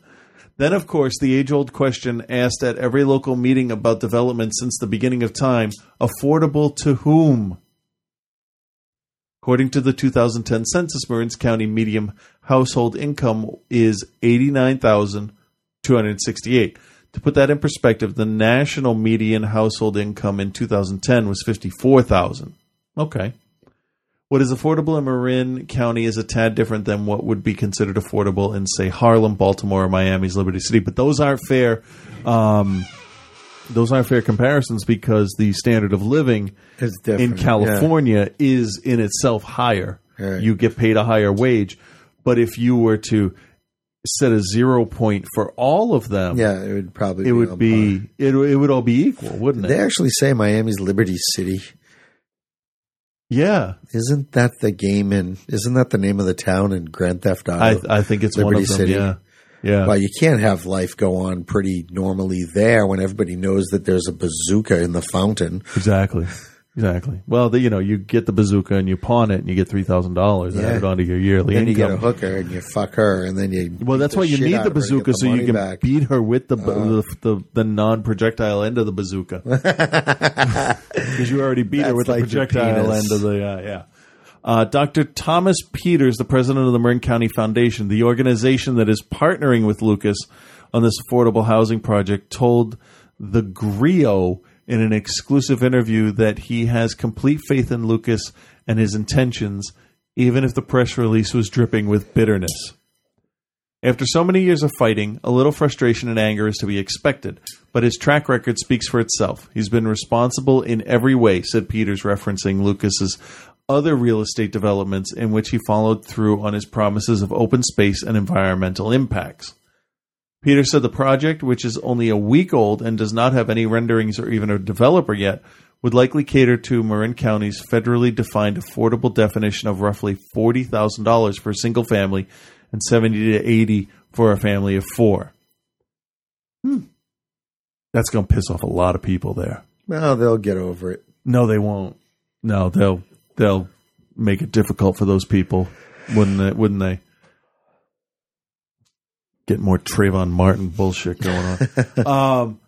Then, of course, the age old question asked at every local meeting about development since the beginning of time affordable to whom? According to the 2010 census, Marin's County median household income is 89268 To put that in perspective, the national median household income in 2010 was 54000 Okay. What is affordable in Marin County is a tad different than what would be considered affordable in, say, Harlem, Baltimore, or Miami's Liberty City. But those aren't fair. Um, those aren't fair comparisons because the standard of living in California is in itself higher. Right. You get paid a higher wage. But if you were to set a zero point for all of them, Yeah, it would probably it be would be it, it would all be equal, wouldn't it? They actually say Miami's Liberty City. Yeah, Isn't that the game in? Isn't that the name of the town in Grand Theft Auto? I I think it's one Liberty of them. City. Yeah, yeah. Well, you can't have life go on pretty normally there when everybody knows that there's a bazooka in the fountain. Exactly. Exactly. Well, the, you know, you get the bazooka and you pawn it and you get three thousand dollars and add it onto your yearly Then you income. get a hooker and you fuck her, and then you. well, that's why you need the of her and bazooka the so you can back. beat her with the Oh. the, the, the non projectile end of the bazooka because you already beat her with like the projectile end of the uh, yeah. Uh, Dr. Thomas Peters, the president of the Marin County Foundation, the organization that is partnering with Lucas on this affordable housing project, told the Grio in an exclusive interview that he has complete faith in Lucas and his intentions, even if the press release was dripping with bitterness. After so many years of fighting, a little frustration and anger is to be expected, but his track record speaks for itself. He's been responsible in every way, said Peters, referencing Lucas's other real estate developments in which he followed through on his promises of open space and environmental impacts. Peter said the project, which is only a week old and does not have any renderings or even a developer yet, would likely cater to Marin County's federally defined affordable definition of roughly $40,000 for a single family and 70 to 80 for a family of four. Hmm. That's going to piss off a lot of people there. Well, they'll get over it. No, they won't. No, they'll they'll make it difficult for those people, wouldn't they? Wouldn't they? Get more Trayvon Martin bullshit going on. um,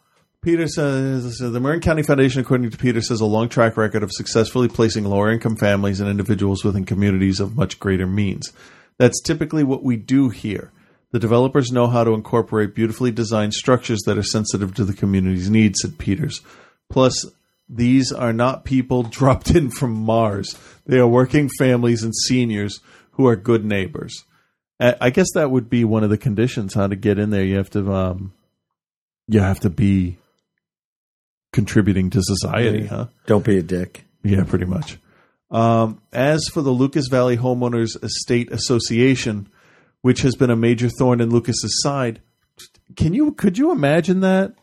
Peter says the Marin County Foundation, according to Peter, says a long track record of successfully placing lower income families and individuals within communities of much greater means. That's typically what we do here. The developers know how to incorporate beautifully designed structures that are sensitive to the community's needs, said Peters. Plus, these are not people dropped in from Mars. They are working families and seniors who are good neighbors. I guess that would be one of the conditions how to get in there. You have to, um, you have to be contributing to society, Yeah. huh? Don't be a dick. Yeah, pretty much. Um, as for the Lucas Valley Homeowners Estate Association, which has been a major thorn in Lucas's side, can you could you imagine that?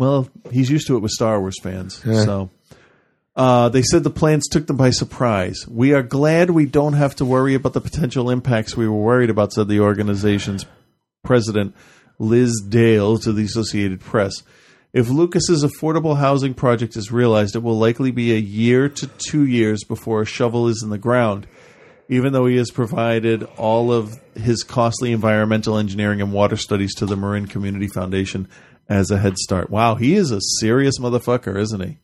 Well, he's used to it with Star Wars fans, Yeah. so. Uh, they said the plans took them by surprise. We are glad we don't have to worry about the potential impacts we were worried about, said the organization's president, Liz Dale, to the Associated Press. If Lucas's affordable housing project is realized, it will likely be a year to two years before a shovel is in the ground, even though he has provided all of his costly environmental engineering and water studies to the Marin Community Foundation as a head start. Wow, he is a serious motherfucker, isn't he?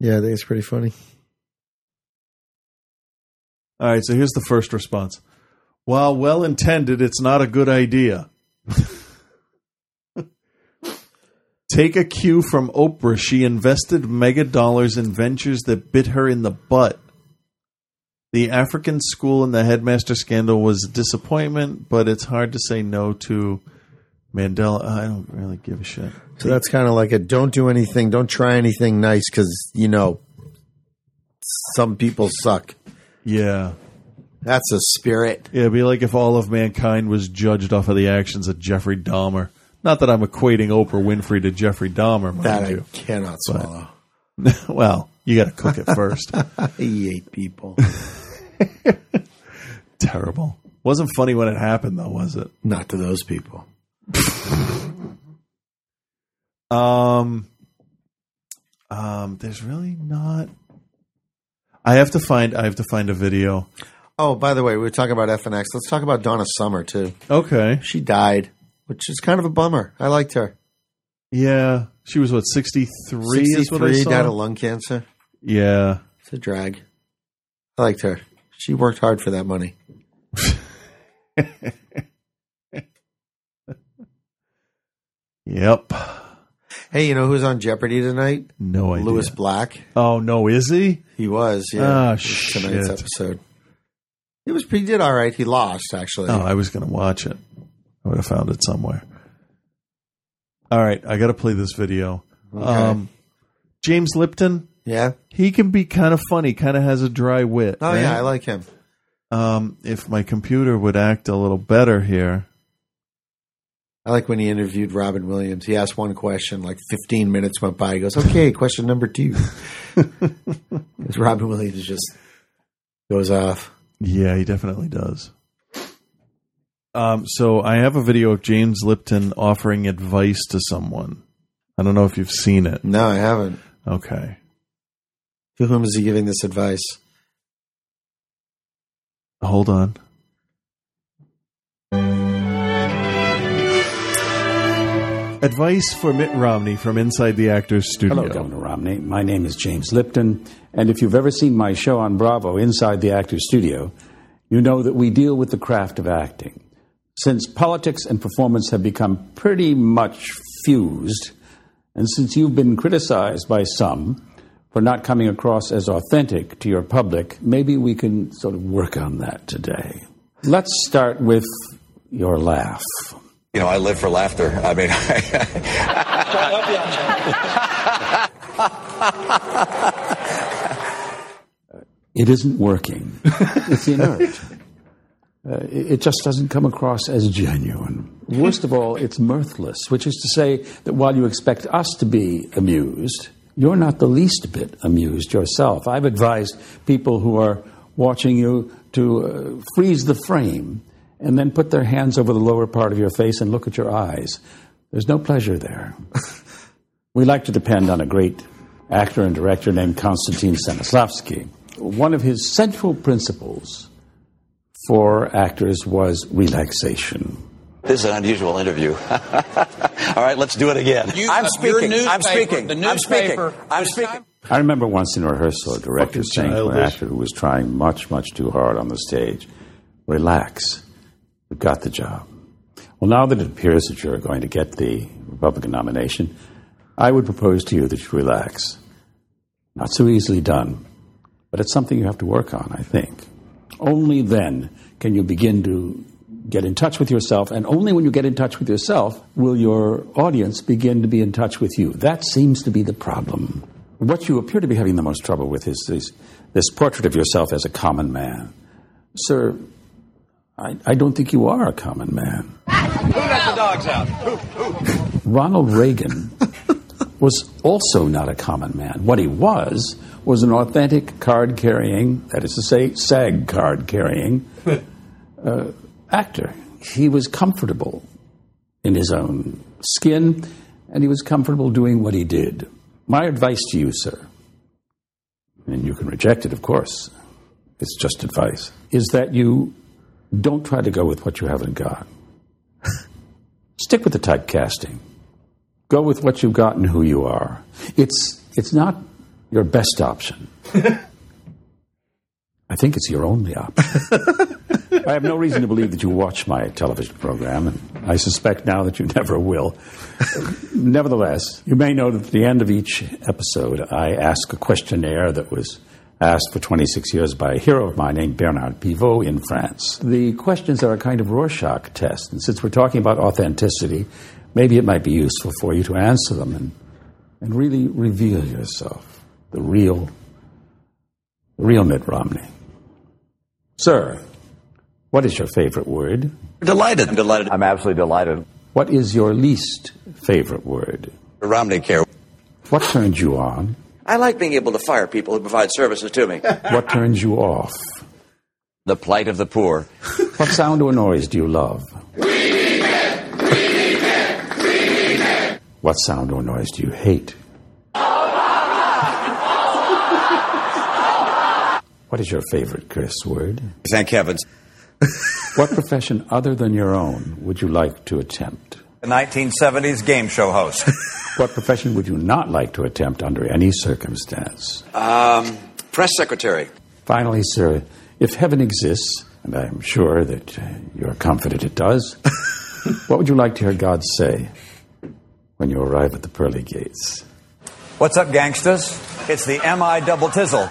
Yeah, I think it's pretty funny. All right, so here's the first response. While well intended, it's not a good idea. Take a cue from Oprah. She invested mega dollars in ventures that bit her in the butt. The African school and the headmaster scandal was a disappointment, but it's hard to say no to Mandela. Uh, I don't really give a shit. So that's kind of like a don't do anything, don't try anything nice because you know some people suck. Yeah. That's a spirit. Yeah, it'd be like if all of mankind was judged off of the actions of Jeffrey Dahmer. Not that I'm equating Oprah Winfrey to Jeffrey Dahmer, That I you. cannot swallow. well, you got to cook it first. he ate people. Terrible. Wasn't funny when it happened, though, was it? Not to those people. Um, um, there's really not. I have to find. I have to find a video. Oh, by the way, we were talking about FNX. Let's talk about Donna Summer too. Okay. She died, which is kind of a bummer. I liked her. Yeah, she was what 63 is what I 63, saw. died of lung cancer. yeah. It's a drag. I liked her. She worked hard for that money. Yep. Hey, you know who's on Jeopardy tonight? No idea. Lewis Black. Oh no, is he? He was. Yeah. Ah, It was tonight's shit. episode. He was. He did all right. He lost actually. Oh, I was going to watch it. I would have found it somewhere. All right, I got to play this video. Okay. Um, James Lipton, yeah. he can be kind of funny. Kind of has a dry wit. Oh right? yeah, I like him. Um, if my computer would act a little better here. I like when he interviewed Robin Williams. He asked one question, like 15 minutes went by. He goes, "Okay, question number two. Because Robin Williams just goes off. Yeah, he definitely does. Um, so I have a video of James Lipton offering advice to someone. I don't know if you've seen it. No, I haven't. Okay. To whom is he giving this advice? Hold on. Advice for Mitt Romney from inside the actor's studio. Hello, Governor Romney. My name is James Lipton, and if you've ever seen my show on Bravo, Inside the Actor's Studio, you know that we deal with the craft of acting. Since politics and performance have become pretty much fused, and since you've been criticized by some for not coming across as authentic to your public, maybe we can sort of work on that today. Let's start with your laugh. You know, I live for laughter. I mean, It isn't working. it's inert. Uh, it just doesn't come across as genuine. Worst of all, it's mirthless, which is to say that while you expect us to be amused, you're not the least bit amused yourself. I've advised people who are watching you to uh, freeze the frame and then put their hands over the lower part of your face and look at your eyes. There's no pleasure there. we like to depend on a great actor and director named Konstantin Stanislavski. One of his central principles for actors was relaxation. this is an unusual interview. All right, let's do it again. I'm speaking. I'm speaking. I'm speaking. I'm speaking. I remember once in rehearsal, a director saying to an actor who was trying much, much too hard on the stage, Relax. You've got the job. Well, now that it appears that you're going to get the Republican nomination, I would propose to you that you relax. Not so easily done, but it's something you have to work on, I think. Only then can you begin to get in touch with yourself, and only when you get in touch with yourself will your audience begin to be in touch with you. That seems to be the problem. What you appear to be having the most trouble with is this, this portrait of yourself as a common man. Sir, I, I don't think you are a common man. Who let the dogs out? Who? Who? Ronald Reagan was also not a common man. What he was was an authentic card carrying, that is to say, SAG card carrying uh, actor. He was comfortable in his own skin, and he was comfortable doing what he did. My advice to you, sir, and you can reject it, of course, it's just advice, is that you don't try to go with what you haven't got. Stick with the typecasting. Go with what you've got and who you are. It's, it's not your best option. I think it's your only option. I have no reason to believe that you watch my television program, and I suspect now that you never will. Nevertheless, you may know that at the end of each episode, I ask a questionnaire that was asked for 26 years by a hero of mine named Bernard Pivot in France. The questions are a kind of Rorschach test, and since we're talking about authenticity, maybe it might be useful for you to answer them and, and really reveal yourself, the real, the real Mitt Romney. Sir, what is your favorite word? Delighted. I'm delighted. I'm absolutely delighted. What is your least favorite word? Romney care. What turned you on? I like being able to fire people who provide services to me. What turns you off? the plight of the poor. What sound or noise do you love? What sound or noise do you hate? What is your favorite curse word? Thank heavens. What profession other than your own would you like to attempt? The 1970s game show host. What profession would you not like to attempt under any circumstance? Um, press secretary. Finally, sir, if heaven exists, and I'm sure that uh, you're confident it does, what would you like to hear God say when you arrive at the pearly gates? What's up, gangsters? It's the MI double tizzle.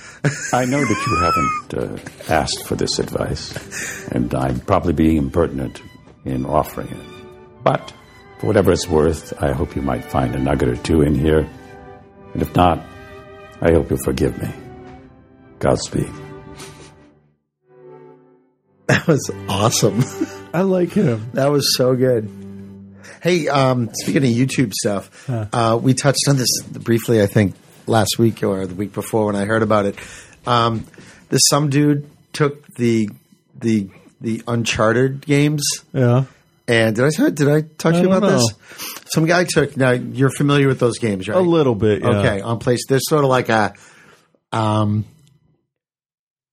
I know that you haven't uh, asked for this advice, and I'm probably being impertinent in offering it. But for whatever it's worth, I hope you might find a nugget or two in here. And if not, I hope you'll forgive me. Godspeed. That was awesome. I like him. That was so good. Hey, um, speaking of YouTube stuff, uh, we touched on this briefly, I think, last week or the week before when I heard about it. Um, this some dude took the the the Uncharted games. Yeah. And did I did I talk to I you about don't this? Some guy took. Now you're familiar with those games, right? A little bit, yeah. Okay, on place. They're sort of like a um,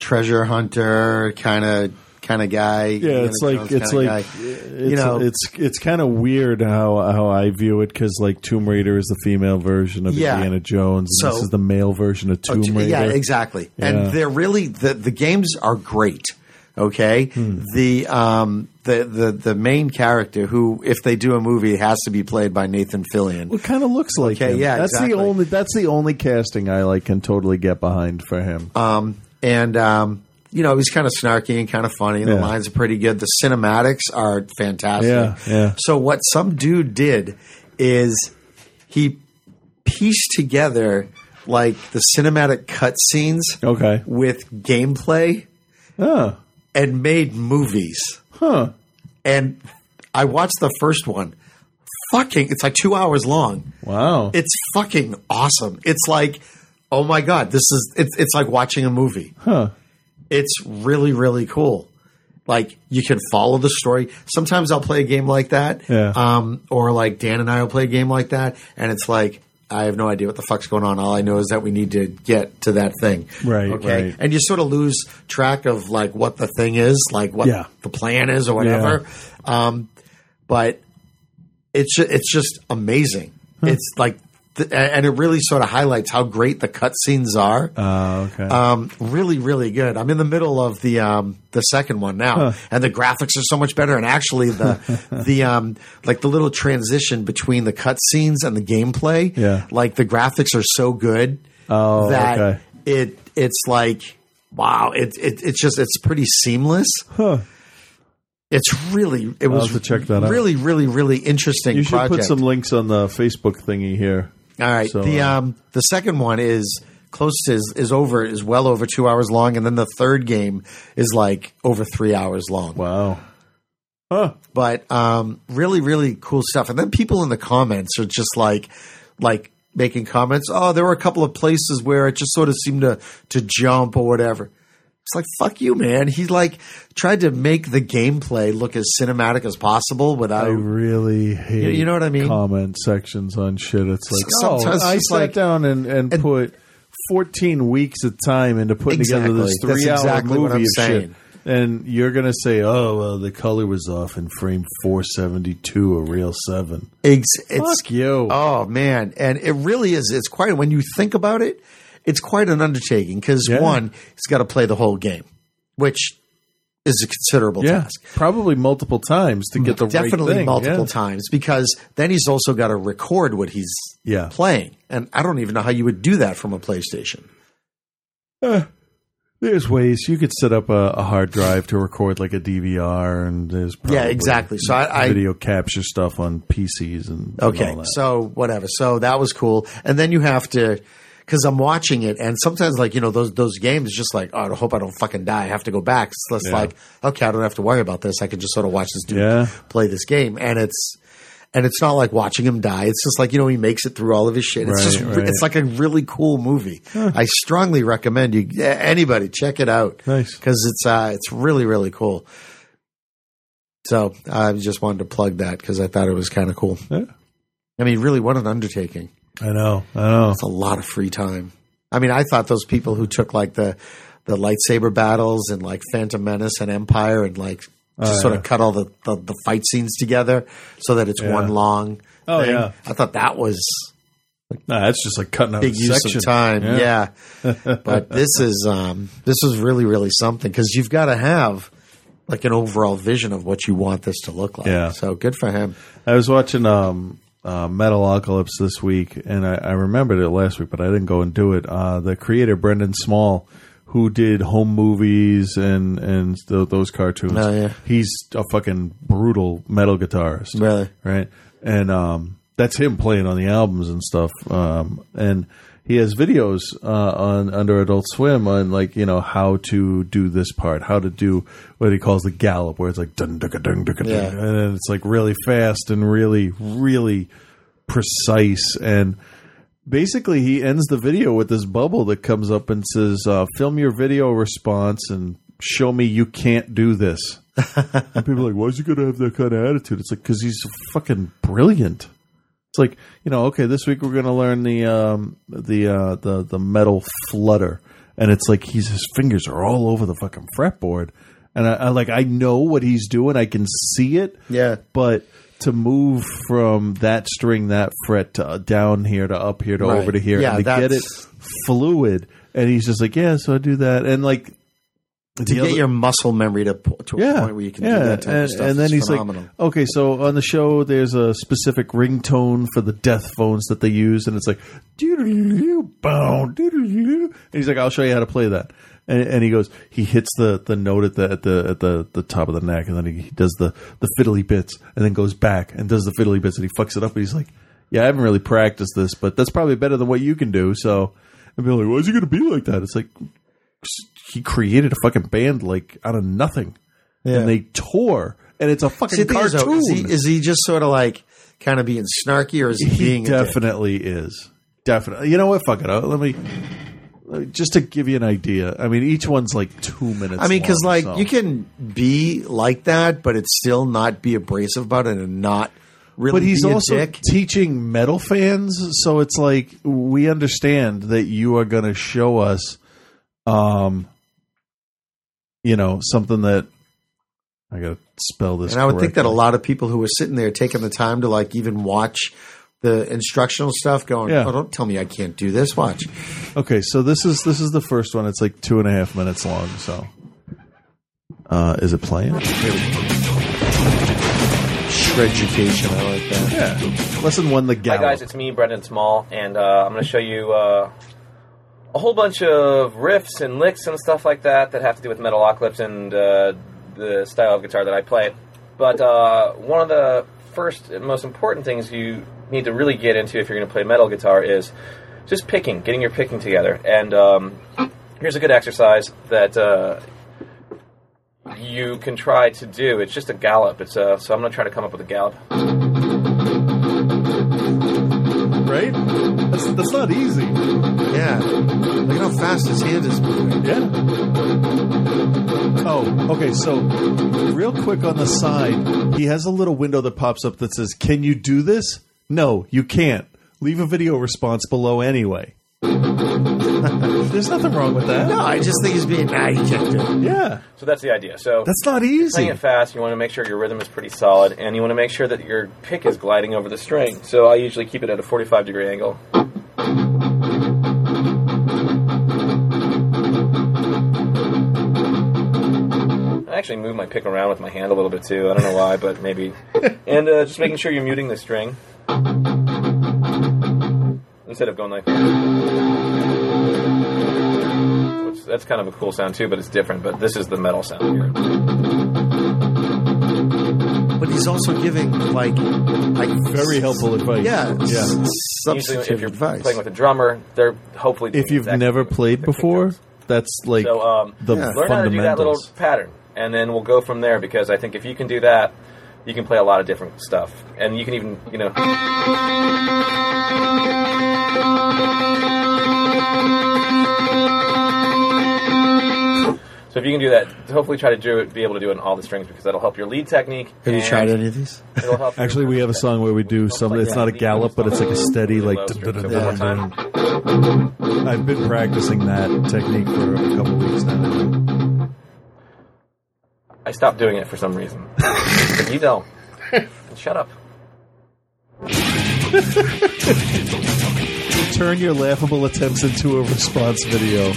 treasure hunter kind of kind of guy. Yeah, it's like it's like it's, you know, it's it's kind of weird how how I view it because like Tomb Raider is the female version of Yeah. Indiana Jones, and So- this is the male version of Oh, Tomb Raider. Yeah, exactly. Yeah. And they're really the the games are great. Okay, Hmm. the um the, the the main character who, if they do a movie, has to be played by Nathan Fillion. It kind of looks like Okay, him. yeah, that's exactly. the only that's the only casting I like can totally get behind for him. Um, and um, you know, he's kind of snarky and kind of funny. And The Yeah. lines are pretty good. The cinematics are fantastic. Yeah, yeah. So what some dude did is he pieced together like the cinematic cutscenes Okay. with gameplay Oh, and made movies. huh. And I watched the first one. Fucking, it's like two hours long. Wow. It's fucking awesome. It's like, oh my god, this is it's it's like watching a movie. Huh. It's really really cool. Like you can follow the story. Sometimes I'll play a game like that, Yeah. um, or like Dan and I will play a game like that, and it's like I have no idea what the fuck's going on. All I know is that we need to get to that thing, Right, Okay, right. and you sort of lose track of like what the thing is, like what Yeah. the plan is, or whatever. Um, but it's it's just amazing. It's like, th- and it really sort of highlights how great the cutscenes are. Oh, okay. Um, really, really good. I'm in the middle of the um, the second one now, Huh. and the graphics are so much better. And actually, the the um, like the little transition between the cutscenes and the gameplay, Yeah. like the graphics are so good Oh, that okay. it it's like wow, it, it it's just it's pretty seamless. Huh. It's really it I'll was check that out. really really really interesting. You should project. put some links on the Facebook thingy here. All right. So, the uh, um the second one is close to is, is over is well over two hours long, and then the third game is like over three hours long. Wow. Huh. But um really really cool stuff. And then people in the comments are just like like making comments. Oh, there were a couple of places where it just sort of seemed to to jump or whatever. It's like fuck you, man. He like tried to make the gameplay look as cinematic as possible without I really hate you know what I mean? comment sections on shit. It's like, Sometimes oh, I sat like- down and, and, put 14 weeks of time into putting together this Exactly. That's three hour exactly what movie I'm of saying. shit. And you're going to say, oh, well, the color was off in frame 472, a real 7. Ex- it's, Fuck you. Oh man, and it really is. It's quite when you think about it, it's quite an undertaking because Yeah. one, he's got to play the whole game, which is a considerable yeah, task. probably multiple times to get the Definitely right thing. multiple yeah. times because then he's also got to record what he's Yeah. playing, and I don't even know how you would do that from a PlayStation. Eh, there's ways you could set up a, a hard drive to record like a DVR, and there's probably Yeah, exactly. So I- I- video capture stuff on PCs and and Okay, that. so whatever. So that was cool, and then you have to. Because I'm watching it, and sometimes, like you know, those those games, just like, oh, I hope I don't fucking die. I have to go back. It's less Yeah. like, okay, I don't have to worry about this. I can just sort of watch this dude Yeah. play this game, and it's and it's not like watching him die. It's just like you know, he makes it through all of his shit. It's Right, just right. it's like a really cool movie. I strongly recommend you anybody check it out. Nice. because it's uh, it's really really cool. So I just wanted to plug that because I thought it was kind of cool. Yeah. I mean, really, what an undertaking! I know, I know. It's a lot of free time. I mean, I thought those people who took like the the lightsaber battles and like Phantom Menace and Empire and like just Oh, sort yeah. of cut all the, the the fight scenes together so that it's Yeah. one long. Oh, thing. yeah. I thought that was Nah, that's just like cutting out big a use section. of time. Yeah, but this is um this is really really something because you've got to have like an overall vision of what you want this to look like. Yeah. So good for him. I was watching um, uh, Metalocalypse this week, and I, I remembered it last week, but I didn't go and do it. Uh, the creator Brendan Small, who did home movies and and th- those cartoons, Oh, yeah. he's a fucking brutal metal guitarist, Really? right? And um, that's him playing on the albums and stuff. Um, and he has videos uh, on under Adult Swim on like you know how to do this part, how to do what he calls the gallop, where it's like dun dun dun dun dun, Yeah. and then it's like really fast and really really precise and. Basically, he ends the video with this bubble that comes up and says, uh, "Film your video response and show me you can't do this." and people are like, "Why is he going to have that kind of attitude?" It's like because he's fucking brilliant. It's like you know, okay, this week we're going to learn the um, the uh, the the metal flutter, and it's like he's his fingers are all over the fucking fretboard, and I, I like I know what he's doing, I can see it, Yeah. but to move from that string, that fret to uh, down here to up here to Right. over to here, Yeah, and to get it fluid, and he's just like, yeah, so I do that, and like to the get other- your muscle memory to to a yeah, point where you can yeah. do that type and, of stuff. And then he's phenomenal. like, okay, so on the show, there's a specific ringtone for the death phones that they use, and it's like, bow, and he's like, I'll show you how to play that. And, and he goes, he hits the, the note at the at the at the, the top of the neck, and then he, he does the the fiddly bits, and then goes back and does the fiddly bits, and he fucks it up. And he's like, yeah, I haven't really practiced this, but that's probably better than what you can do. So, and be like, why is he going to be like that? It's like he created a fucking band like out of nothing, Yeah. and they tour, and it's a fucking See, the thing is, though, cartoon. is, he, is he just sort of like kind of being snarky, or is he, he being a dick? definitely is. Definitely. You know what? Fuck it. Uh, Let me. Just to give you an idea, I mean, each one's like two minutes. I mean, because like so. you can be like that, but it's still not be abrasive about it and not really. but he's also dick. teaching metal fans, so it's like we understand that you are going to show us, um, you know, something that I got to spell this. And I would think that a lot of people who were sitting there taking the time to like even watch the instructional stuff, going, Yeah. "Oh, don't tell me I can't do this." Watch. Okay, so this is this is the first one. It's like two and a half minutes long. So, uh, is it playing? Shreducation, I like that. Yeah. Lesson one: the Hi guys, it's me, Brendan Small, and uh, I'm going to show you uh, a whole bunch of riffs and licks and stuff like that that have to do with Metalocalypse and uh, the style of guitar that I play. But uh, one of the first and most important things you need to really get into if you're going to play metal guitar is just picking, getting your picking together. And um, here's a good exercise that uh, you can try to do. It's just a gallop. It's uh, so I'm going to try to come up with a gallop. Right? That's, that's not easy. Yeah. Look at how fast his hand is moving. Yeah. Oh, okay. So, real quick on the side, he has a little window that pops up that says, Can you do this? No, you can't. Leave a video response below anyway. There's nothing wrong with that. No, I just think he's being nah, you can't do it. Yeah. So that's the idea. So That's not easy. Playing easy. it fast, you want to make sure your rhythm is pretty solid, and you want to make sure that your pick is gliding over the string. So I usually keep it at a 45 degree angle. Actually move my pick around with my hand a little bit too. I don't know why, but maybe. And uh, just making sure you're muting the string instead of going like. Which, that's kind of a cool sound too, but it's different. But this is the metal sound here. But he's also giving like like Very helpful advice. Yeah, Yeah. s- Usually, substantive if you're advice. playing with a drummer, they're hopefully. doing If you've exactly never played before, that's like so um, the learn how to do that little pattern, and then we'll go from there. Because I think if you can do that, you can play a lot of different stuff, and you can even you know. So if you can do that, hopefully try to do it, be able to do it in all the strings because that'll help your lead technique. Have you tried any of these? It'll help. Actually, we have a song where we do something. It's not a gallop, but it's like a steady, like. I've been practicing that technique for a couple weeks now. I stopped doing it for some reason. But you don't. Shut up. Turn your laughable attempts into a response video.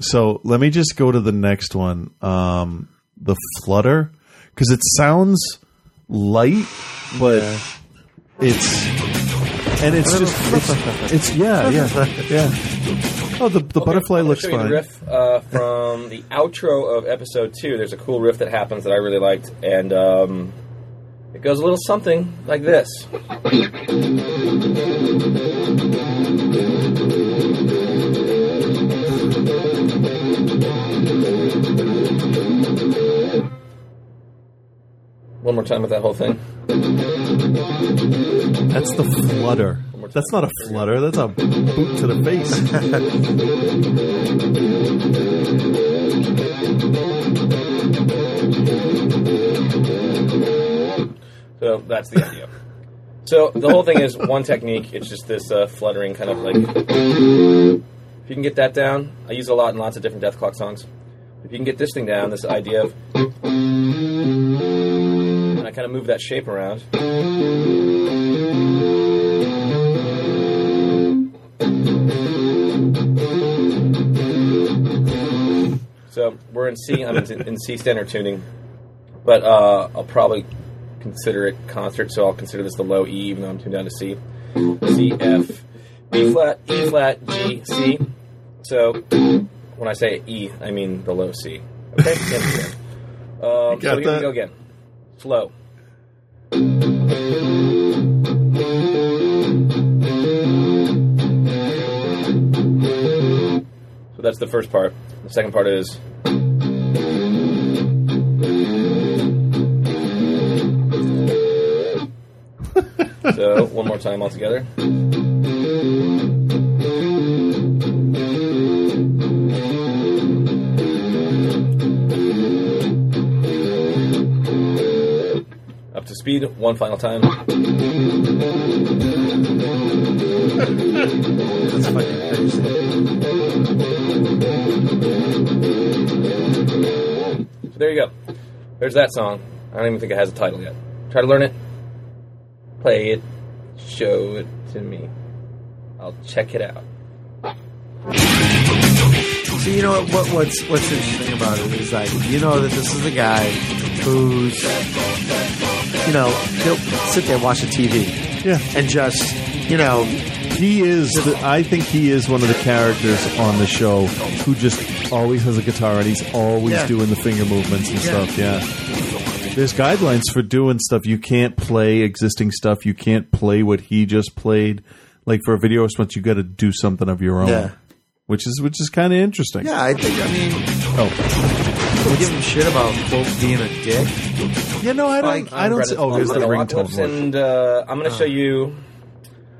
So let me just go to the next one. Um, the flutter, because it sounds light, but it's and it's just it's, it's yeah yeah yeah. Oh, the the butterfly I'm looks show you fine. the riff uh, from the outro of episode two. There's a cool riff that happens that I really liked, and um, it goes a little something like this. One more time with that whole thing. That's the flutter. That's not a flutter. That's a boot to the face. So that's the idea. So the whole thing is one technique. It's just this uh, fluttering kind of like. If you can get that down, I use a lot in lots of different Dethklok songs. If you can get this thing down, this idea of, and I kind of move that shape around. So we're in C. I'm in, in C standard tuning, but uh, I'll probably consider it concert. So I'll consider this the low E, even though I'm tuned down to C. C F B flat E flat G C. So when I say E, I mean the low C. Okay. Um, so here that? we go again. Slow. That's the first part. The second part is. so one more time all together. Up to speed, one final time. That's fucking crazy. So there you go. There's that song. I don't even think it has a title yet. Try to learn it. Play it. Show it to me. I'll check it out. So you know what, what? What's what's interesting about it is like you know that this is a guy who's you know he'll sit there and watch the TV, yeah, and just you know he is. The, I think he is one of the characters on the show who just always has a guitar and he's always Yeah. doing the finger movements and Yeah. stuff. Yeah. There's guidelines for doing stuff. You can't play existing stuff. You can't play what he just played. Like for a video response, you got to do something of your own. Yeah. Which is which is kind of interesting. yeah. I think I mean Oh, people give him shit about quote being a dick. yeah. No, I don't. Like, I don't. See, oh, here's the ringtone. And uh, I'm going to show you.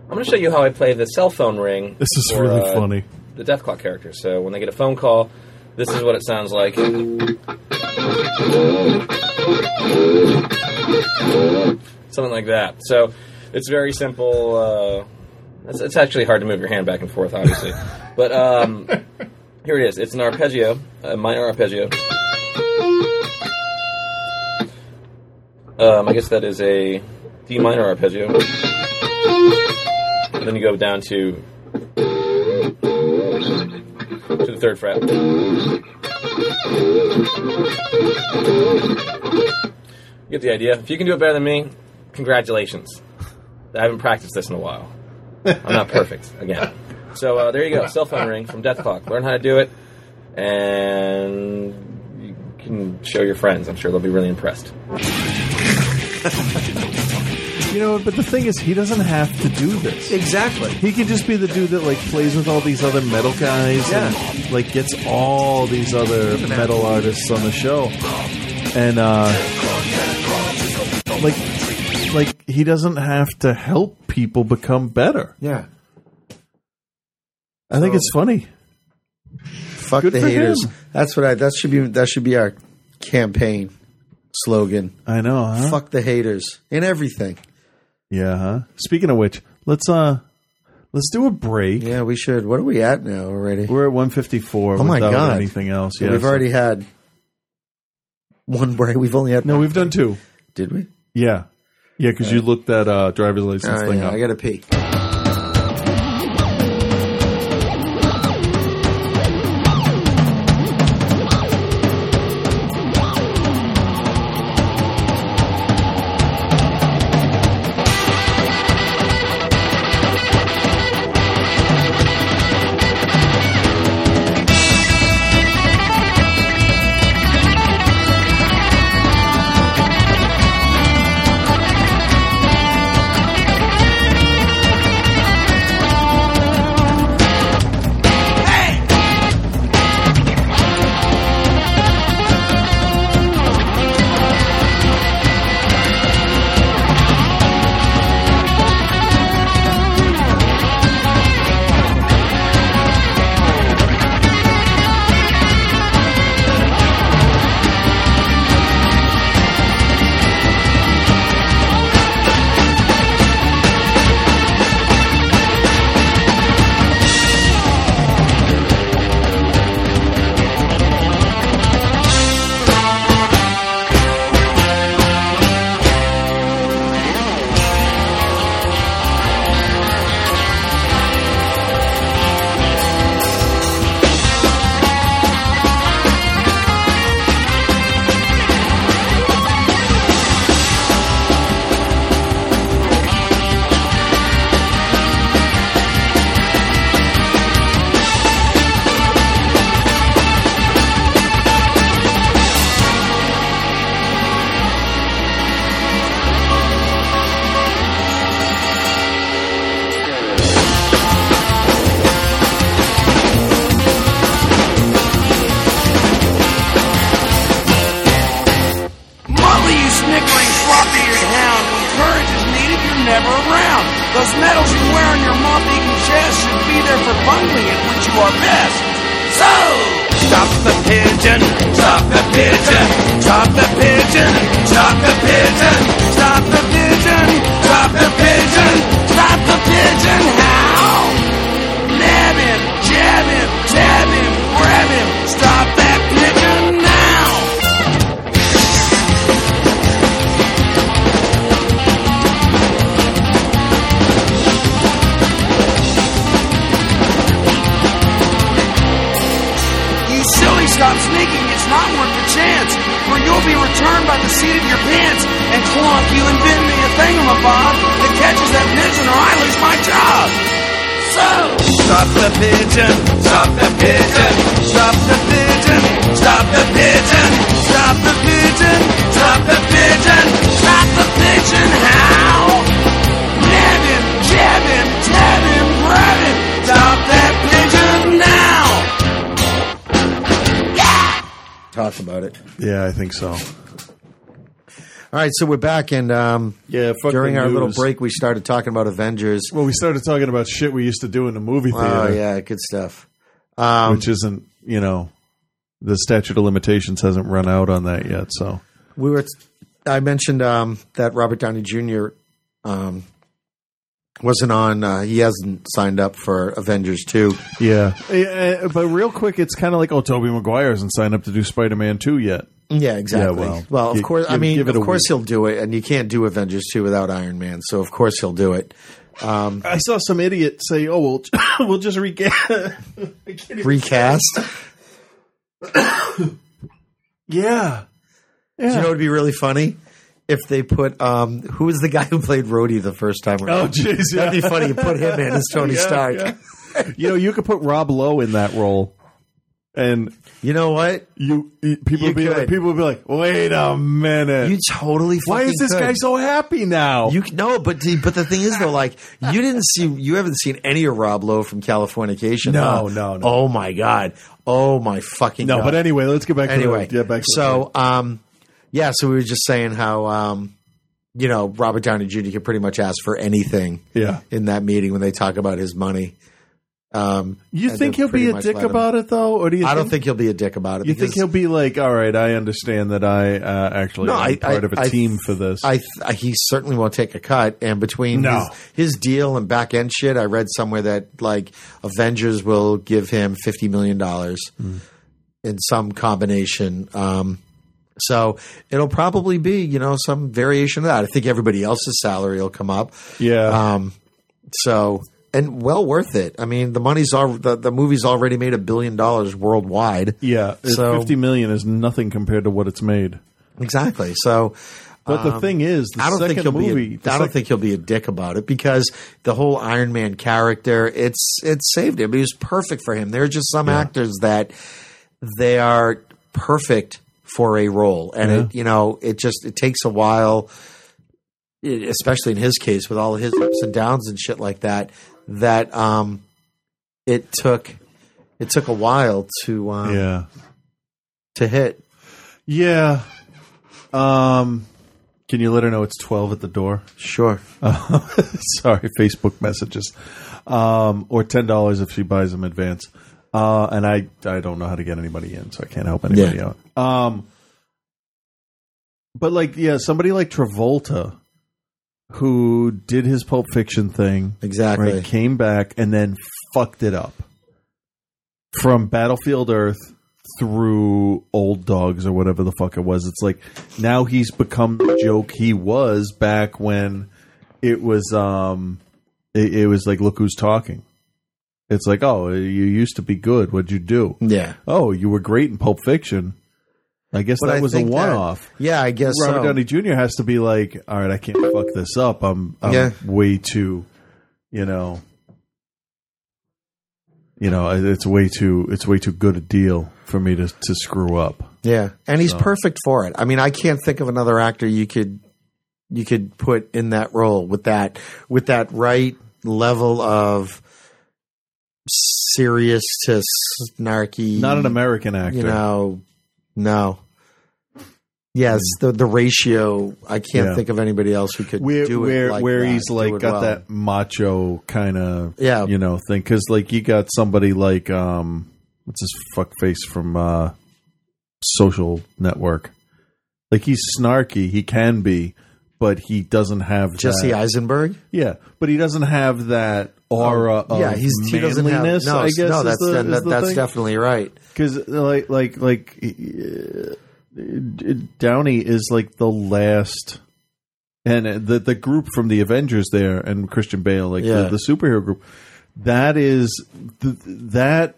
I'm going to show you how I play the cell phone ring. This is for, really uh, funny. The Dethklok character. So when they get a phone call, this is what it sounds like. Something like that. So it's very simple. Uh, it's, it's actually hard to move your hand back and forth, obviously. but um, here it is. It's an arpeggio, a minor arpeggio. Um, I guess that is a D minor arpeggio. Then you go down to to the third fret. You get the idea. If you can do it better than me, congratulations. I haven't practiced this in a while. I'm not perfect again. So uh, there you go, cell phone ring from Dethklok. Learn how to do it, and you can show your friends. I'm sure they'll be really impressed. You know, but the thing is, he doesn't have to do this. Exactly. He could just be the dude that like plays with all these other metal guys and like gets all these other metal artists on the show, and uh, like, like he doesn't have to help people become better. Yeah. I think So- it's funny. Fuck Good the haters. him. That's what I. That should be. That should be our campaign slogan. I know. Huh? Fuck the haters in everything. Yeah. Huh? Speaking of which, let's uh, let's do a break. Yeah, we should. What are we at now already? We're at one fifty four. Oh my God. Anything else? Yeah, Yeah. we've so- already had one break. We've only had. No, we've done two. Did we? Yeah. Yeah, because you looked that uh, driver's license Oh, thing yeah, up. I got to pee. All right, so we're back, and um, yeah, fuck during the our little break, we started talking about Avengers. Well, we started talking about shit we used to do in the movie theater. Oh yeah, good stuff. Um, which isn't, you know, the statute of limitations hasn't run out on that yet. So we were. I mentioned um, that Robert Downey Jr. Um, wasn't on. Uh, he hasn't signed up for Avengers two. yeah, Eh, but real quick, it's kind of like, oh, Tobey Maguire hasn't signed up to do Spider Man two yet. Yeah, exactly. Yeah, well, well, of gi- course. I mean, of course week. he'll do it, and you can't do Avengers two without Iron Man. So of course he'll do it. Um, I saw some idiot say, "Oh, we'll we'll just recast." recast. yeah. Do you know it would be really funny? If they put um, who was the guy who played Rhodey the first time around? Oh, jeez, yeah. that'd be funny. You put him in as Tony Yeah, Stark. yeah. you know, you could put Rob Lowe in that role, and you know what? You, people You would be like, people be like, wait a minute, You totally. why is this could. guy so happy now? You no, but the, but the thing is though, like you didn't see, you haven't seen any of Rob Lowe from Californication. No, huh? no, no. Oh my god. Oh my fucking. no, god. but anyway, let's get back. anyway, to the, yeah, back to so um, yeah, so we were just saying how um, you know, Robert Downey Jr. can pretty much ask for anything. Yeah. in that meeting when they talk about his money. Um, you think he'll be a dick him- about it though, or do you? I don't think think he'll be a dick about it. you think he'll be like, all right, I understand that I uh, actually No, am I- part I- of a I- team for this. I, I he certainly won't take a cut. And between No. his, his deal and back end shit, I read somewhere that like Avengers will give him fifty million dollars Hmm. in some combination. Um, so it'll probably be you know some variation of that. I think everybody else's salary will come up. yeah, Um, so and well worth it. I mean, the money's all the, the movie's already made a billion dollars worldwide. yeah. so- Fifty million is nothing compared to what it's made. Exactly. So, But the um, thing is, the I don't think he'll movie, be. A, I don't sec- think he'll be a dick about it because the whole Iron Man character, it's it saved him. It was perfect for him. There are just some Yeah. actors that they are perfect for a role, and Yeah. it you know it just it takes a while, especially in his case with all of his ups and downs and shit like that. That um, it took it took a while to um, yeah. to hit. Yeah. Um, can you let her know it's twelve at the door? Sure. Uh, sorry, Facebook messages. Um, or ten dollars if she buys them advance. Uh, and I I don't know how to get anybody in, so I can't help anybody Yeah. out. Um, but like yeah, somebody like Travolta, who did his Pulp Fiction thing, Exactly. right, came back and then fucked it up from Battlefield Earth through Old Dogs or whatever the fuck it was. It's like now he's become the joke he was back when it was um it, it was like look who's talking. It's like, oh, you used to be good. What'd you do? Yeah. Oh, you were great in Pulp Fiction. I guess But that I was a one off. Yeah, I guess Robert so. Downey Jr. has to be like, all right, I can't fuck this up. I'm, I'm Yeah. way too, you know, you know, it's way too, it's way too good a deal for me to to screw up. Yeah, and he's So- perfect for it. I mean, I can't think of another actor you could you could put in that role with that with that right level of serious to snarky. Not an American actor. You know, no, Yes, the the ratio. I can't Yeah. think of anybody else who could where do where it like where that, he's do like it got well. that macho kind of Yeah. you know thing because like you got somebody like um what's his fuck face from uh social network like he's snarky he can be but he doesn't have Jesse that, Eisenberg. yeah but he doesn't have that aura of Oh, yeah, he's he doesn't have no. I guess no, that's the- that- that's thing. definitely right. because like like like uh, Downey is like the last, and the the group from the Avengers there and Christian Bale, like Yeah. the, the superhero group. That is th- that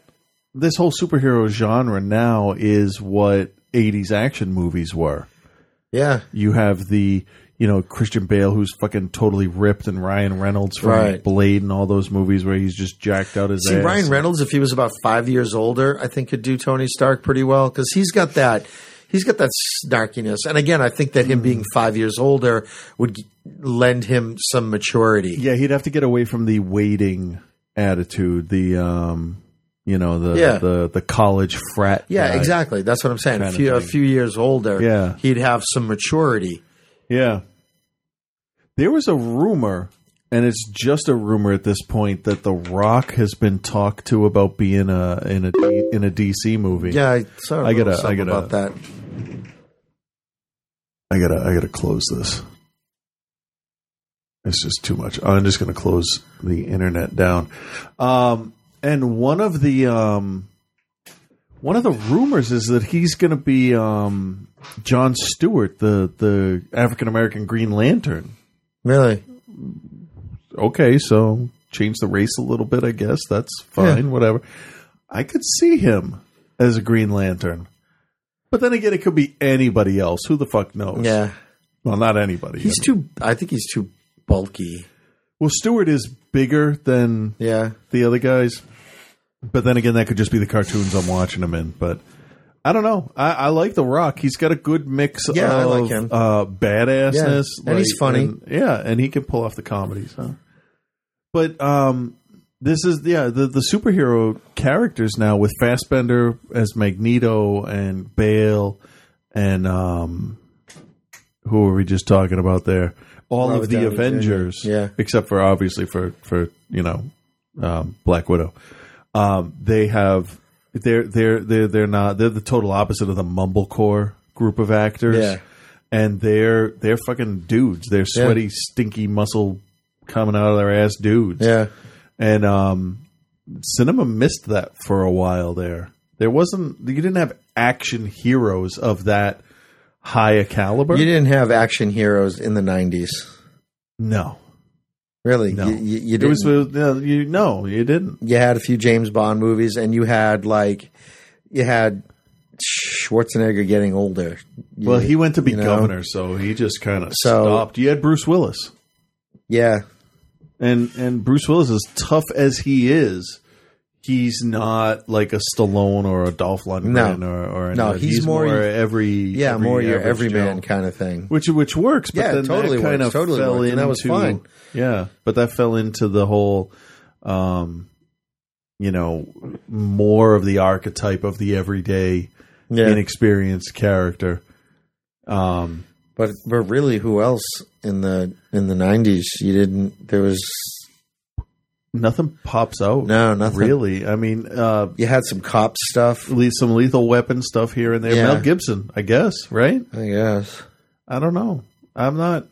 this whole superhero genre now is what '80s action movies were. Yeah, You have the you know Christian Bale who's fucking totally ripped, and Ryan Reynolds from Right. Blade and all those movies where he's just jacked out his See, ass. Ryan Reynolds, if he was about five years older, I think could do Tony Stark pretty well because he's got that. He's got that snarkiness, and again, I think that him being five years older would lend him some maturity. Yeah, he'd have to get away from the waiting attitude, the um, you know, the Yeah. the the college frat. Yeah, exactly. That's what I'm saying. A few, a few years older, Yeah. he'd have some maturity. Yeah. There was a rumor, and it's just a rumor at this point, that The Rock has been talked to about being a in a D- in a DC movie. Yeah, I saw a I gotta, I gotta, about that. I gotta, I gotta close this. It's just too much. I'm just gonna close the internet down. Um, and one of the um, one of the rumors is that he's gonna be um, John Stewart, the the African American Green Lantern. Really? Okay, so change the race a little bit. I guess that's fine. Yeah. Whatever. I could see him as a Green Lantern. But then again, it could be anybody else. Who the fuck knows? Yeah. Well, not anybody. He's too. I think he's too bulky. Well, Stewart is bigger than Yeah. the other guys. But then again, that could just be the cartoons I'm watching him in. But I don't know. I, I like The Rock. He's got a good mix Yeah, I of like him. Uh, badassness. Yeah, and he's funny. and- yeah, and he can pull off the comedies. Huh? But um, this is yeah the the superhero characters now with Fassbender as Magneto and Bale and um, who were we just talking about there? All Robert of the Downey Jr. Avengers, Yeah. except for obviously for for you know um, Black Widow. Um, they have they're they're they're they're not they're the total opposite of the mumblecore group of actors. Yeah. And they're they're fucking dudes. They're Yeah. sweaty, stinky muscle coming out of their ass dudes. Yeah. And um cinema missed that for a while there. There wasn't you didn't have action heroes of that high a caliber. You didn't have action heroes in the '90s, no. Really. No. You, you, you didn't. was uh, you no, you didn't. you had a few James Bond movies, and you had like you had Schwarzenegger getting older. You- Well, he went to be you know? governor, so he just kind of So- stopped. You had Bruce Willis. Yeah, and and Bruce Willis, as tough as he is, he's not like a Stallone or a Dolph Lundgren No. or, or No, anybody. he's more- every yeah, every more your everyman kind of thing. which which works. But Yeah, then totally that kind works, of totally fell works, into and that was fine. yeah, but that fell into the whole, um, you know, more of the archetype of the everyday Yeah. inexperienced character. Um, But but really, who else in the in the '90s? You didn't. There was nothing pops out. No, nothing. really. I mean, uh, you had some cop stuff. le- some lethal weapon stuff here and there. Yeah. Mel Gibson, I guess, right? I guess. I don't know. I'm not.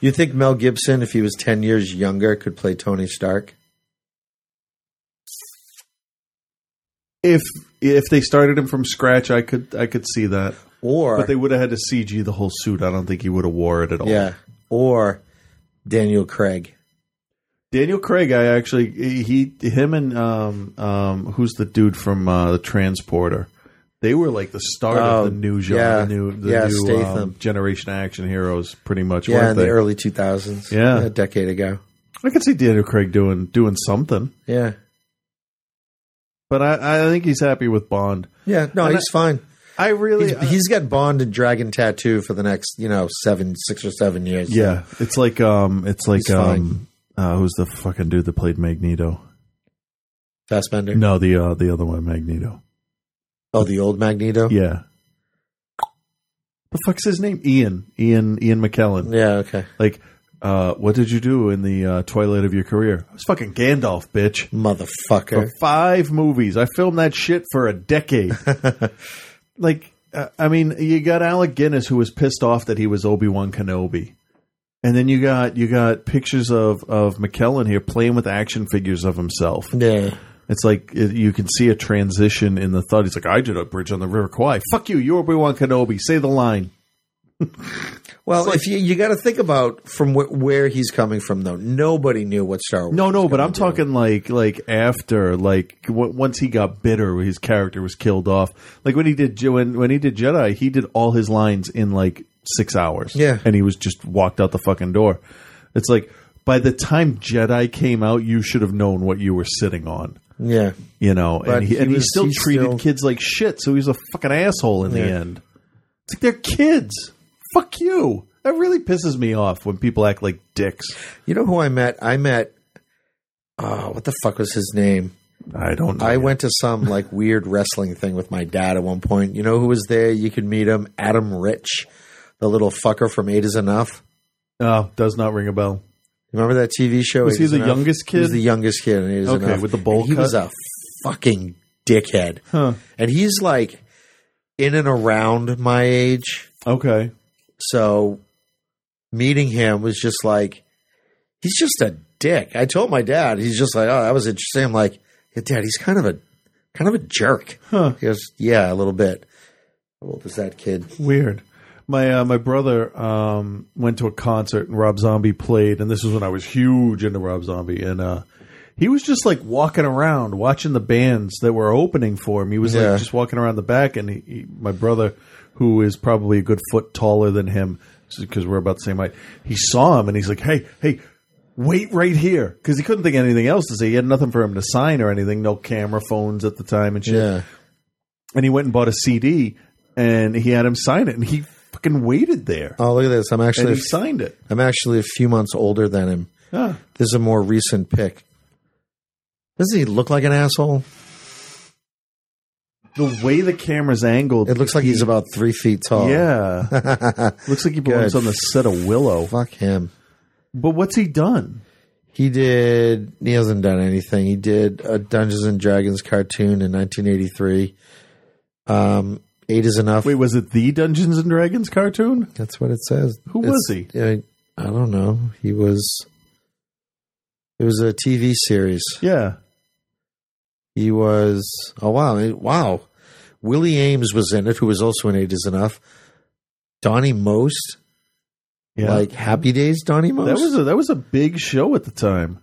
You think Mel Gibson, if he was ten years younger, could play Tony Stark? If if they started him from scratch, I could I could see that. Or But they would have had to CG the whole suit. I don't think he would have wore it at all. yeah, or Daniel Craig. Daniel Craig, I actually he him and um um who's the dude from uh, the Transporter. They were like the start Oh, of the new genre, yeah. the new the Yeah, new um, generation action heroes, pretty much. Yeah, in the early 2000s. Yeah. a decade ago. I could see Daniel Craig doing doing something, Yeah, but I I think he's happy with Bond. yeah. No, And he's fine. I really He's, he's got Bond and Dragon Tattoo for the next, you know, seven, six or seven years. Yeah, it's like um, it's like um, uh, who's the fucking dude that played Magneto? Fassbender. No, the uh, the other one, Magneto. Oh, the old Magneto. Yeah, the fuck's his name? Ian. Ian. Ian McKellen. Yeah. Okay. Like, uh, what did you do in the uh, twilight of your career? I was fucking Gandalf, bitch. Motherfucker. For five movies, I filmed that shit for a decade. like, uh, I mean, you got Alec Guinness who was pissed off that he was Obi Wan Kenobi, and then you got you got pictures of of McKellen here playing with action figures of himself. Yeah. It's like it, you can see a transition in the thought. He's like, "I did a bridge on the River Kwai." Fuck you, you Obi Wan Kenobi. Say the line. Well, if you you got to think about from wh- where he's coming from, though. Nobody knew what Star Wars. No, no, but I'm talking like like after like w- once he got bitter, his character was killed off. Like when he did when when he did Jedi, he did all his lines in like six hours. Yeah. and he was just walked out the fucking door. It's like by the time Jedi came out, you should have known what you were sitting on. Yeah. You know, But and he, he and he was- still he treated still- kids like shit. So he's a fucking asshole in the end. It's like they're kids. Fuck you. That really pisses me off when people act like dicks. You know who I met? I met. Oh, what the fuck was his name? I don't know. I went to some like weird wrestling thing with my dad at one point. You know who was there? You could meet him. Adam Rich, the little fucker from Eight Is Enough. Oh, does not ring a bell. Remember that TV show? Was Eight he the Enough? youngest He was the youngest kid Is Okay, Enough. with the bowl And He was a fucking dickhead. Huh. And he's like in and around my age. Okay. So meeting him was just like, he's just a dick. I told my dad, he's just like, oh, that was interesting. I'm like, yeah, dad, he's kind of a, kind of a jerk. Huh. He goes, yeah, a little bit. How old is that kid? Weird. My uh, my brother um, went to a concert and Rob Zombie played, and this was when I was huge into Rob Zombie, and uh, he was just like walking around watching the bands that were opening for him. He was Yeah. like just walking around the back, and he, he, my brother, who is probably a good foot taller than him, because we're about the same height, he saw him and he's like, "Hey, hey." Wait right here because he couldn't think of anything else to say. He had nothing for him to sign or anything. No camera phones at the time and shit Yeah. and he went and bought a CD and he had him sign it and he fucking waited there. Oh, look at this. I'm actually, and he signed it. I'm actually a few months older than him. Ah. This is a more recent pick. Doesn't he look like an asshole? The way the camera's angled, It looks like he's about three feet tall. yeah. Looks like he belongs Good. on the set of Willow. Fuck him. But what's he done? He did. He hasn't done anything. He did a Dungeons and Dragons cartoon in 1983. Um, eight is enough. Wait, was it the Dungeons and Dragons cartoon? That's what it says. Who was he? I, I don't know. He was. It was a TV series. Yeah. He was. Oh wow! Wow. Willie Aames was in it, who was also in Eight Is Enough. Donny Most, Yeah. like Happy Days. Donny Most. that was a that was a big show at the time.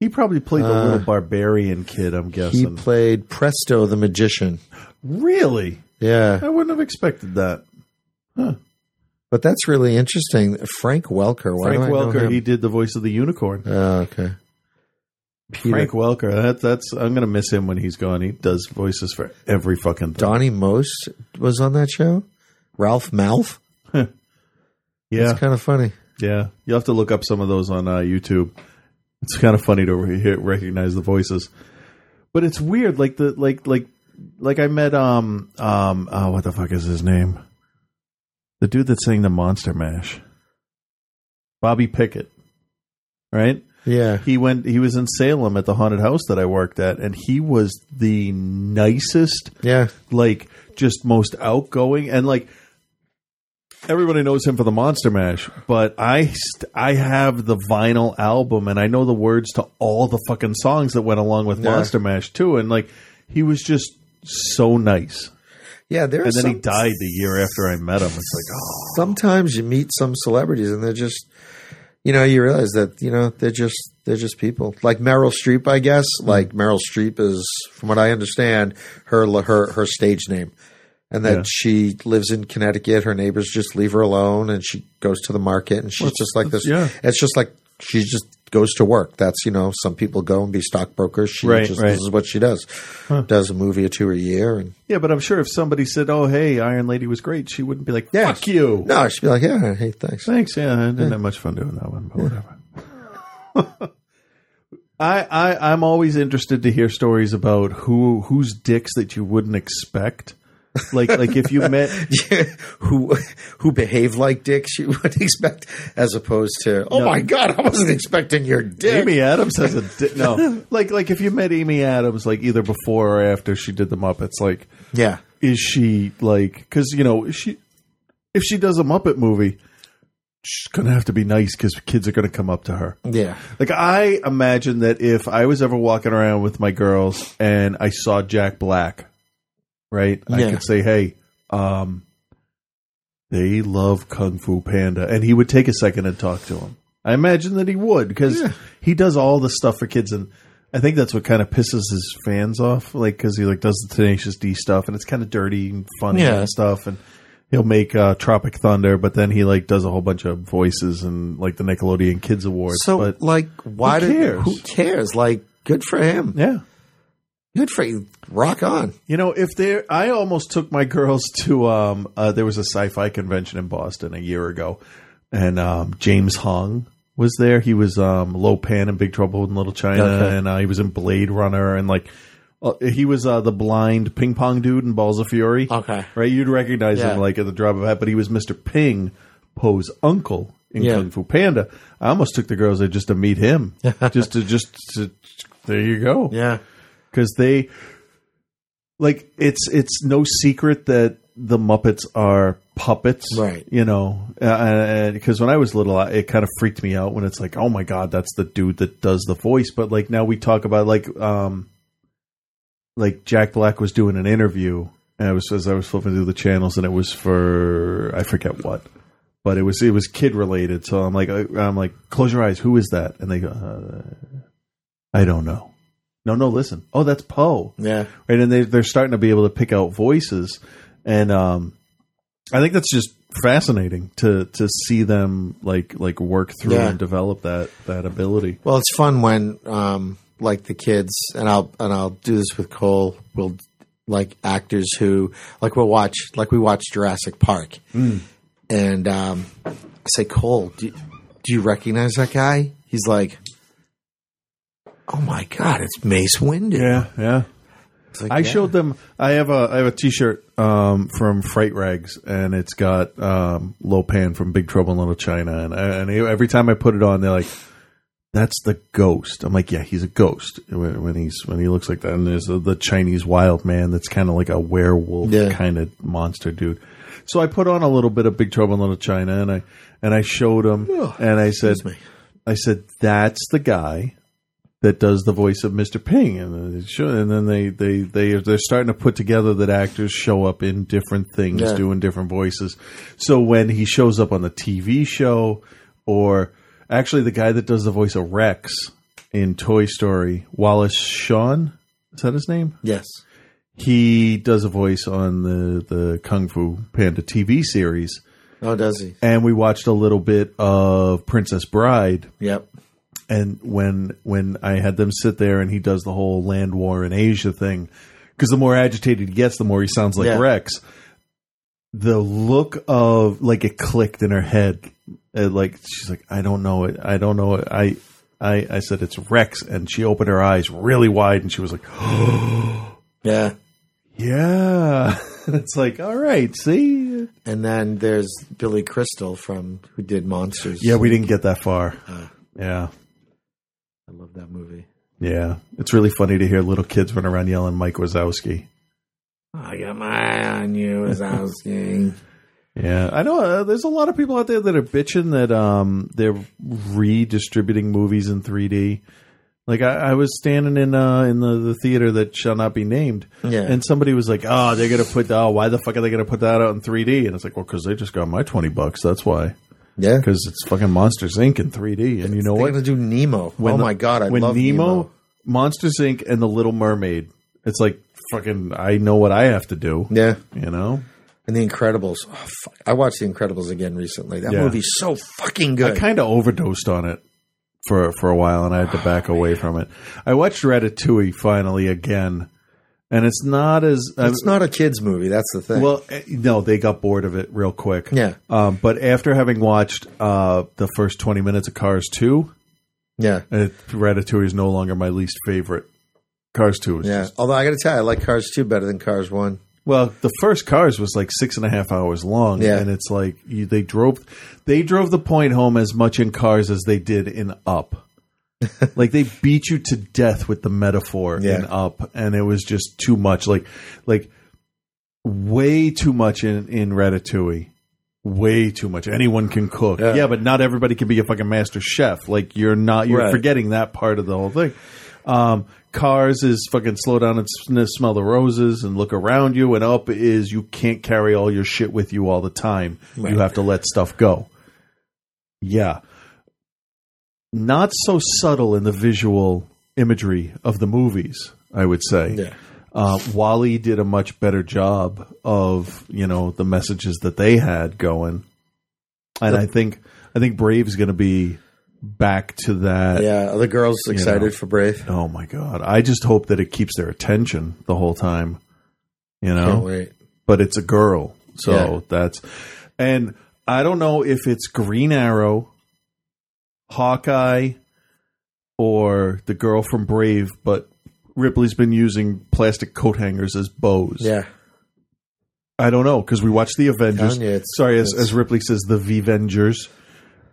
He probably played the Uh, little barbarian kid, I'm guessing he played Presto the Magician. really? Yeah, I wouldn't have expected that. Huh. But that's really interesting. Frank Welker. Why Frank do I know Welker, he did the voice of the unicorn. Oh, okay. Peter- Frank Welker, that, that's I'm gonna miss him when he's gone. He does voices for every fucking thing. Donny Most was on that show. Ralph Malph. yeah, It's kind of funny. yeah. You'll have to look up some of those on uh, YouTube. It's kind of funny to re- recognize the voices, but it's weird. Like the like like like I met um um oh, what the fuck is his name? The dude that sang the Monster Mash, Bobby Pickett, right? Yeah. He went. He was in Salem at the haunted house that I worked at, and he was the nicest. Yeah. like just most outgoing, and like everybody knows him for the Monster Mash. But I, st- I have the vinyl album, and I know the words to all the fucking songs that went along with Yeah. Monster Mash too. And like he was just so nice. Yeah, there. and then some, he died the year after I met him. It's like, oh, Sometimes you meet some celebrities and they're just, you know, you realize that you know they're just they're just people. Like Meryl Streep, I guess. Mm. Like Meryl Streep is, from what I understand, her her her stage name, and that Yeah. she lives in Connecticut. Her neighbors just leave her alone, and she goes to the market, and she's Well, just like this. yeah. It's just like she just goes to work. That's you know, some people go and be stockbrokers. She Right, just right. this is what she does. Does a movie or two a year, and yeah. But I'm sure if somebody said, "Oh, hey, Iron Lady was great," she wouldn't be like, Yeah. "Fuck you." no, she'd be like, yeah, hey, thanks. Thanks. Yeah, I didn't have much fun doing that one, but whatever. I, I I'm always interested to hear stories about who whose dicks that you wouldn't expect. Like like if you met who who behave like dicks, you would expect, as opposed to, oh No. my god, I wasn't expecting your dick. Amy Adams has a di- no. Like like if you met Amy Adams, like either before or after she did the Muppets, like Yeah. is she like because you know she if she does a Muppet movie, she's gonna have to be nice because kids are gonna come up to her. Yeah. Like I imagine that if I was ever walking around with my girls and I saw Jack Black, right, I could say, "Hey, um, they love Kung Fu Panda," and he would take a second and talk to him. I imagine that he would because he does all the stuff for kids, and I think that's what kind of pisses his fans off, like because he like does the Tenacious D stuff, and it's kind of dirty and funny Yeah. and stuff, and he'll make uh, Tropic Thunder, but then he like does a whole bunch of voices and like the Nickelodeon Kids Awards. So, but like, why who did cares? who cares? Like, good for him. Yeah. Good for you. Rock on. You know, if there, I almost took my girls to. Um, uh, there was a sci-fi convention in Boston a year ago, and um, James Hong was there. He was um, Lo Pan in Big Trouble in Little China, Okay. and uh, he was in Blade Runner, and like uh, he was uh, the blind ping pong dude in Balls of Fury. Okay, right? You'd recognize Yeah. him like at the drop of a hat, but he was Mister Ping, Po's uncle in Yeah. Kung Fu Panda. I almost took the girls there just to meet him, just to just to, there you go, yeah, because they like it's it's no secret that the Muppets are puppets, Right. You know, because when I was little, it kind of freaked me out when it's like, oh my god, that's the dude that does the voice. But like now we talk about like um like Jack Black was doing an interview, and I was as I was flipping through the channels, and it was for I forget what. But it was it was kid related, so I'm like I'm like close your eyes. Who is that? And they go, uh, I don't know. No, no, listen. Oh, that's Po. Yeah. Right. And they, they're starting to be able to pick out voices. And um, I think that's just fascinating to, to see them like, like work through Yeah. and develop that, that ability. Well, it's fun when, um, like the kids, and I'll and I'll do this with Cole. We'll like actors who, like we'll watch, like we watch Jurassic Park, Mm. and um, I say, Cole, do, do you recognize that guy? He's like, Oh my god, it's Mace Windu. Yeah. Yeah. like, I yeah. showed them. I have a I have a T-shirt um, from Fright Rags, and it's got um, Lo Pan from Big Trouble in Little China, and and every time I put it on, they're like, "That's the ghost." I'm like, "Yeah, he's a ghost when, when he's when he looks like that." And there's the, the Chinese wild man that's kind of like a werewolf Yeah. kind of monster dude. So I put on a little bit of Big Trouble in Little China, and I and I showed him, and I said, I said, "That's the guy." That does the voice of Mr. Ping, and then, they show, and then they they they they're starting to put together that actors show up in different things, Yeah. doing different voices. So when he shows up on the TV show, or actually the guy that does the voice of Rex in Toy Story, Wallace Shawn, is that his name? Yes. He does a voice on the the Kung Fu Panda TV series. Oh, does he? And we watched a little bit of Princess Bride. Yep. And when when I had them sit there and he does the whole land war in Asia thing, because the more agitated he gets, the more he sounds like Yeah. Rex. The look of like it clicked in her head, uh, like she's like, I don't know it, I don't know it. I I I said it's Rex, and she opened her eyes really wide, and she was like, oh. Yeah. Yeah. it's like, all right, see. And then there's Billy Crystal from who did Monsters. Yeah, we didn't get that far. yeah. I love that movie. Yeah. It's really funny to hear little kids run around yelling Mike Wazowski. I got my eye on you, Wazowski. Yeah, I know. Uh, there's a lot of people out there that are bitching that um, they're redistributing movies in 3D. Like I, I was standing in uh, in the, the theater that shall not be named, Yeah. and somebody was like, "Oh, they're gonna put oh, why the fuck are they gonna put that out in 3D?" And it's like, "Well, because they just got my twenty bucks. That's why." Yeah, because it's fucking Monsters Inc. in 3D, and you know They're what? gonna do Nemo. When oh the- my god, I when love Nemo. Monsters Inc. and The Little Mermaid. It's like fucking. I know what I have to do. Yeah, you know. And The Incredibles. Oh, fuck. I watched The Incredibles again recently. That Yeah. movie's so fucking good. I kind of overdosed on it for for a while, and I had to back away from it. I watched Ratatouille finally again, and it's not as it's not a kids movie. That's the thing. well. eh, No, they got bored of it real quick. Yeah. Um, but after having watched uh, the first twenty minutes of Cars Two, yeah, it, Ratatouille is no longer my least favorite. Cars Two is yeah. just Although I got to tell you, I like Cars two better than Cars one. Well, the first Cars was like six and a half hours long, Yeah. and it's like you, they drove, they drove the point home as much in Cars as they did in Up. like they beat you to death with the metaphor in Yeah. Up, and it was just too much. Like, like way too much in in Ratatouille. Way too much. Anyone can cook. Yeah. Yeah. but not everybody can be a fucking master chef. Like you're not. You're Right. forgetting that part of the whole thing. Um, Cars is fucking slow down and smell the roses and look around you. And up is you can't carry all your shit with you all the time. Right. You have to let stuff go. Yeah. Not so subtle in the visual imagery of the movies, I would say. Yeah. Uh, WALL-E did a much better job of you know the messages that they had going, and I think I think Brave's going to be back to that. Yeah, are the girls excited know. for Brave? Oh my god! I just hope that it keeps their attention the whole time. You know, but it's a girl, so Yeah. that's and I don't know if it's Green Arrow, Hawkeye, or the girl from Brave, but Ripley's been using plastic coat hangers as bows. Yeah. I don't know because we watched the Avengers. Telling you, it's- Sorry, as, as Ripley says, the Vengers,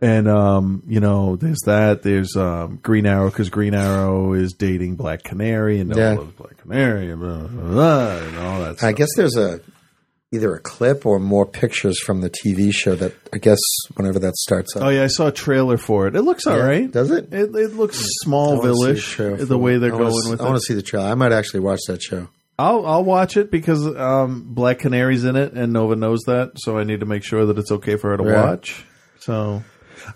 and um, you know, there's that. There's um, Green Arrow because Green Arrow is dating Black Canary, and Yeah. yeah. loves Black Canary, and blah, blah, blah, and all that. I stuff. guess there's a either a clip or more pictures from the TV show that I guess whenever that starts up. Oh yeah, I saw a trailer for it. It looks all Yeah, right. Does it? It, it looks I wanna Smallville-ish trailer the way they're going with I want to see the trailer. I might actually watch that show. I'll I'll watch it because um, Black Canary's in it, and Nova knows that, so I need to make sure that it's okay for her to Right. watch. So,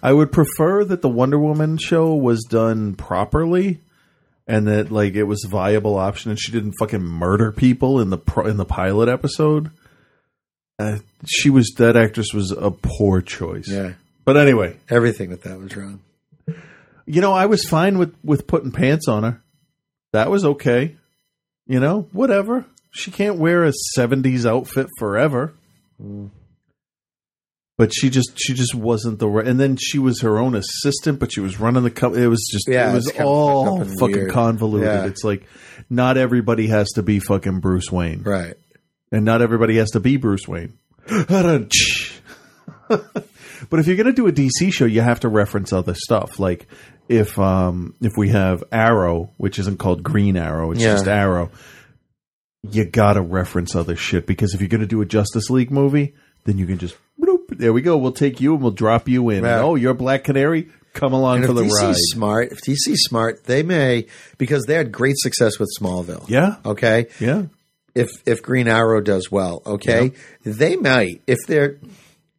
I would prefer that the Wonder Woman show was done properly, and that like it was a viable option, and she didn't fucking murder people in the pro- in the pilot episode. Uh, she was that actress was a poor choice. Yeah. But anyway, Everything with that was wrong. you know, I was fine with with putting pants on her. That was okay. You know, whatever. She can't wear a '70s outfit forever. But she just she just wasn't the right. And then she was her own assistant, but she was running the company. It was just Yeah, it was all fucked up and fucking weird. convoluted. Yeah. It's like not everybody has to be fucking Bruce Wayne, Right. And not everybody has to be Bruce Wayne. but if you're going to do a DC show, you have to reference other stuff. Like if um if we have Arrow, which isn't called Green Arrow, it's Yeah. just Arrow. You got to reference other shit because if you're going to do a Justice League movie, then you can just bloop, there we go. We'll take you and we'll drop you in. Right. Oh, you're Black Canary. Come along And for the DC's ride. smart, if DC's smart, they may because they had great success with Smallville. Yeah. Okay. Yeah. If if Green Arrow does well, okay, they might if they're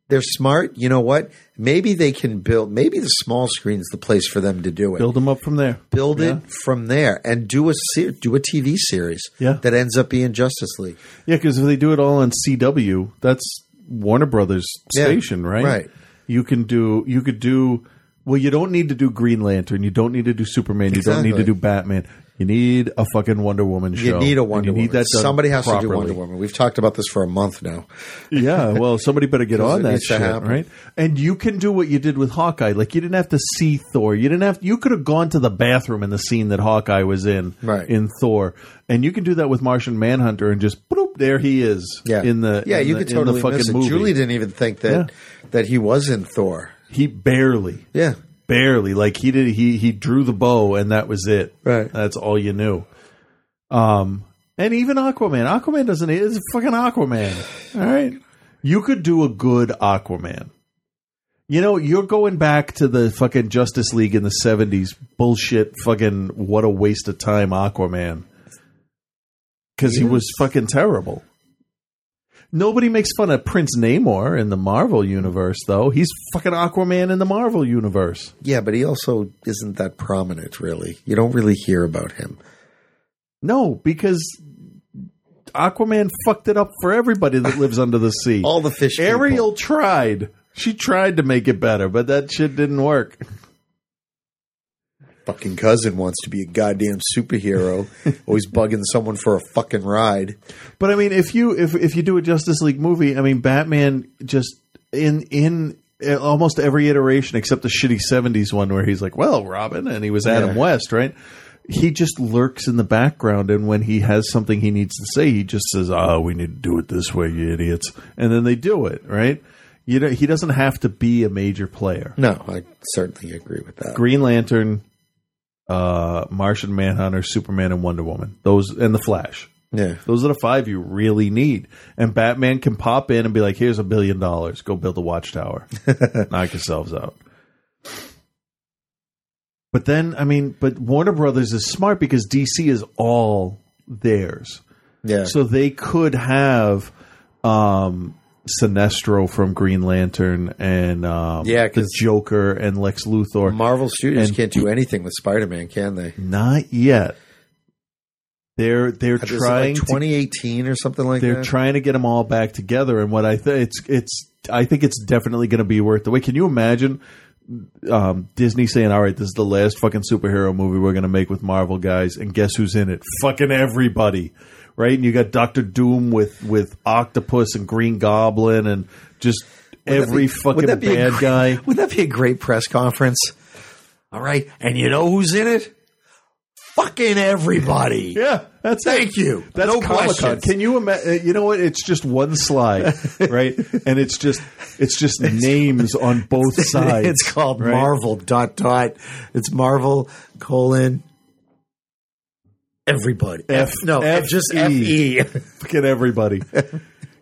they're smart. You know what? Maybe they can build. Maybe the small screen's the place for them to do it. Build them up from there. Build Yeah. it from there and do a ser- do a TV series. Yeah. that ends up being Justice League. Yeah, because if they do it all on CW, that's Warner Brothers Yeah, station, right? right. You can do. You could do. Well, you don't need to do Green Lantern. You don't need to do Superman. You don't need to do Batman. You need a fucking Wonder Woman show. You need a Wonder you need Woman. that Somebody has to do. Wonder Woman. We've talked about this for a month now. Yeah, well, somebody better get on that shit, right? And you can do what you did with Hawkeye. Like you didn't have to see Thor. You didn't have. You could have gone to the bathroom in the scene that Hawkeye was in, Right. In Thor, and you can do that with Martian Manhunter, and just bloop, there he is. Yeah, in the yeah, in you the, could totally miss it. movie. Julie didn't even think that that he was in Thor. He barely, Yeah, barely. Like he did. He he drew the bow, and that was it. Right. That's all you knew. Um, and even Aquaman. Aquaman doesn't. It's fucking Aquaman. All right. You could do a good Aquaman. You know, you're going back to the fucking Justice League in the '70s bullshit. Fucking what a waste of time, Aquaman. Because he was fucking terrible. Nobody makes fun of Prince Namor in the Marvel universe, though. He's fucking Aquaman in the Marvel universe. yeah, but he also isn't that prominent. Really, you don't really hear about him. No, because Aquaman fucked it up for everybody that lives under the sea. All the fish. people. Ariel tried. She tried to make it better, but that shit didn't work. Fucking cousin wants to be a goddamn superhero, always bugging someone for a fucking ride. But I mean, if you if if you do a Justice League movie, I mean, Batman just in in uh, almost every iteration except the shitty '70s one where he's like, "Well, Robin," and he was Adam Yeah. West, right? he just lurks in the background, and when he has something he needs to say, he just says, "Oh, we need to do it this way, you idiots," and then they do it. Right? You know, he doesn't have to be a major player. No, I certainly agree with that. Green Lantern, uh, Martian Manhunter, Superman, and Wonder Woman. Those and the Flash. Yeah. Those are the five you really need. And Batman can pop in and be like, "Here's a billion dollars. Go build a watchtower. Knock yourselves out." But then, I mean, but Warner Brothers is smart because DC is all theirs. Yeah. So they could have um Sinestro from Green Lantern and um, Yeah, the Joker and Lex Luthor. Marvel Studios And- can't do anything with Spider Man, can they? Not yet. They're they're Is trying like to 2018 or something like that. they're trying to get them all back together and what i think it's it's i think it's definitely going to be worth the wait can you imagine um, disney saying all right this is the last fucking superhero movie we're going to make with marvel guys and guess who's in it fucking everybody right and you got doctor doom with with octopus and green goblin and just Wouldn't every be- fucking wouldn't that be a bad great- guy Wouldn't that be a great press conference? All right, and you know who's in it? Fucking everybody. Yeah, that's Thank you. That's no Comic. Can you imagine? Uh, you know what? It's just one slide, right? and it's just it's just names on both sides. it's called right? Marvel dot dot. It's Marvel colon everybody. F no, F just E. F E. Fucking everybody.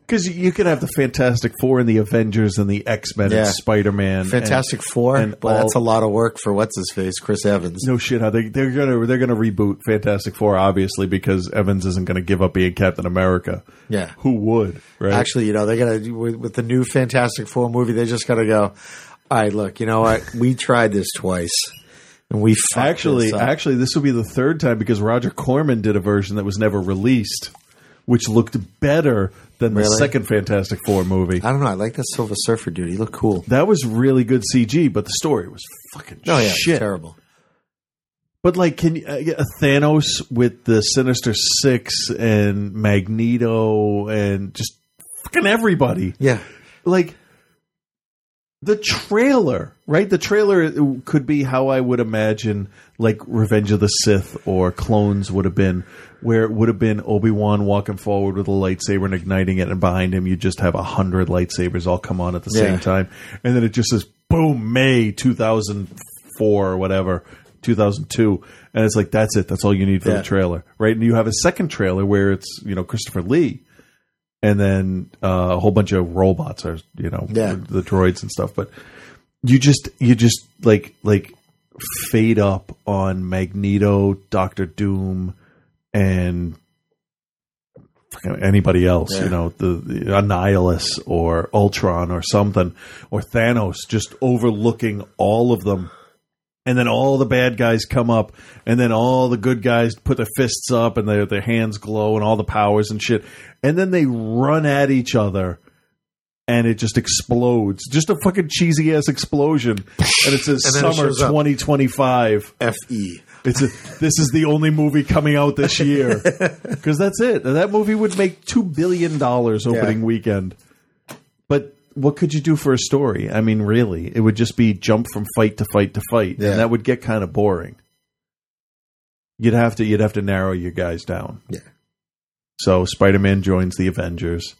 Because you can have the Fantastic Four and the Avengers and the X Men Yeah. and Spider Man, Fantastic Four. and Well, that's a lot of work for what's his face, Chris Evans. No shit, how they they're gonna they're gonna reboot Fantastic Four obviously because Evans isn't gonna give up being Captain America. Yeah. Who would? Right? Actually, you know, they're gonna with, with the new Fantastic Four movie, they just gotta go. All right, look, you know what? We tried this twice, and we actually, this actually, this will be the third time because Roger Corman did a version that was never released, which looked better than the Really? second Fantastic Four movie. I don't know. I like that Silver Surfer dude. He looked cool. That was really good CG, but the story was fucking No, yeah, shit. terrible. But like, can you uh, yeah, Thanos with the Sinister Six and Magneto and just fucking everybody? Yeah, like the trailer, right? The trailer could be how I would imagine like Revenge of the Sith or Clones would have been, where it would have been Obi Wan walking forward with a lightsaber and igniting it, and behind him you just have a hundred lightsabers all come on at the Yeah. same time, and then it just says boom, May two thousand four or whatever. 2002 and it's like that's it that's all you need for Yeah. the trailer right and you have a second trailer where it's you know Christopher Lee and then uh, a whole bunch of robots are you know Yeah. the droids and stuff but you just you just like like fade up on magneto dr doom and anybody else Yeah. you know the, the annihilus or ultron or something or thanos just overlooking all of them and then all the bad guys come up, and then all the good guys put their fists up, and their their hands glow, and all the powers and shit, and then they run at each other, and it just explodes, just a fucking cheesy ass explosion, and it says And summer twenty twenty five. Fe. It's a, this is the only movie coming out this year because that's it. That movie would make two billion dollars opening Yeah. weekend. What could you do for a story? I mean, really, it would just be jump from fight to fight to fight, Yeah. and that would get kind of boring. You'd have to you'd have to narrow your guys down. Yeah. So Spider Man joins the Avengers.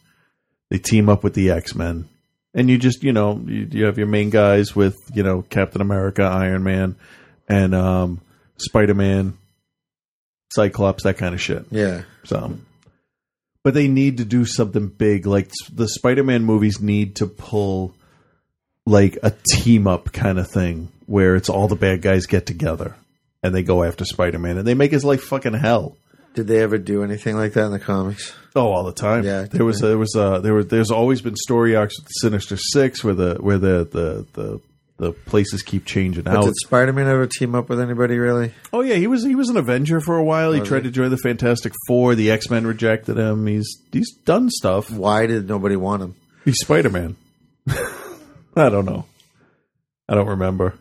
They team up with the X Men, and you just you know you, you have your main guys with you know Captain America, Iron Man, and um, Spider Man, Cyclops, that kind of shit. Yeah. So, but they need to do something big. Like the Spider-Man movies need to pull like a team up kind of thing where it's all the bad guys get together and they go after Spider-Man and they make his life fucking hell. Did they ever do anything like that in the comics? Oh, all the time. Yeah, there was there was uh there was there's always been story arcs with the Sinister Six where the where the the the, the places keep changing But out. did Spider Man ever team up with anybody really? Oh yeah, he was he was an Avenger for a while. He Was tried to join the Fantastic Four. The X Men rejected him. He's he's done stuff. Why did nobody want him? He's Spider Man. I don't know. I don't remember.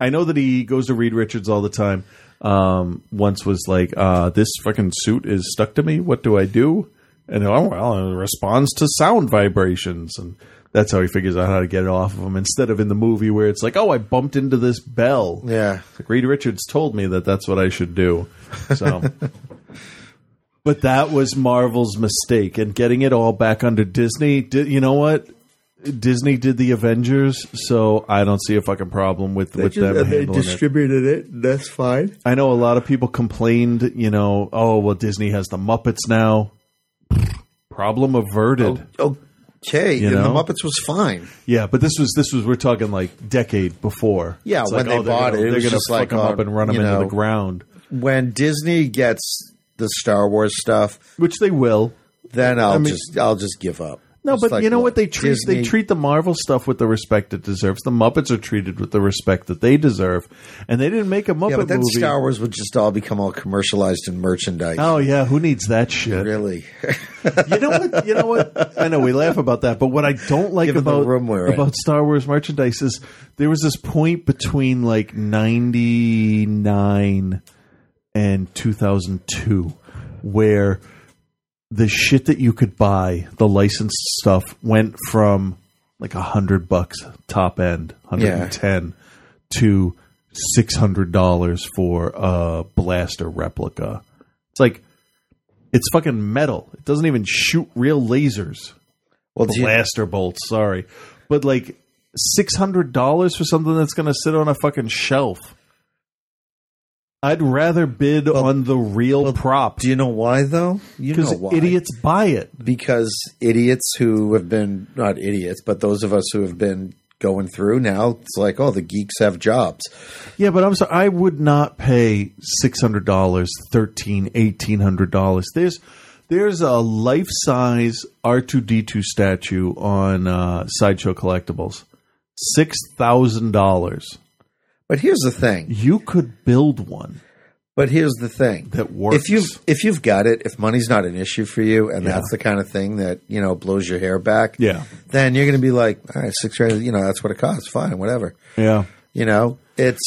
I know that he goes to Reed Richards all the time. Um, once was like, uh, "This fucking suit is stuck to me. What do I do?" And oh well, it responds to sound vibrations. And That's how he figures out how to get it off of him. Instead of in the movie where it's like, oh, I bumped into this bell. Yeah. Like Reed Richards told me that that's what I should do. So, but that was Marvel's mistake, and getting it all back under Disney. Di- you know what? Disney did the Avengers, so I don't see a fucking problem with with them uh, handling it. distributed it. That's fine. I know a lot of people complained, you know, oh well, Disney has the Muppets now. Problem averted. Oh, oh, Okay, You and the? Muppets was fine. Yeah, but this was this was we're talking like decade before. Yeah, It's when like, they oh, bought gonna- it, they're gonna just fuck like, 'em up uh, and run them into know, the ground, When Disney gets the Star Wars stuff, which they will, then I'll I mean- just I'll just give up. No, It's but like, you know look, what they treat they treat the Marvel stuff with the respect it deserves. The Muppets are treated with the respect that they deserve, and they didn't make a Muppet Yeah, but then movie. Star Wars would just all become all commercialized and merchandise. Oh yeah, who needs that shit? Really? you know what? You know what? I know we laugh about that, but what I don't like about room we're in. about Star Wars merchandise is there was this point between like ninety nine and two thousand two where the shit that you could buy, the licensed stuff, went from like a hundred bucks top end, hundred and ten, to six hundred dollars for a blaster replica. It's like it's fucking metal. It doesn't even shoot real lasers. Well, do you- blaster bolts. Sorry, but like six hundred dollars for something that's going to sit on a fucking shelf. I'd rather bid on the real prop. Do you know why though? You know Because why? idiots buy it. because idiots who have been not idiots, but those of us who have been going through now, it's like, oh, the geeks have jobs. Yeah, but I'm sorry. I would not pay six hundred dollars, thirteen, eighteen hundred dollars. There's there's a life size R two D two statue on uh, Sideshow Collectibles, six thousand dollars. But here's the thing. You could build one. But here's the thing that works. If you've if you've got it, if money's not an issue for you, and Yeah. that's the kind of thing that you know blows your hair back, Yeah. then you're going to be like, all right, six grand, you know, that's what it costs. Fine, whatever. Yeah. You know, it's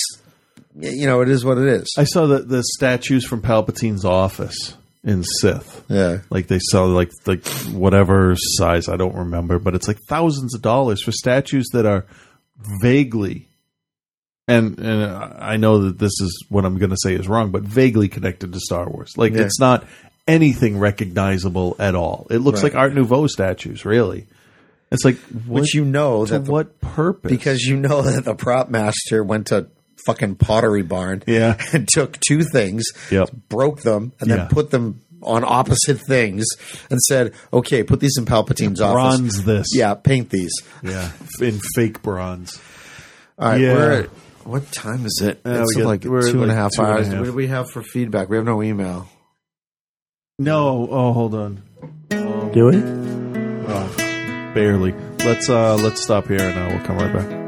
you know, it is what it is. I saw the the statues from Palpatine's office in Sith. Yeah. Like they sell like like whatever size I don't remember, but it's like thousands of dollars for statues that are vaguely and and I know that this is what I'm going to say is wrong, but vaguely connected to Star Wars. Like Yeah. it's not anything recognizable at all. It looks Right. like Art Nouveau statues, really. It's like what, Which you know to that the- what purpose? because you know that the prop master went to fucking Pottery Barn, Yeah. and took two things, Yep. broke them, and Yeah. then put them on opposite things, and said, "Okay, put these in Palpatine's office. Bronze this. yeah, paint these." yeah, in fake bronze. All right, Yeah. we're at, what time is it? Uh, it's we got- like we're two and a like half two and a hours. What do we have for feedback? We have no email. No, oh hold on. Do we? Oh, barely. Let's uh let's stop here and uh, we'll come right back.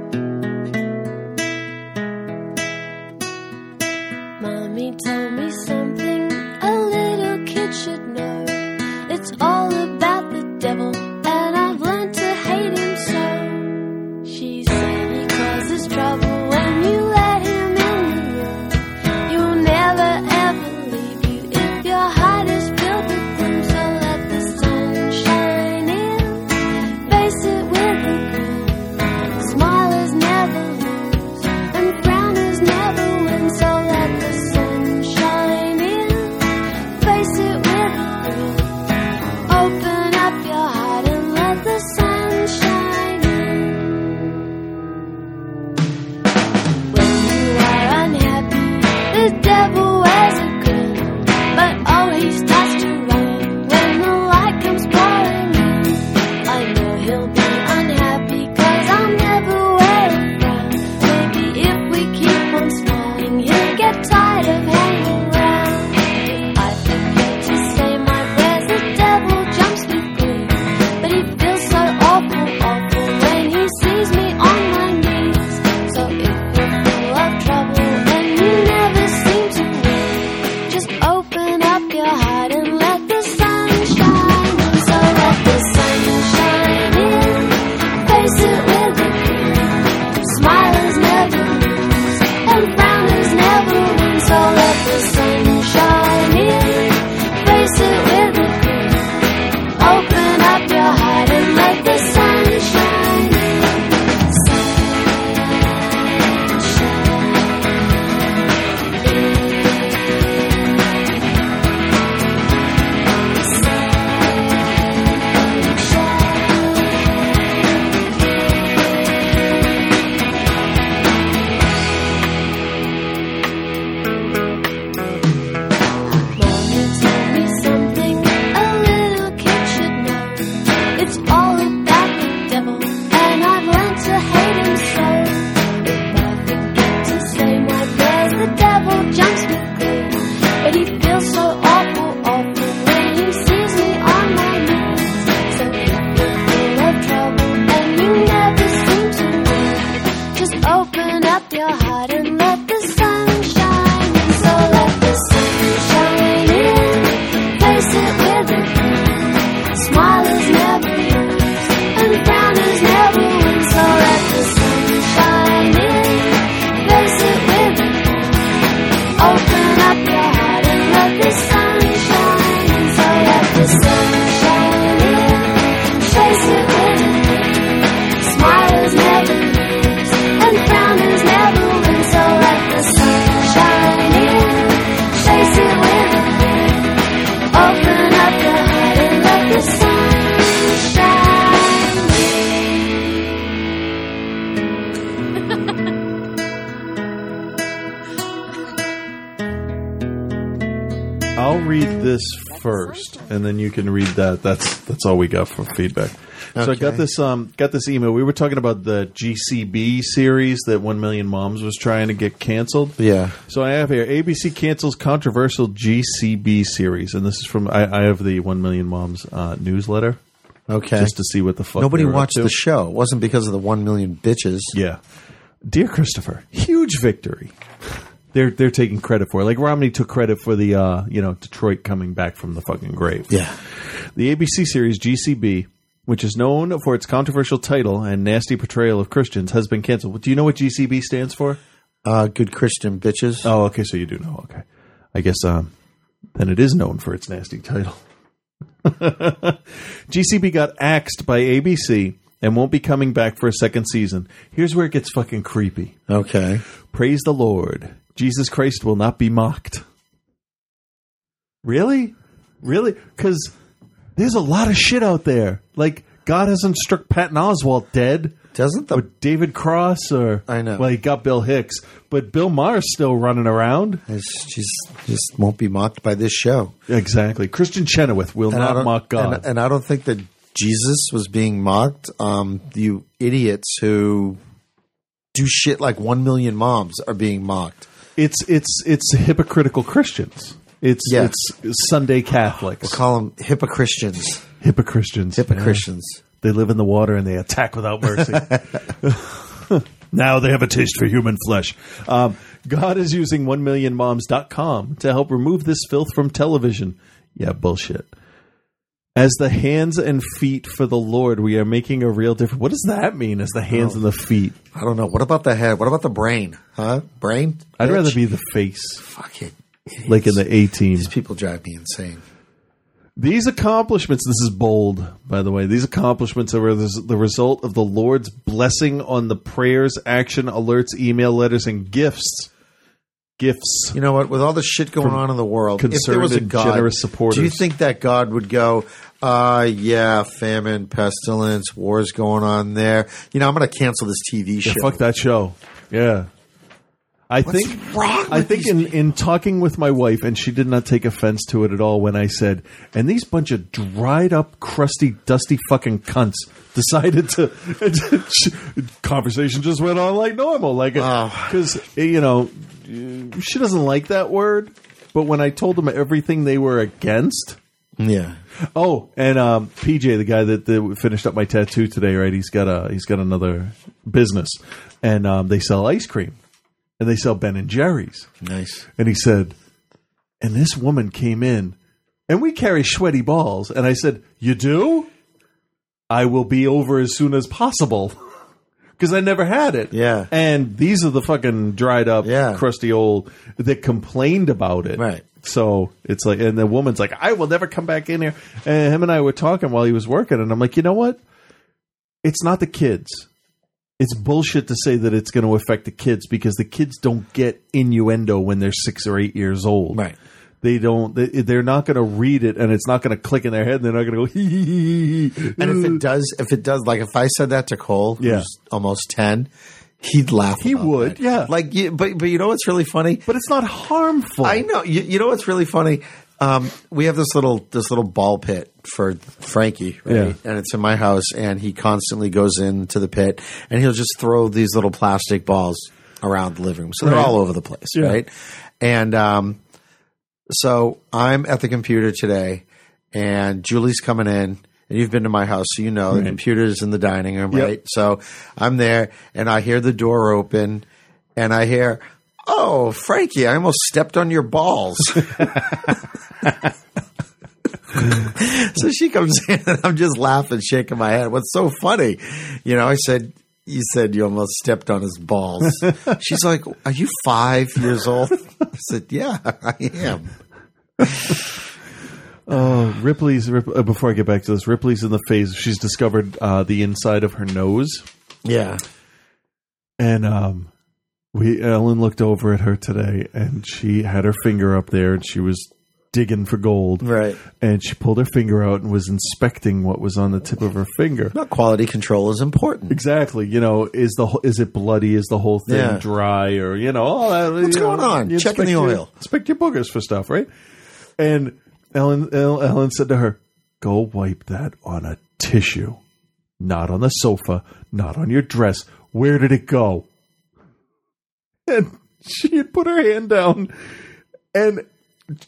That's that's all we got for feedback. So I got this um got this email. We were talking about the GCB series that One Million Moms was trying to get canceled. Yeah. So I have here ABC cancels controversial GCB series, and this is from I, I have the One Million Moms uh, newsletter. Okay. just to see what the fuck Nobody they up watched to. the show. It wasn't because of the one million bitches. Yeah. Dear Christopher, huge victory. They're they're taking credit for it. Like Romney took credit for the uh, you know, Detroit coming back from the fucking grave. Yeah. The ABC series GCB, which is known for its controversial title and nasty portrayal of Christians, has been canceled. Do you know what GCB stands for? Uh, good Christian bitches. Oh, okay, so you do know. Okay. I guess um then it is known for its nasty title. GCB got axed by ABC and won't be coming back for a second season. Here's where it gets fucking creepy. Okay. Praise the Lord. Jesus Christ will not be mocked. Really? Really? Because there's a lot of shit out there. Like, God hasn't struck Patton Oswalt dead. Doesn't the or David Cross or I know. Well, he got Bill Hicks, but Bill Maher's still running around. She's just won't be mocked by this show. Exactly. Kristin Chenoweth will And not mock God. And, and I don't think that Jesus was being mocked. Um, you idiots who do shit like one million moms are being mocked. it's it's it's hypocritical Christians. It's Yeah. it's Sunday Catholics. We'll call them hypocristians. Hypocristians. Hypocristians. They live in the water and they attack without mercy. now they have a taste for human flesh. Um, God is using 1millionmoms.com to help remove this filth from television. Yeah, bullshit. As the hands and feet for the Lord, we are making a real difference. What does that mean, as the hands Oh. and the feet? I don't know. What about the head? What about the brain? Huh? Brain? I'd rather be the face. Fuck it. Like in the A team. These people drive me insane. These accomplishments, this is bold, by the way. These accomplishments are the result of the Lord's blessing on the prayers, action, alerts, email letters, and gifts. Gifts. You know what? With all the shit going on in the world, if there was a God, generous supporters. do you think that God would go, uh, yeah, famine, pestilence, wars going on there. You know, I'm going to cancel this TV show. Yeah, fuck that show. Yeah. I What's think I think in, in talking with my wife, and she did not take offense to it at all when I said, and these bunch of dried up, crusty, dusty fucking cunts decided to. conversation just went on like normal, like because you know she doesn't like that word, but when I told them everything they were against. Yeah. Oh, and um, PJ, the guy that, that finished up my tattoo today, right? He's got a he's got another business, and um, they sell ice cream, and they sell Ben and Jerry's. Nice. And he said, and this woman came in, and we carry sweaty balls, and I said, "You do? I will be over as soon as possible." Because I never had it. Yeah. And these are the fucking dried up, Yeah. crusty old that complained about it. Right. So it's like, and the woman's like, I will never come back in here. And him and I were talking while he was working, and I'm like, you know what? It's not the kids. It's bullshit to say that it's going to affect the kids because the kids don't get innuendo when they're six or eight years old. Right. They don't. They, they're not going to read it, and it's not going to click in their head. And they're not going to go. Hee, hee, hee, hee. And if it does, if it does, like if I said that to Cole, Yeah. who's almost ten, he'd laugh. He would, that. yeah. Like, but but you know what's really funny? But it's not harmful. I know. You, you know what's really funny? Um, we have this little this little ball pit for Frankie, right? Yeah. And it's in my house, and he constantly goes into the pit, and he'll just throw these little plastic balls around the living room, so they're Right. all over the place, Yeah. right? And um, so I'm at the computer today, and Julie's coming in. And you've been to my house, so you know the Right. computer's in the dining room, Yep. right? So I'm there, and I hear the door open, and I hear, "Oh, Frankie, I almost stepped on your balls." so she comes in, and I'm just laughing, shaking my head. What's so funny? You know, I said, "You said you almost stepped on his balls." She's like, "Are you five years old?" I said, "Yeah, I am." Oh, Ripley's. Rip, uh, before I get back to this, Ripley's in the phase. She's discovered uh, the inside of her nose, Yeah. and um, we Ellen looked over at her today, and she had her finger up there, and she was digging for gold, Right. And she pulled her finger out and was inspecting what was on the tip of her finger. Not quality control is important. Exactly. You know, is the is it bloody? Is the whole thing Yeah. dry? Or you know, all that, What's you know, going on? Checking the your- oil. Inspect your boogers for stuff, right? And Ellen Ellen said to her, "Go wipe that on a tissue, not on the sofa, not on your dress. Where did it go?" And she had put her hand down and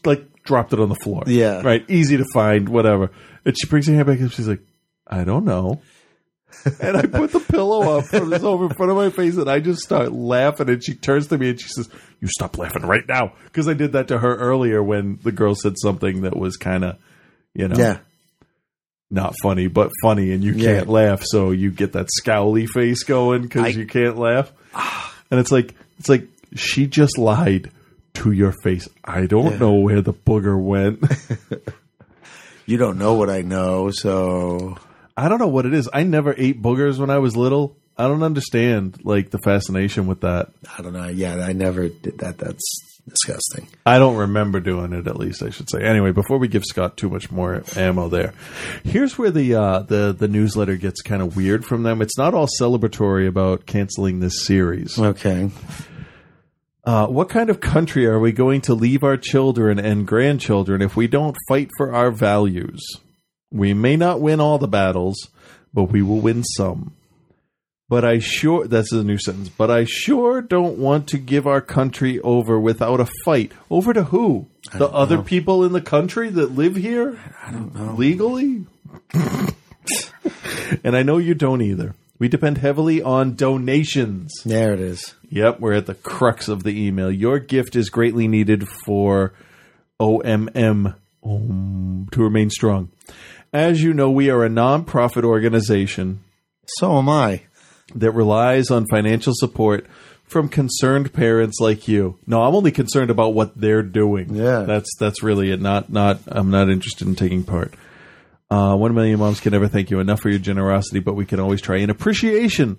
like dropped it on the floor. Yeah. right, easy to find, whatever. And she brings her hand back and she's like, "I don't know." and I put the pillow up from this over in front of my face, and I just start laughing. And she turns to me and she says, "You stop laughing right now," because I did that to her earlier when the girl said something that was kind of, you know, Yeah. not funny, but funny, and you can't laugh, so you get that scowly face going because you can't laugh. And it's like it's like she just lied to your face. I don't Yeah. know where the booger went. You don't know what I know, so I don't know what it is. I never ate boogers when I was little. I don't understand like the fascination with that. I don't know. Yeah, I never did that. That's disgusting. I don't remember doing it. At least I should say. Anyway, before we give Scott too much more ammo, there, here's where the uh, the the newsletter gets kind of weird from them. It's not all celebratory about canceling this series. Okay. Uh, what kind of country are we going to leave our children and grandchildren if we don't fight for our values? We may not win all the battles, but we will win some. But I sure that's a new sentence. But I sure don't want to give our country over without a fight. Over to who? The other people in the country that live here? I don't know. Legally? and I know you don't either. We depend heavily on donations. There it is. Yep, we're at the crux of the email. Your gift is greatly needed for OMM um, to remain strong. As you know, we are a nonprofit organization. So am I. That relies on financial support from concerned parents like you. No, I'm only concerned about what they're doing. Yeah. That's that's really it. Not not I'm not interested in taking part. Uh, one million moms can never thank you enough for your generosity, but we can always try in appreciation.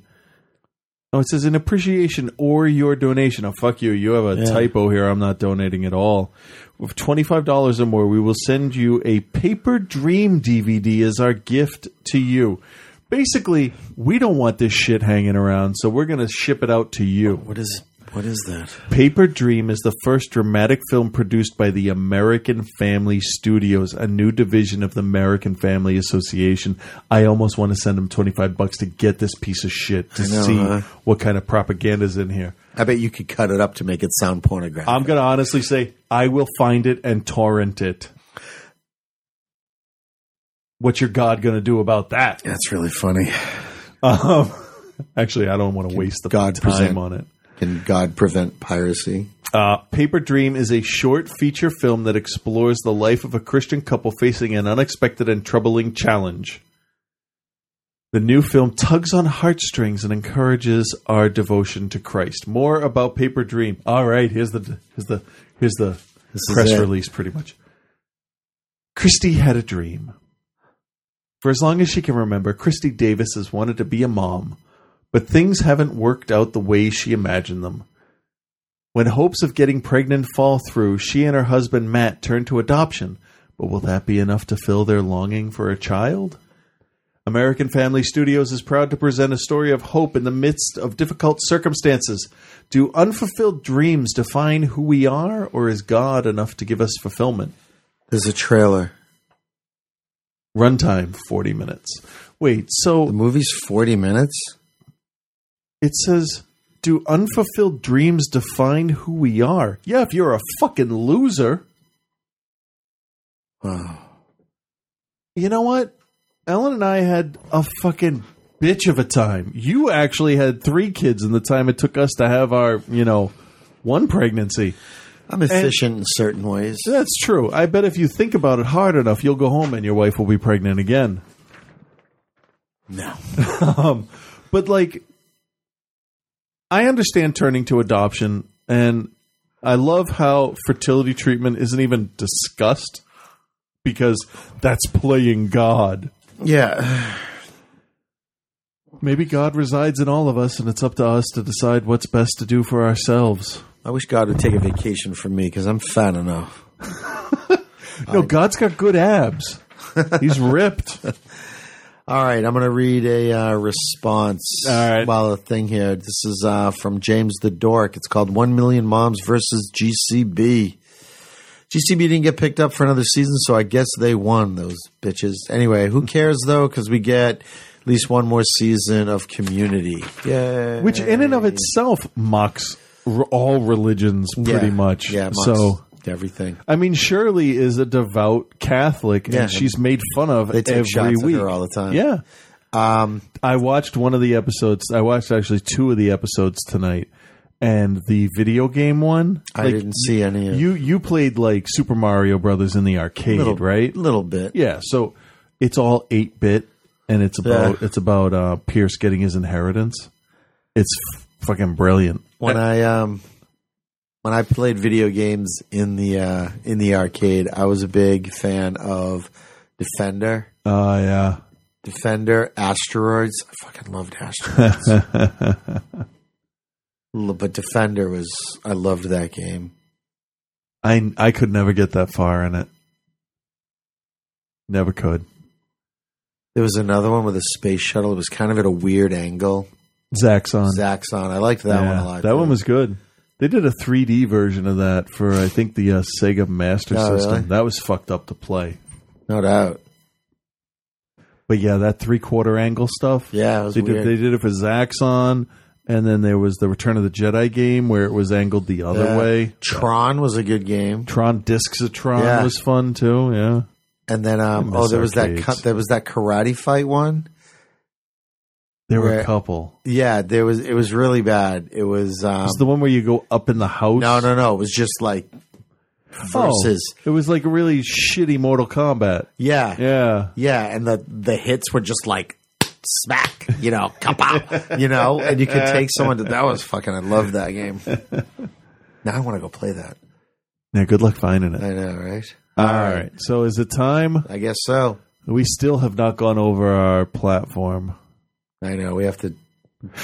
Oh, it says in appreciation or your donation. Oh, fuck you. You have a Yeah. typo here. I'm not donating at all. With $25 or more, we will send you a Paper Dream DVD as our gift to you. Basically, we don't want this shit hanging around, so we're going to ship it out to you. What is what is that? Paper Dream is the first dramatic film produced by the American Family Studios, a new division of the American Family Association. I almost want to send them 25 bucks to get this piece of shit to I know, see huh? what kind of propaganda's in here. I bet you could cut it up to make it sound pornographic. I'm going to honestly say I will find it and torrent it. What's your God going to do about that? That's really funny. Um, actually, I don't want to waste the God time present- on it. Can God prevent piracy? Uh, Paper Dream is a short feature film that explores the life of a Christian couple facing an unexpected and troubling challenge. The new film tugs on heartstrings and encourages our devotion to Christ. More about Paper Dream. All right, here's the here's the here's the This press release, pretty much. Christy had a dream. For as long as she can remember, Christy Davis has wanted to be a mom, but things haven't worked out the way she imagined them. When hopes of getting pregnant fall through, she and her husband Matt turn to adoption. But will that be enough to fill their longing for a child? American Family Studios is proud to present a story of hope in the midst of difficult circumstances. Do unfulfilled dreams define who we are, or is God enough to give us fulfillment? There's a trailer. Runtime 40 minutes. Wait, so. The movie's 40 minutes? It says, Do unfulfilled dreams define who we are? Yeah, if you're a fucking loser. Wow. You know what? Ellen and I had a fucking bitch of a time. You actually had three kids in the time it took us to have our, you know, one pregnancy. I'm efficient in certain ways. That's true. I bet if you think about it hard enough, you'll go home and your wife will be pregnant again. No. um, but like, I understand turning to adoption, and I love how fertility treatment isn't even discussed because that's playing God. Yeah. Maybe God resides in all of us, and it's up to us to decide what's best to do for ourselves. I wish God would take a vacation from me because I'm fat enough. No, God's got good abs. He's ripped. All right, I'm going to read a uh, response. All right. Well, a thing here. This is uh, from James the Dork. It's called One Million Moms versus GCB. GCB didn't get picked up for another season, so I guess they won those bitches. Anyway, who cares though? Because we get at least one more season of Community. Yeah, Which, in and of itself, mocks all religions pretty Yeah. much. Yeah, so everything. I mean, Shirley is a devout Catholic, Yeah. and she's made fun of They take every shots week her all the time. Yeah. Um, I watched one of the episodes. I watched actually two of the episodes tonight, and the video game one. I didn't see any. Of You you played like Super Mario Brothers in the arcade, Little- right? little bit. Yeah. So it's all eight bit, and it's about it's about uh, Pierce getting his inheritance. It's fucking brilliant. when I um when I played video games in the uh, in the arcade, I was a big fan of Defender. Oh yeah. Defender, Asteroids. I fucking loved Asteroids. But Defender was I loved that game. I I could never get that far in it. Never could. There was another one with a space shuttle. It was kind of at a weird angle. Zaxxon. Zaxxon. I liked that one a lot. That too. one was good. They did a 3D version of that for I think the uh, Sega Master Oh, System. really? That was fucked up to play. no doubt. But yeah, that three quarter angle stuff. Yeah, it was they weird. did. They did it for Zaxxon, and then there was the Return of the Jedi game where it was angled the other Yeah. way. Tron was a good game. Tron Discs of Tron Yeah. was fun too. Yeah. And then um oh there was that there was that karate fight one. There were a couple. Yeah, there was it was really bad. It was um Was the one where you go up in the house? No, no, no. It was just like versus Oh, it was like a really shitty Mortal Kombat. Yeah. Yeah. Yeah, and the the hits were just like smack, you know, kapow, you know, and you could take someone to that was fucking I love that game. Now I want to go play that. Yeah. Good luck finding it. I know, right? All right. So is it time? I guess so. We still have not gone over our platform. I know. We have to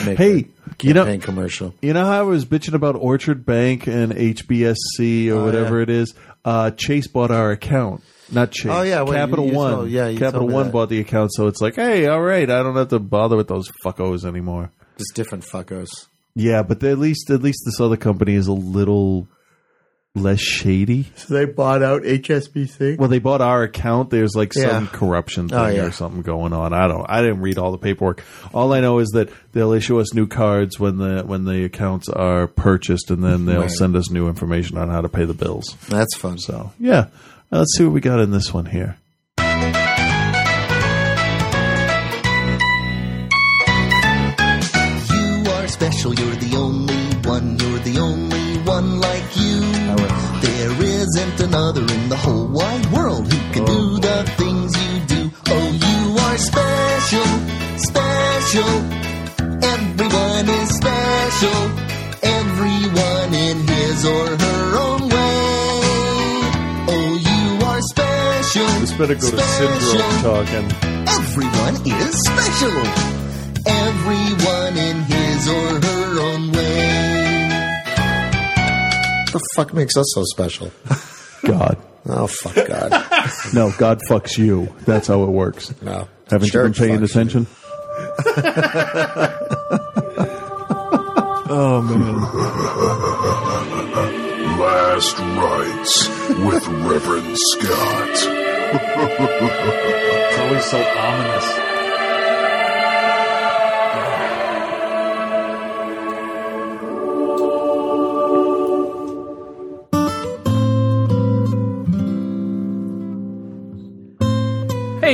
make Hey, a you know- commercial. You know how I was bitching about Orchard Bank and HBSC or Oh, whatever yeah. it is? Uh, Chase bought our account. Not Chase. Oh, yeah, well, Capital you- you One. told- yeah, Capital One that. bought the account, so it's like, hey, all right, I don't have to bother with those fuckos anymore. Just different fuckos. Yeah, but at least at least this other company is a little less shady. So they bought out HSBC. Well, they bought our account. There's like some Yeah. corruption thing Oh, yeah. or something going on. I don't. I didn't read all the paperwork. All I know is that they'll issue us new cards when the when the accounts are purchased, and then they'll Right. send us new information on how to pay the bills. That's fun. So yeah, Uh, let's see what we got in this one here. You are special, you're the only one, you're the only one like you. Isn't another in the whole wide world who can do oh. the things you do. Oh, you are special, special. Everyone is special, everyone in his or her own way. Oh, you are special. This better go to syndrome talking. Everyone is special. Everyone in his or The fuck makes us so special? God. Oh fuck God. No, God fucks you. That's how it works. No. Haven't Church you been paying attention? oh man. Last Rites with Reverend Scott. It's always so ominous.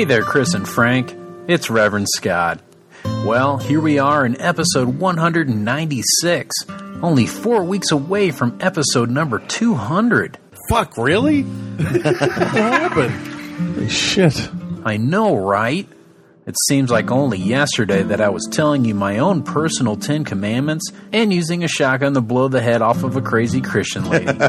There, Chris and Frank. It's Reverend Scott. Well, here we are in episode 196, only four weeks away from episode number 200. Fuck, really? what happened? Shit. I know, right? It seems like only yesterday that I was telling you my own personal Ten Commandments and using a shotgun to blow the head off of a crazy Christian lady.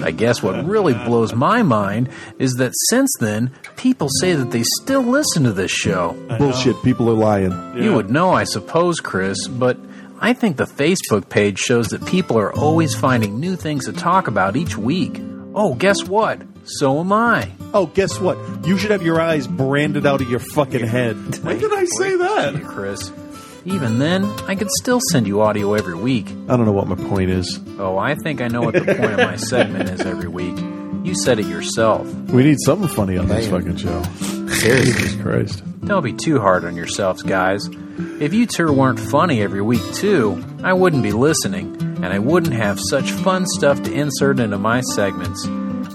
I guess what really blows my mind is that since then, people say that they still listen to this show. Bullshit. People are lying. You would know, I suppose, Chris, but I think the Facebook page shows that people are always finding new things to talk about each week. Oh, guess what? So am I. Oh, guess what? You should have your eyes branded out of your fucking head. When did I say that? Chris. Even then, I could still send you audio every week. I don't know what my point is. Oh, I think I know what the point of my segment is every week. You said it yourself. We need something funny on this fucking show. Jesus Christ. Don't be too hard on yourselves, guys. If you two weren't funny every week, too, I wouldn't be listening, and I wouldn't have such fun stuff to insert into my segments.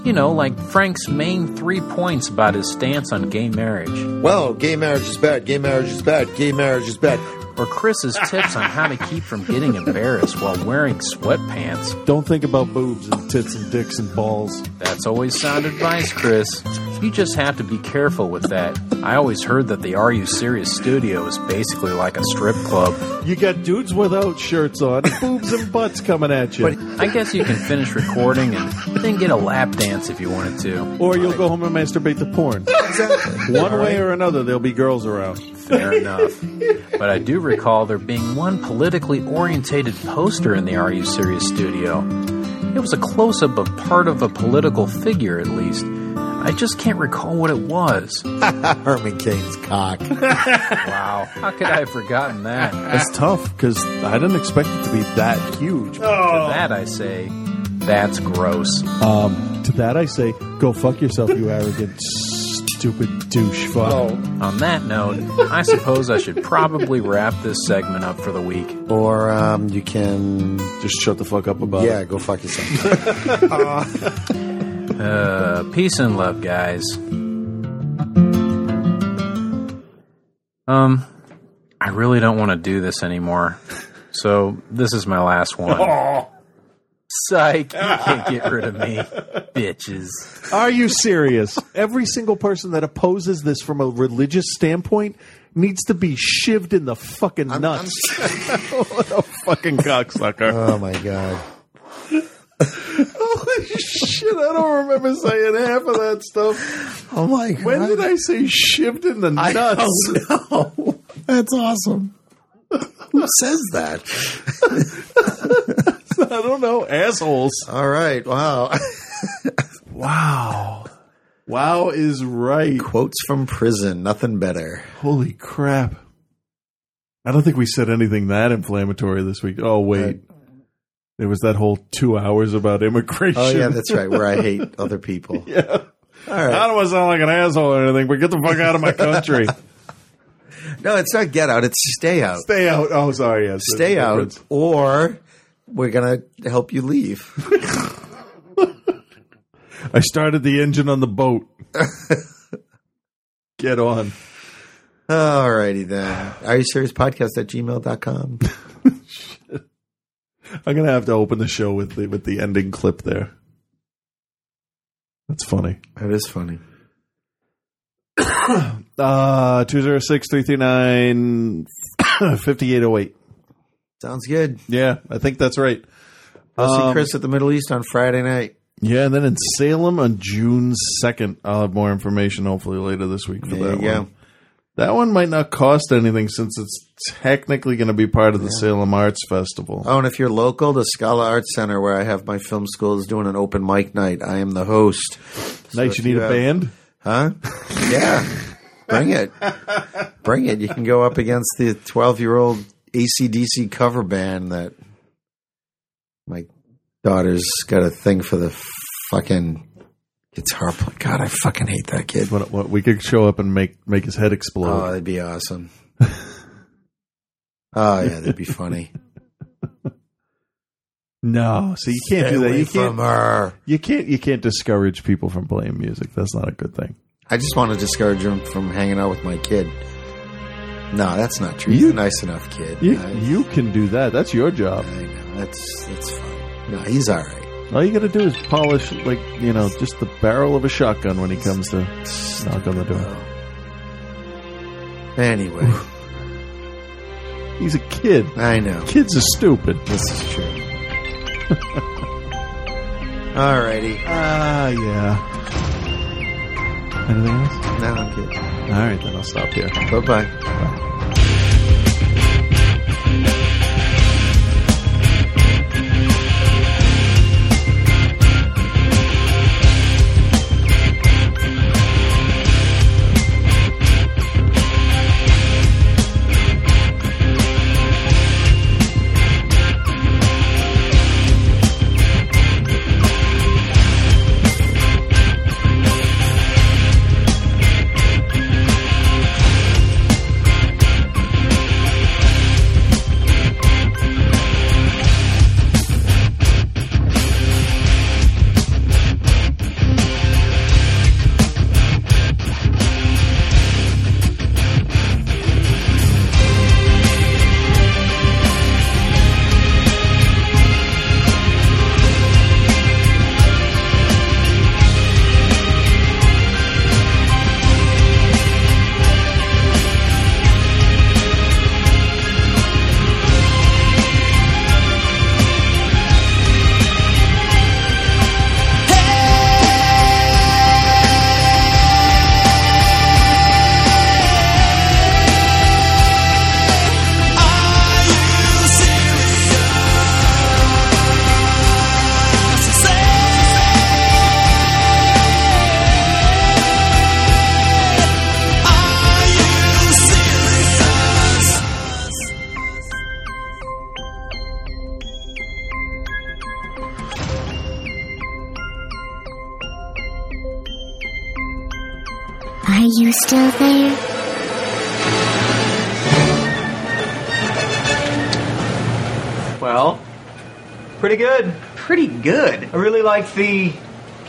You know, like Frank's main three points about his stance on gay marriage. Well, gay marriage is bad. Gay marriage is bad. Gay marriage is bad. Or Chris's tips on how to keep from getting embarrassed while wearing sweatpants. Don't think about boobs and tits and dicks and balls. That's always sound advice, Chris. You just have to be careful with that. I always heard that the Are You Serious studio is basically like a strip club. You got dudes without shirts on, boobs and butts coming at you. But I guess you can finish recording and then get a lap dance if you wanted to. or you'll go home and masturbate to porn. One way or another, there'll be girls around. Fair enough. But I do recall there being one politically orientated poster in the Are You Serious studio. It was a close up of part of a political figure, at least. I just can't recall what it was. Herman Cain's cock. wow. How could I have forgotten that? That's tough because I didn't expect it to be that huge. To that I say, that's gross. Um, to that I say, go fuck yourself, you arrogant, stupid douche fuck. On that note, I suppose I should probably wrap this segment up for the week. Or um, you can just shut the fuck up about yeah, it. go fuck yourself. Uh, peace and love, guys. Um, I really don't want to do this anymore. So this is my last one. Psych, you can't get rid of me, bitches. Are you serious? Every single person that opposes this from a religious standpoint needs to be shivved in the fucking nuts. what a fucking cocksucker. oh my god. Holy shit, I don't remember saying half of that stuff. Oh my god. When did I say shivved in the I nuts? don't know. That's awesome. Who says that? I don't know. Assholes. All right. Wow. Wow. Wow is right. Quotes from prison. Nothing better. Holy crap. I don't think we said anything that inflammatory this week. Oh, wait. There was that whole two hours about immigration. Oh yeah, that's right. Where I hate other people. yeah. All right. I don't want to sound like an asshole or anything, but get the fuck out of my country. No, it's not get out. It's stay out. Stay out. Oh, sorry. Yes. Stay out, difference. or we're gonna help you leave. I started the engine on the boat. Get on. Alrighty then. Are you serious? Podcast at gmail.com. I'm gonna have to open the show with the with the ending clip there. That's funny. That is funny. Uh 206 339 5808. Sounds good. Yeah, I think that's right. I'll see Um, Chris at the Middle East on Friday night. Yeah, and then in Salem on June 2nd, I'll have more information hopefully later this week for There that you go. That one might not cost anything since it's technically going to be part of the Salem Arts Festival. Oh, and if you're local, the Scala Arts Center, where I have my film school, is doing an open mic night. I am the host. So if you need a have- band? Huh? Yeah. Bring it. Bring it. You can go up against the 12 year old ACDC cover band that my daughter's got a thing for the fucking guitar player. God, I fucking hate that kid. What, what, we could show up and make make his head explode. Oh, that'd be awesome. oh, yeah, that'd be funny. no, so you can't Stay do that. You can't. her. You can't. You can't discourage people from playing music. That's not a good thing. I just want to discourage him from hanging out with my kid. No, that's not true. He's You- a nice enough kid. You I, you can do that. That's your job. I know. That's, that's fine. No, he's all right. All you got to do is polish, like you know, just the barrel of a shotgun when he comes to knock on the door. Anyway, He's a kid. I know. Kids are stupid. This is true. Alrighty. Ah, yeah. Anything else? No, I'm good. All right, then I'll stop here. Bye bye. Good. I really liked the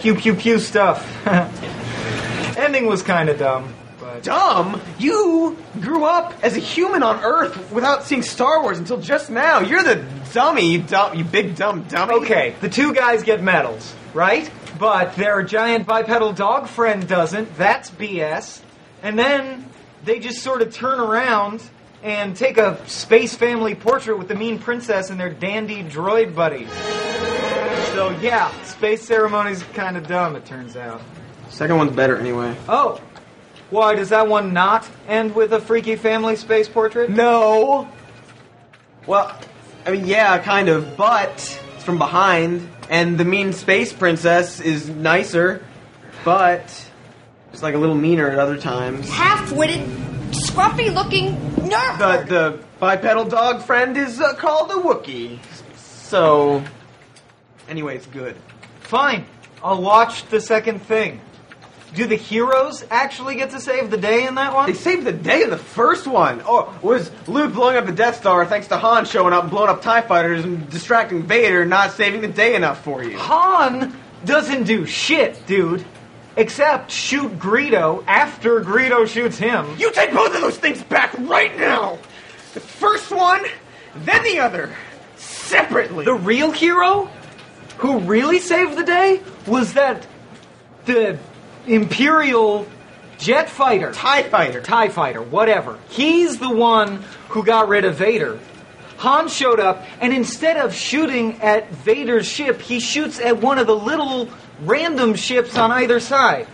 pew pew pew stuff. Ending was kind of dumb. But Dumb? You grew up as a human on Earth without seeing Star Wars until just now. You're the dummy, you dumb, you big dumb dummy. Okay, the two guys get medals, right? But their giant bipedal dog friend doesn't. That's BS. And then they just sort of turn around and take a space family portrait with the mean princess and their dandy droid buddies. So yeah, space ceremony's kind of dumb. It turns out. Second one's better anyway. Oh, why does that one not end with a freaky family space portrait? No. Well, I mean, yeah, kind of, but it's from behind, and the mean space princess is nicer, but it's like a little meaner at other times. Half-witted, scruffy-looking nerd. The the bipedal dog friend is uh, called a Wookiee. So, anyway, it's good. Fine, I'll watch the second thing. Do the heroes actually get to save the day in that one? They saved the day in the first one. Oh, was Luke blowing up the Death Star thanks to Han showing up and blowing up TIE fighters and distracting Vader, not saving the day enough for you? Han doesn't do shit, dude. Except shoot Greedo after Greedo shoots him. You take both of those things back right now! The first one, then the other. Separately. The real hero who really saved the day was that the Imperial jet fighter. TIE fighter. TIE fighter, whatever. He's the one who got rid of Vader. Han showed up, and instead of shooting at Vader's ship, he shoots at one of the little random ships on either side.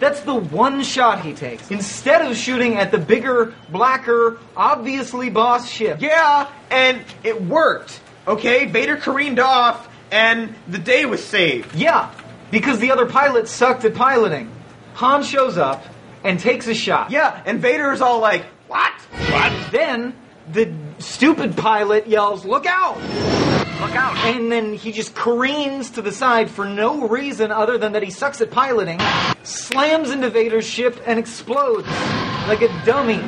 That's the one shot he takes. Instead of shooting at the bigger, blacker, obviously boss ship. Yeah, and it worked. Okay, Vader careened off, and the day was saved. Yeah, because the other pilot sucked at piloting. Han shows up and takes a shot. Yeah, and Vader is all like, "What? What?" Then the stupid pilot yells, "Look out!" Look out! And then he just careens to the side for no reason other than that he sucks at piloting, slams into Vader's ship, and explodes like a dummy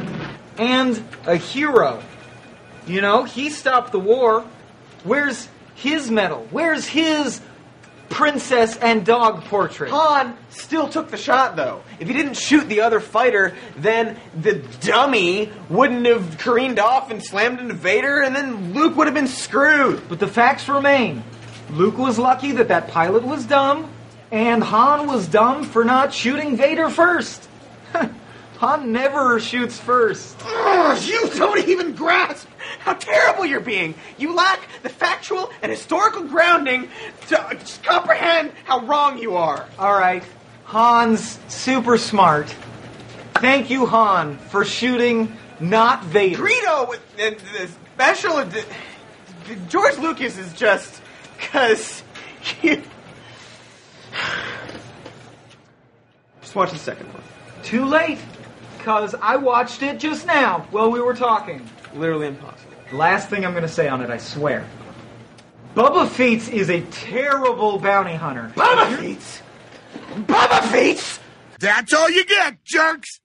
and a hero. You know, he stopped the war. Where's his medal? Where's his princess and dog portrait? Han still took the shot, though. If he didn't shoot the other fighter, then the dummy wouldn't have careened off and slammed into Vader, and then Luke would have been screwed. But the facts remain. Luke was lucky that that pilot was dumb, and Han was dumb for not shooting Vader first. Han never shoots first. Ugh, you don't even grasp how terrible you're being. You lack the factual and historical grounding to comprehend how wrong you are. All right, Han's super smart. Thank you, Han, for shooting not Vader. Greedo, with the, the special. edi- George Lucas is just because. just watch the second one. Too late, because I watched it just now while we were talking. Literally impossible. Last thing I'm going to say on it, I swear. Bubba Feets is a terrible bounty hunter. Bubba Feets? Bubba Feets? That's all you get, jerks!